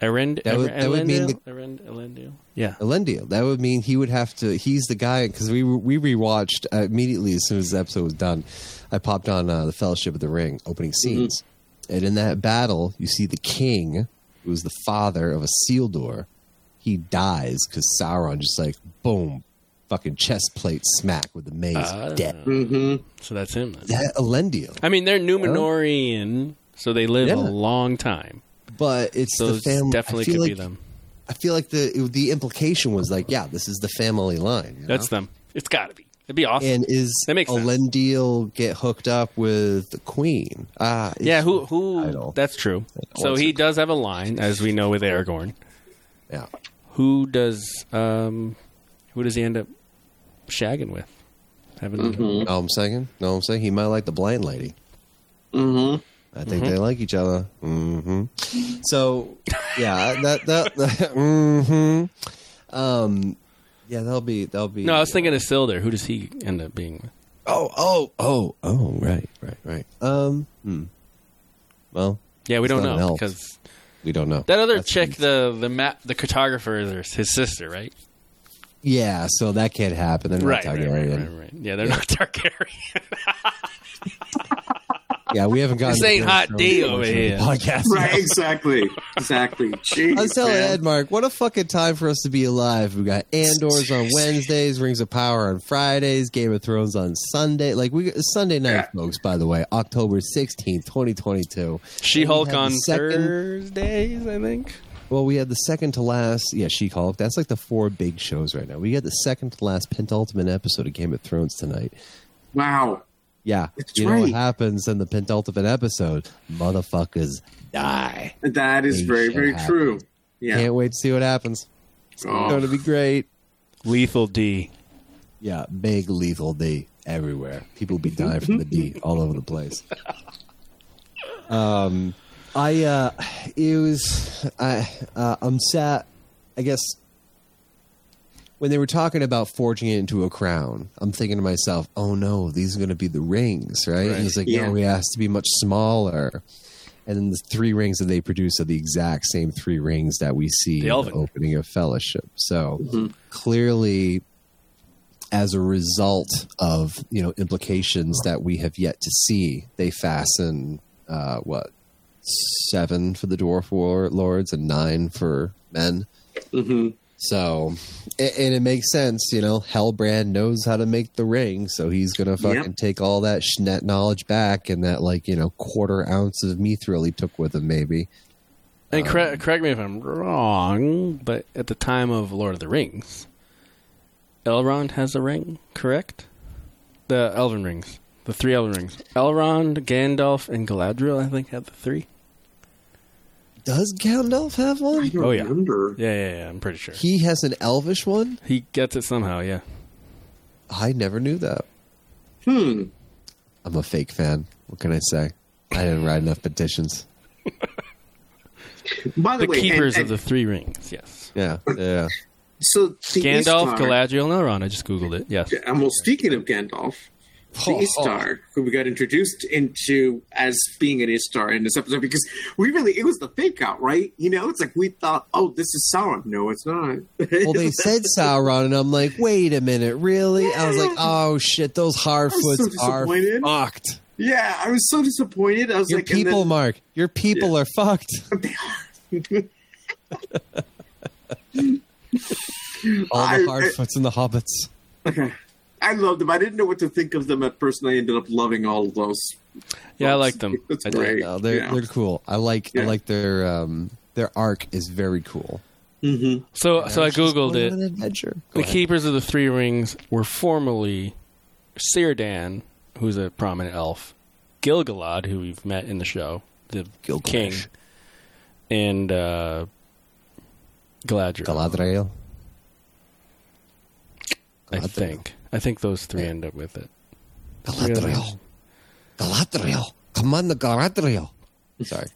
Erend, That would- Eren- that would mean Elendil? Erend- Elendil? Yeah. Elendil. That would mean he would have to. He's the guy because we we rewatched uh, immediately as soon as the episode was done. I popped on uh, the Fellowship of the Ring opening scenes, and in that battle, you see the king, who's the father of Isildur. He dies because Sauron just like boom, fucking chest plate smack with the mace, Ah. dead. Mm-hmm. So that's him. Then. That Elendil. I mean, they're Numenorian, so they live Yeah. a long time. but it's So the family. definitely I feel could like, be them. I feel like the the implication was like, yeah, this is the family line. you That's know? them. It's got to be. It'd be awesome. And is That makes sense. Elendil get hooked up with the queen? Ah, yeah, who who? title. That's true. So he it does have a line, as we know with Aragorn. Yeah. Who does um, who does he end up shagging with? Having Know what I'm saying? Know what I'm saying? He might like the blind lady. Mm-hmm. I think Mhm. they like each other. hmm So, yeah, that that, that hmm Um, yeah, that'll be that'll be. no, I was thinking of Isildur. Who does he end up being with? Oh, oh, oh, oh, right, right, right. Um, hmm. Well, Yeah, we don't know because we don't know that other That's- chick, the the map, the cartographer, is his sister, right? Yeah, so that can't happen. They're not Right, right, right, Targaryen. right, right. Yeah, they're not Targaryen. Yeah, we haven't gotten. This ain't hot Thrones D portion over here. Podcast. Right, exactly, exactly. Jeez, I was telling man. Ed Mark, what a fucking time for us to be alive. We got Andor's on Wednesdays, Rings of Power on Fridays, Game of Thrones on Sunday. Like we Sunday night, folks. By the way, October sixteenth, twenty twenty two. She Hulk on second- Thursdays, I think. Well, we had the second to last. Yeah, She Hulk. That's like the four big shows right now. We got the second to last penultimate episode of Game of Thrones tonight. Wow. Yeah, That's you know what happens in the penultimate episode? Motherfuckers die. That is Ain't very, very happen. true. Yeah. Can't wait to see what happens. It's Oh. going to be great. Lethal D. Yeah, big lethal D everywhere. People be dying from the D all over the place. Um, I uh, it was I uh, I'm sad. I guess when they were talking about forging it into a crown, I'm thinking to myself, "Oh no, these are going to be the rings, right?" Right. And he's like, Yeah. "No, it has to be much smaller." And then the three rings that they produce are the exact same three rings that we see The in the opening of Fellowship. So Mhm. clearly, as a result of you know implications that we have yet to see, they fasten uh, what seven for the dwarf war lords and nine for men. Mm-hmm. So, and it makes sense, you know. Halbrand knows how to make the ring, so he's gonna fucking Yep. take all that sh- net knowledge back and that like you know quarter ounce of mithril he took with him, maybe. And correct, correct me if I'm wrong, but at the time of Lord of the Rings, Elrond has a ring, correct? The Elven rings, the three Elven rings. Elrond, Gandalf, and Galadriel, I think, have the three. Does Gandalf have one? don't Oh yeah, remember. yeah, yeah, yeah. I'm pretty sure He has an elvish one. he gets it somehow. Yeah, I never knew that. Hmm. I'm a fake fan. What can I say? I didn't write enough petitions. By the, the way, keepers and- of the three rings. Yes, Yeah, yeah. so the Gandalf, Istar- Galadriel, and Elrond. I just googled it. Yes. Yeah, well, speaking of Gandalf, the oh, oh, Istar, who we got introduced into as being an Istar in this episode, because we really, it was the fake out, right? You know, it's like we thought, oh, this is Sauron. No, it's not. Well, they said Sauron, and I'm like, wait a minute, really? I was like, oh shit, those Harfoots so are fucked. yeah, I was so disappointed. I was Your like, people, then- Mark, your people are fucked. they are. All the Harfoots and the Hobbits. Okay. I loved them. I didn't know what to think of them at first, and I ended up loving all of those. Yeah, I like them. That's I great. No, they're yeah. they're cool. I like I like their um their arc is very cool. Mm-hmm. So, so I googled it. adventure. Go The ahead. keepers of the three rings were formerly Círdan, who's a prominent elf, Gilgalad, who we've met in the show, the Gilgamesh. king, and uh, Galadriel. Galadriel. I Galadriel. think. I think those three end up with it. Galadriel. Galadriel. Come on, the Galadriel. Sorry.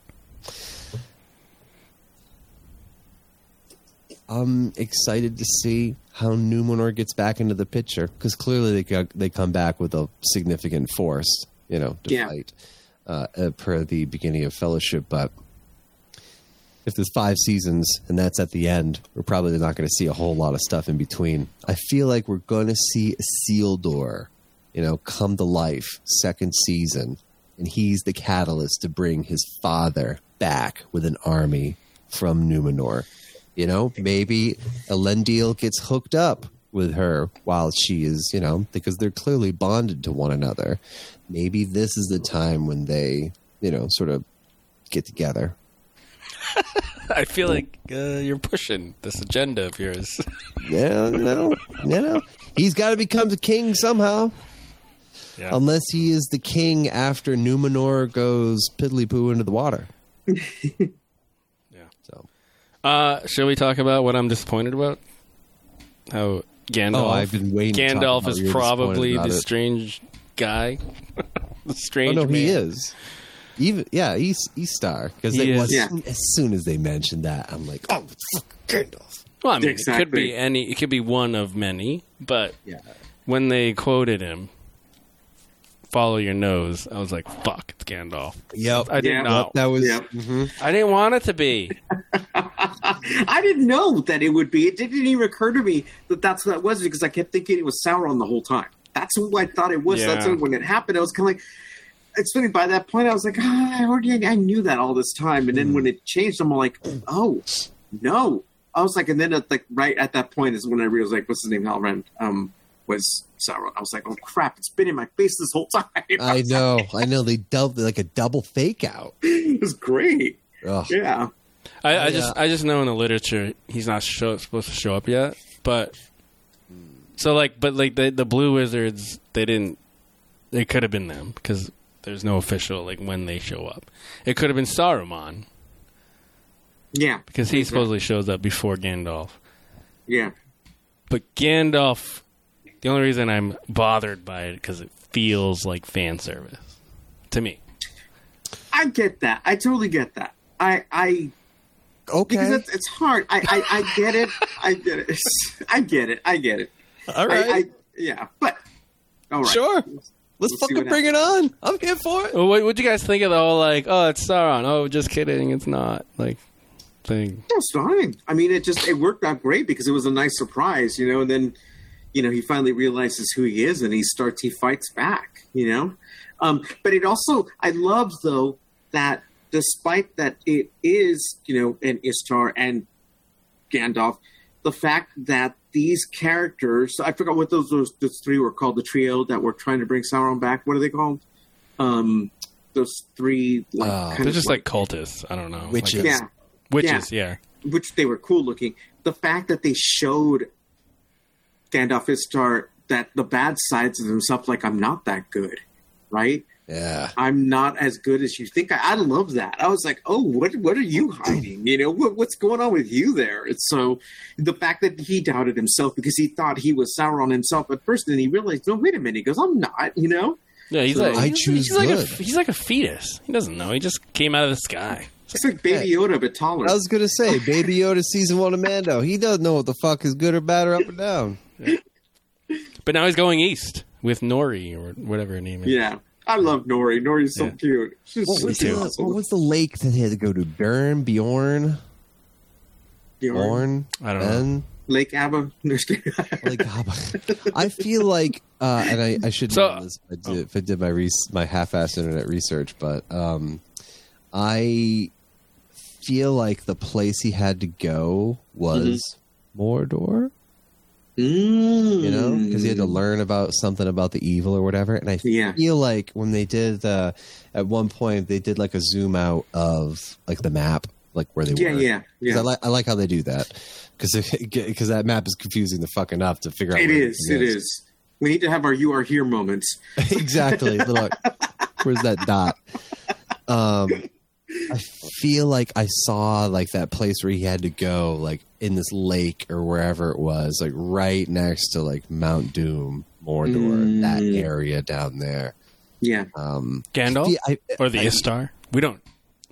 I'm excited to see how Numenor gets back into the picture because clearly they go, they come back with a significant force, you know, to Yeah. fight uh, uh, per the beginning of Fellowship. But if there's five seasons and that's at the end, we're probably not going to see a whole lot of stuff in between. I feel like we're going to see Isildur, you know, come to life second season, and he's the catalyst to bring his father back with an army from Numenor. You know, maybe Elendil gets hooked up with her while she is, you know, because they're clearly bonded to one another. Maybe this is the time when they, you know, sort of get together. I feel like uh, you're pushing this agenda of yours. Yeah, you know, he's got to become the king somehow. Yeah. Unless he is the king after Numenor goes piddly poo into the water. Yeah. So, Uh, shall we talk about what I'm disappointed about? How Gandalf? Oh, I've been waiting Gandalf is probably the strange guy. the oh strange. no, he is. Even yeah, he's he's star because He as, is. Yeah. soon, as soon as they mentioned that, I'm like, oh, fuck Gandalf. Well, I mean, it could Exactly. be any. It could be one of many. But Yeah. when they quoted him, "Follow your nose," I was like, "Fuck, it's Gandalf." Yep, I did Yeah. not. that was. Yep. mhm. I didn't want it to be. I didn't know that it would be. It didn't even occur to me that that's what it was because I kept thinking it was Sauron the whole time. That's who I thought it was. That's Yeah. when it happened. I was kind of like, it's funny. By that point, I was like, ah, I already, I knew that all this time. And then when it changed, I'm like, oh no. I was like, and then at like right at that point is when I realized like, what's his name? Halbrand um, was Sauron. I was like, oh crap, it's been in my face this whole time. I know, I know. They double like a double fake out. it was great. Ugh. Yeah. I, I Yeah. just I just know in the literature he's not show, supposed to show up yet. But so like, but like the the Blue Wizards, they didn't. It could have been them because there's no official like when they show up. It could have been Saruman Yeah. because he supposedly shows up before Gandalf. Yeah. But Gandalf, the only reason I'm bothered by it because it feels like fan service to me. I get that. I totally get that. I, I, Okay, because it's, it's hard. I, I, I get it. I get it. I get it. I get it. all right, I, I, yeah, but all right. sure. Let's We'll fucking what bring it on. I'm here for it. Well, what would you guys think of the whole like, oh, it's Sauron? Oh, just kidding, it's not like thing. It was fine. I mean, it just it worked out great because it was a nice surprise, you know. And then, you know, he finally realizes who he is, and he starts he fights back, you know. Um, but it also I love though that despite that it is, you know, an Istar and Gandalf, the fact that these characters, I forgot what those, those, those three were called, the trio that were trying to bring Sauron back. What are they called? Um, those three, like, Uh, kind They're of just like cultists. I don't know. Witches. Like, yeah, witches, yeah. which they were cool looking. The fact that they showed Gandalf Istar that the bad sides of himself, like I'm not that good, right? Yeah. I'm not as good as you think. I, I love that. I was like, oh, what what are you hiding? You know, what, what's going on with you there? And so the fact that he doubted himself because he thought he was Sauron himself at first, and he realized, no, wait a minute. He goes, I'm not. You know, Yeah, he's So like I he's, choose he's like a good. he's like a fetus. He doesn't know. He just came out of the sky. it's like Baby Yoda, but taller. I was gonna say, Baby Yoda season one of Mando. He doesn't know what the fuck is good or bad or up or down. But now he's going east with Nori or whatever her name is. yeah, I love Nori. Nori's so Yeah. cute. She's What so was, cute. the, what was the lake that he had to go to? Bjorn, Bjorn, Bjorn. Bjorn, I don't know. Lake Abba. Lake Abba. I feel like, uh, and I, I should So- know this if I did, if I did my res- my half-ass internet research, but um, I feel like the place he had to go was Mordor. Mm. you know, because he had to learn about something about the evil or whatever. And I Yeah. feel like when they did, uh, at one point, they did like a zoom out of like the map, like where they were. Yeah, were. yeah, yeah. I like I like how they do that because because that map is confusing the fuck enough to figure out. It is. It is. We need to have our "You Are Here" moments. exactly. Like, where's that dot? Um, I feel like I saw like that place where he had to go, like in this lake or wherever it was, like right next to like Mount Doom, Mordor, that Mm. area down there. Yeah. Um, Gandalf I I- or the I- Istar? We don't.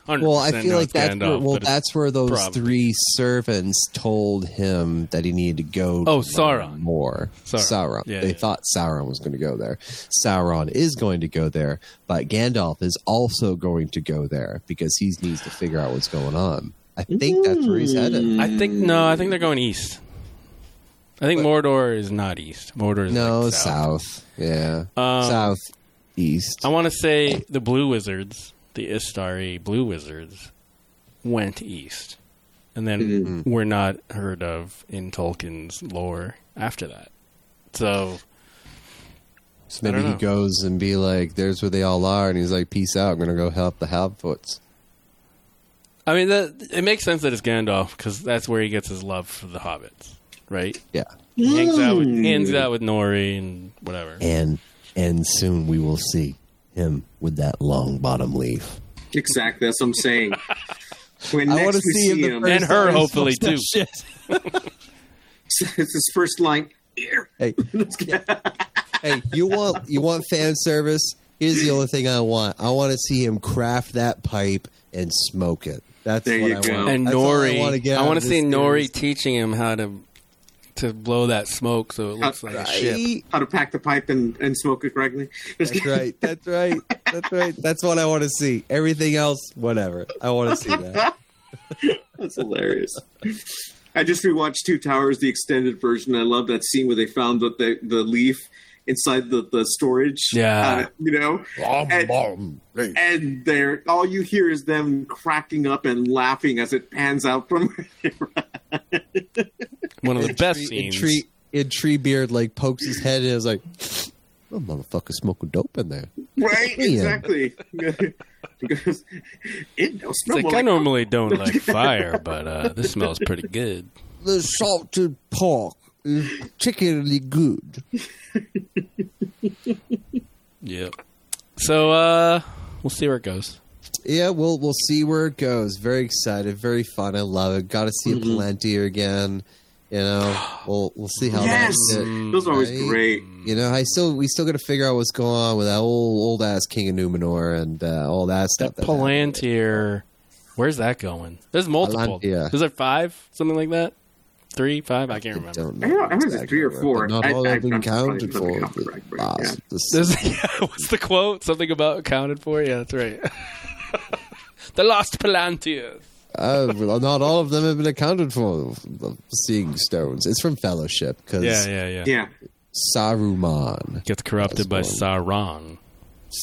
100% Well, I feel like that's where, well, that's where those probably- three servants told him that he needed to go. Oh, to Sauron. more. Sauron. Sauron. Yeah, they yeah. thought Sauron was going to go there. Sauron is going to go there, but Gandalf is also going to go there because he needs to figure out what's going on. I think that's where he's headed. I think no. I think they're going east. I think Mordor is not east. Mordor is No, like south. Yeah, Um, south east. I want to say the Blue Wizards, the Istari Blue Wizards, went east, and then Mm-hmm. were not heard of in Tolkien's lore after that. So So I maybe don't he goes and be like, "There's where they all are," and he's like, "Peace out. I'm going to go help the Harfoots." I mean, that, it makes sense that it's Gandalf because that's where he gets his love for the hobbits, right? Yeah. He hangs out with Mm. hangs out with Nori and whatever. and and soon we will see him with that long bottom leaf. Exactly. That's what I'm saying. When I next wanna we see him see him, And her, hopefully, too. shit. it's his first line. Here. Hey, hey, you want you want fan service? Here's the only thing I want. I want to see him craft that pipe and smoke it. That's There what you I go. want. And That's Nori, I want to get. I want to see Nori teaching him how to to blow that smoke so it looks like a ship. How to pack the pipe and, and smoke it correctly. That's right. That's right. That's right. That's what I want to see. Everything else, whatever. I want to see that. That's hilarious. I just rewatched Two Towers, the extended version. I love that scene where they found the the, the leaf inside the, the storage. Yeah. uh, you know, and, and they're all you hear is them cracking up and laughing as it pans out from. One of the best tree, scenes. And tree, and Treebeard like pokes his head and is like, "Oh, motherfucker, smoking dope in there." right, Yeah. exactly. because it don't smell like, more I normally don't like fire, but uh, this smells pretty good. The salted pork is particularly good. Yep. So uh, we'll see where it goes. Yeah, we'll we'll see where it goes. Very excited, very fun. I love it. Got to see Mm-hmm. a Palantir again. You know, we'll we'll see how Yes, that. shit- those are always right? great. You know, I still we still got to figure out what's going on with that old old ass King of Numenor and uh, all that stuff. That that happened. Palantir, where's that going? There's multiple. Palantir. Is there five? Something like that? Three, five? I can't remember. Don't I don't know, I think it's three or four. but Not I- all I- have been I'm counted for. up the right- right, Last- yeah. the yeah, what's the quote? Something about accounted for? Yeah, that's right. the lost Palantir. Uh, well, not all of them have been accounted for. The seeing stones. It's from Fellowship because Yeah, yeah, yeah. Yeah. Saruman. Gets corrupted by That's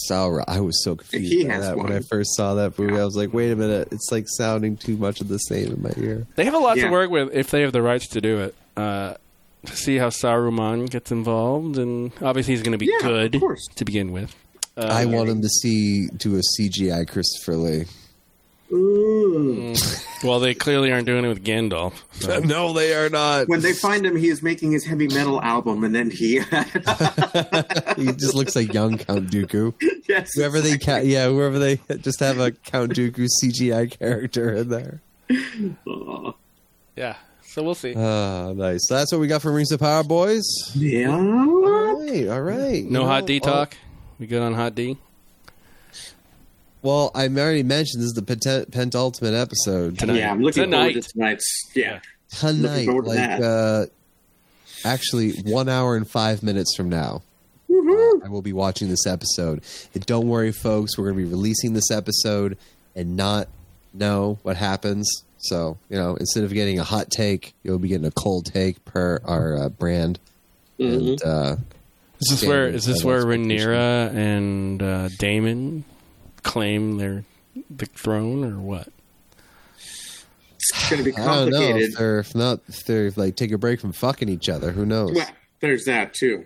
Sauron. I was so confused He by has that when I first saw that movie. I was like, wait a minute, it's like sounding too much of the same in my ear. They have a lot Yeah. to work with if they have the rights to do it. Uh, to see how Saruman gets involved, and obviously he's going to be Yeah, of good course. to begin with. Uh, I want him to see do a CGI Christopher Lee. Ooh. Well, they clearly aren't doing it with Gandalf. so- no, they are not. When they find him, he is making his heavy metal album, and then he. he just looks like young Count Dooku. yes. Whoever they ca- yeah, whoever they just have a Count Dooku CGI character in there. Aw. yeah, so we'll see. Ah, nice. So that's what we got from Rings of Power, boys. Yeah. All right, all right. no You hot D uh, talk. We good on hot D? Well, I already mentioned this is the pent- penultimate episode Tonight. Yeah, I'm looking Tonight. forward to tonight's. Yeah. tonight. to Like, uh, actually, one hour and five minutes from now. Woohoo. I will be watching this episode. And don't worry, folks, we're going to be releasing this episode and not know what happens. So, you know, instead of getting a hot take, you'll be getting a cold take per our uh, brand. And uh, Is this where is this where expectation. Rhaenyra and uh, Daemon claim their the throne or what? It's going to be I don't know complicated. if they're if not if they're like take a break from fucking each other. Who knows? Well, there's that too.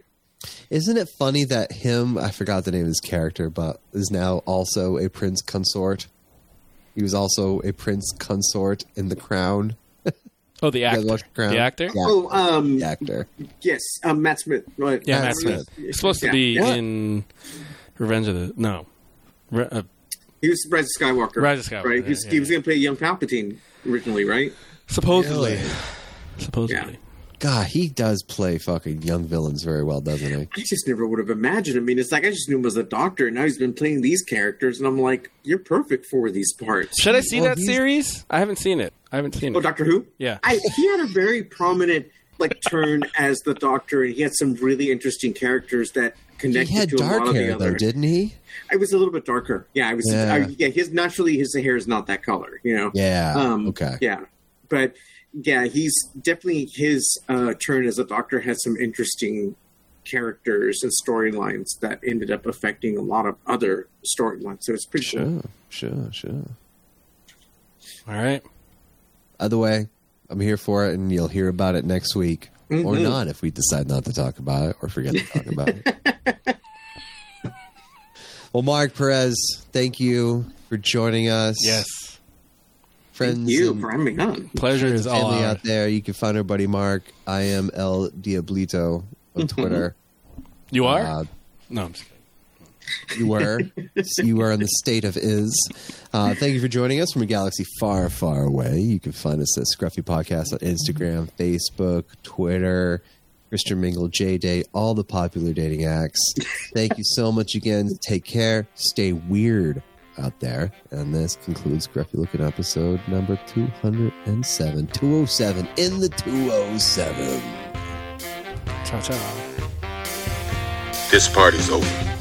Isn't it funny that him? I forgot the name of his character, but is now also a prince consort. He was also a prince consort in The Crown. Oh, the actor. watch The Crown? The actor? Yeah, Oh, um, the actor. yes, um, Matt Smith. Right. Yeah, Matt Matt Smith. Smith. He's supposed to be What? in Revenge of the no, Re- uh, He was Rise of Skywalker. Rise of Skywalker, Right. He was, yeah, he was yeah. going to play young Palpatine originally, right? supposedly. Really? Supposedly. God, he does play fucking young villains very well, doesn't he? I just never would have imagined. I mean, it's like I just knew him as a doctor, and now he's been playing these characters, and I'm like, you're perfect for these parts. Should I see Well, that he's- series? I haven't seen it. I haven't seen Oh, it. Doctor Who? Yeah. I, he had a very prominent like turn as the Doctor, and he had some really interesting characters that He connected had to a lot dark of the hair other. though, didn't he? I was a little bit darker. Yeah, I was. Yeah. I, yeah, his naturally his hair is not that color. You know. Yeah. Um, okay. Yeah, but yeah, he's definitely his uh, turn as a doctor had some interesting characters and storylines that ended up affecting a lot of other storylines. So it's pretty cool. Sure, sure, sure. All right. Either way, I'm here for it, and you'll hear about it next week, or Mhm. not if we decide not to talk about it or forget to talk about it. well, Mark Perez, thank you for joining us. Yes. friends, Thank you and for having me on. Pleasure is all family ours. out there. You can find our buddy Mark. I am El Diablito on Twitter. You are? Uh, no, I'm just kidding. You were. you were in the state of is. Uh, thank you for joining us from a galaxy far, far away. You can find us at Scruffy Podcast on Instagram, Facebook, Twitter, Mr. Mingle, JDate, all the popular dating acts. Thank you so much again. Take care. Stay weird out there. And this concludes Scruffy Looking episode number 207. 207 in the 207. Ciao, ciao. This party's over.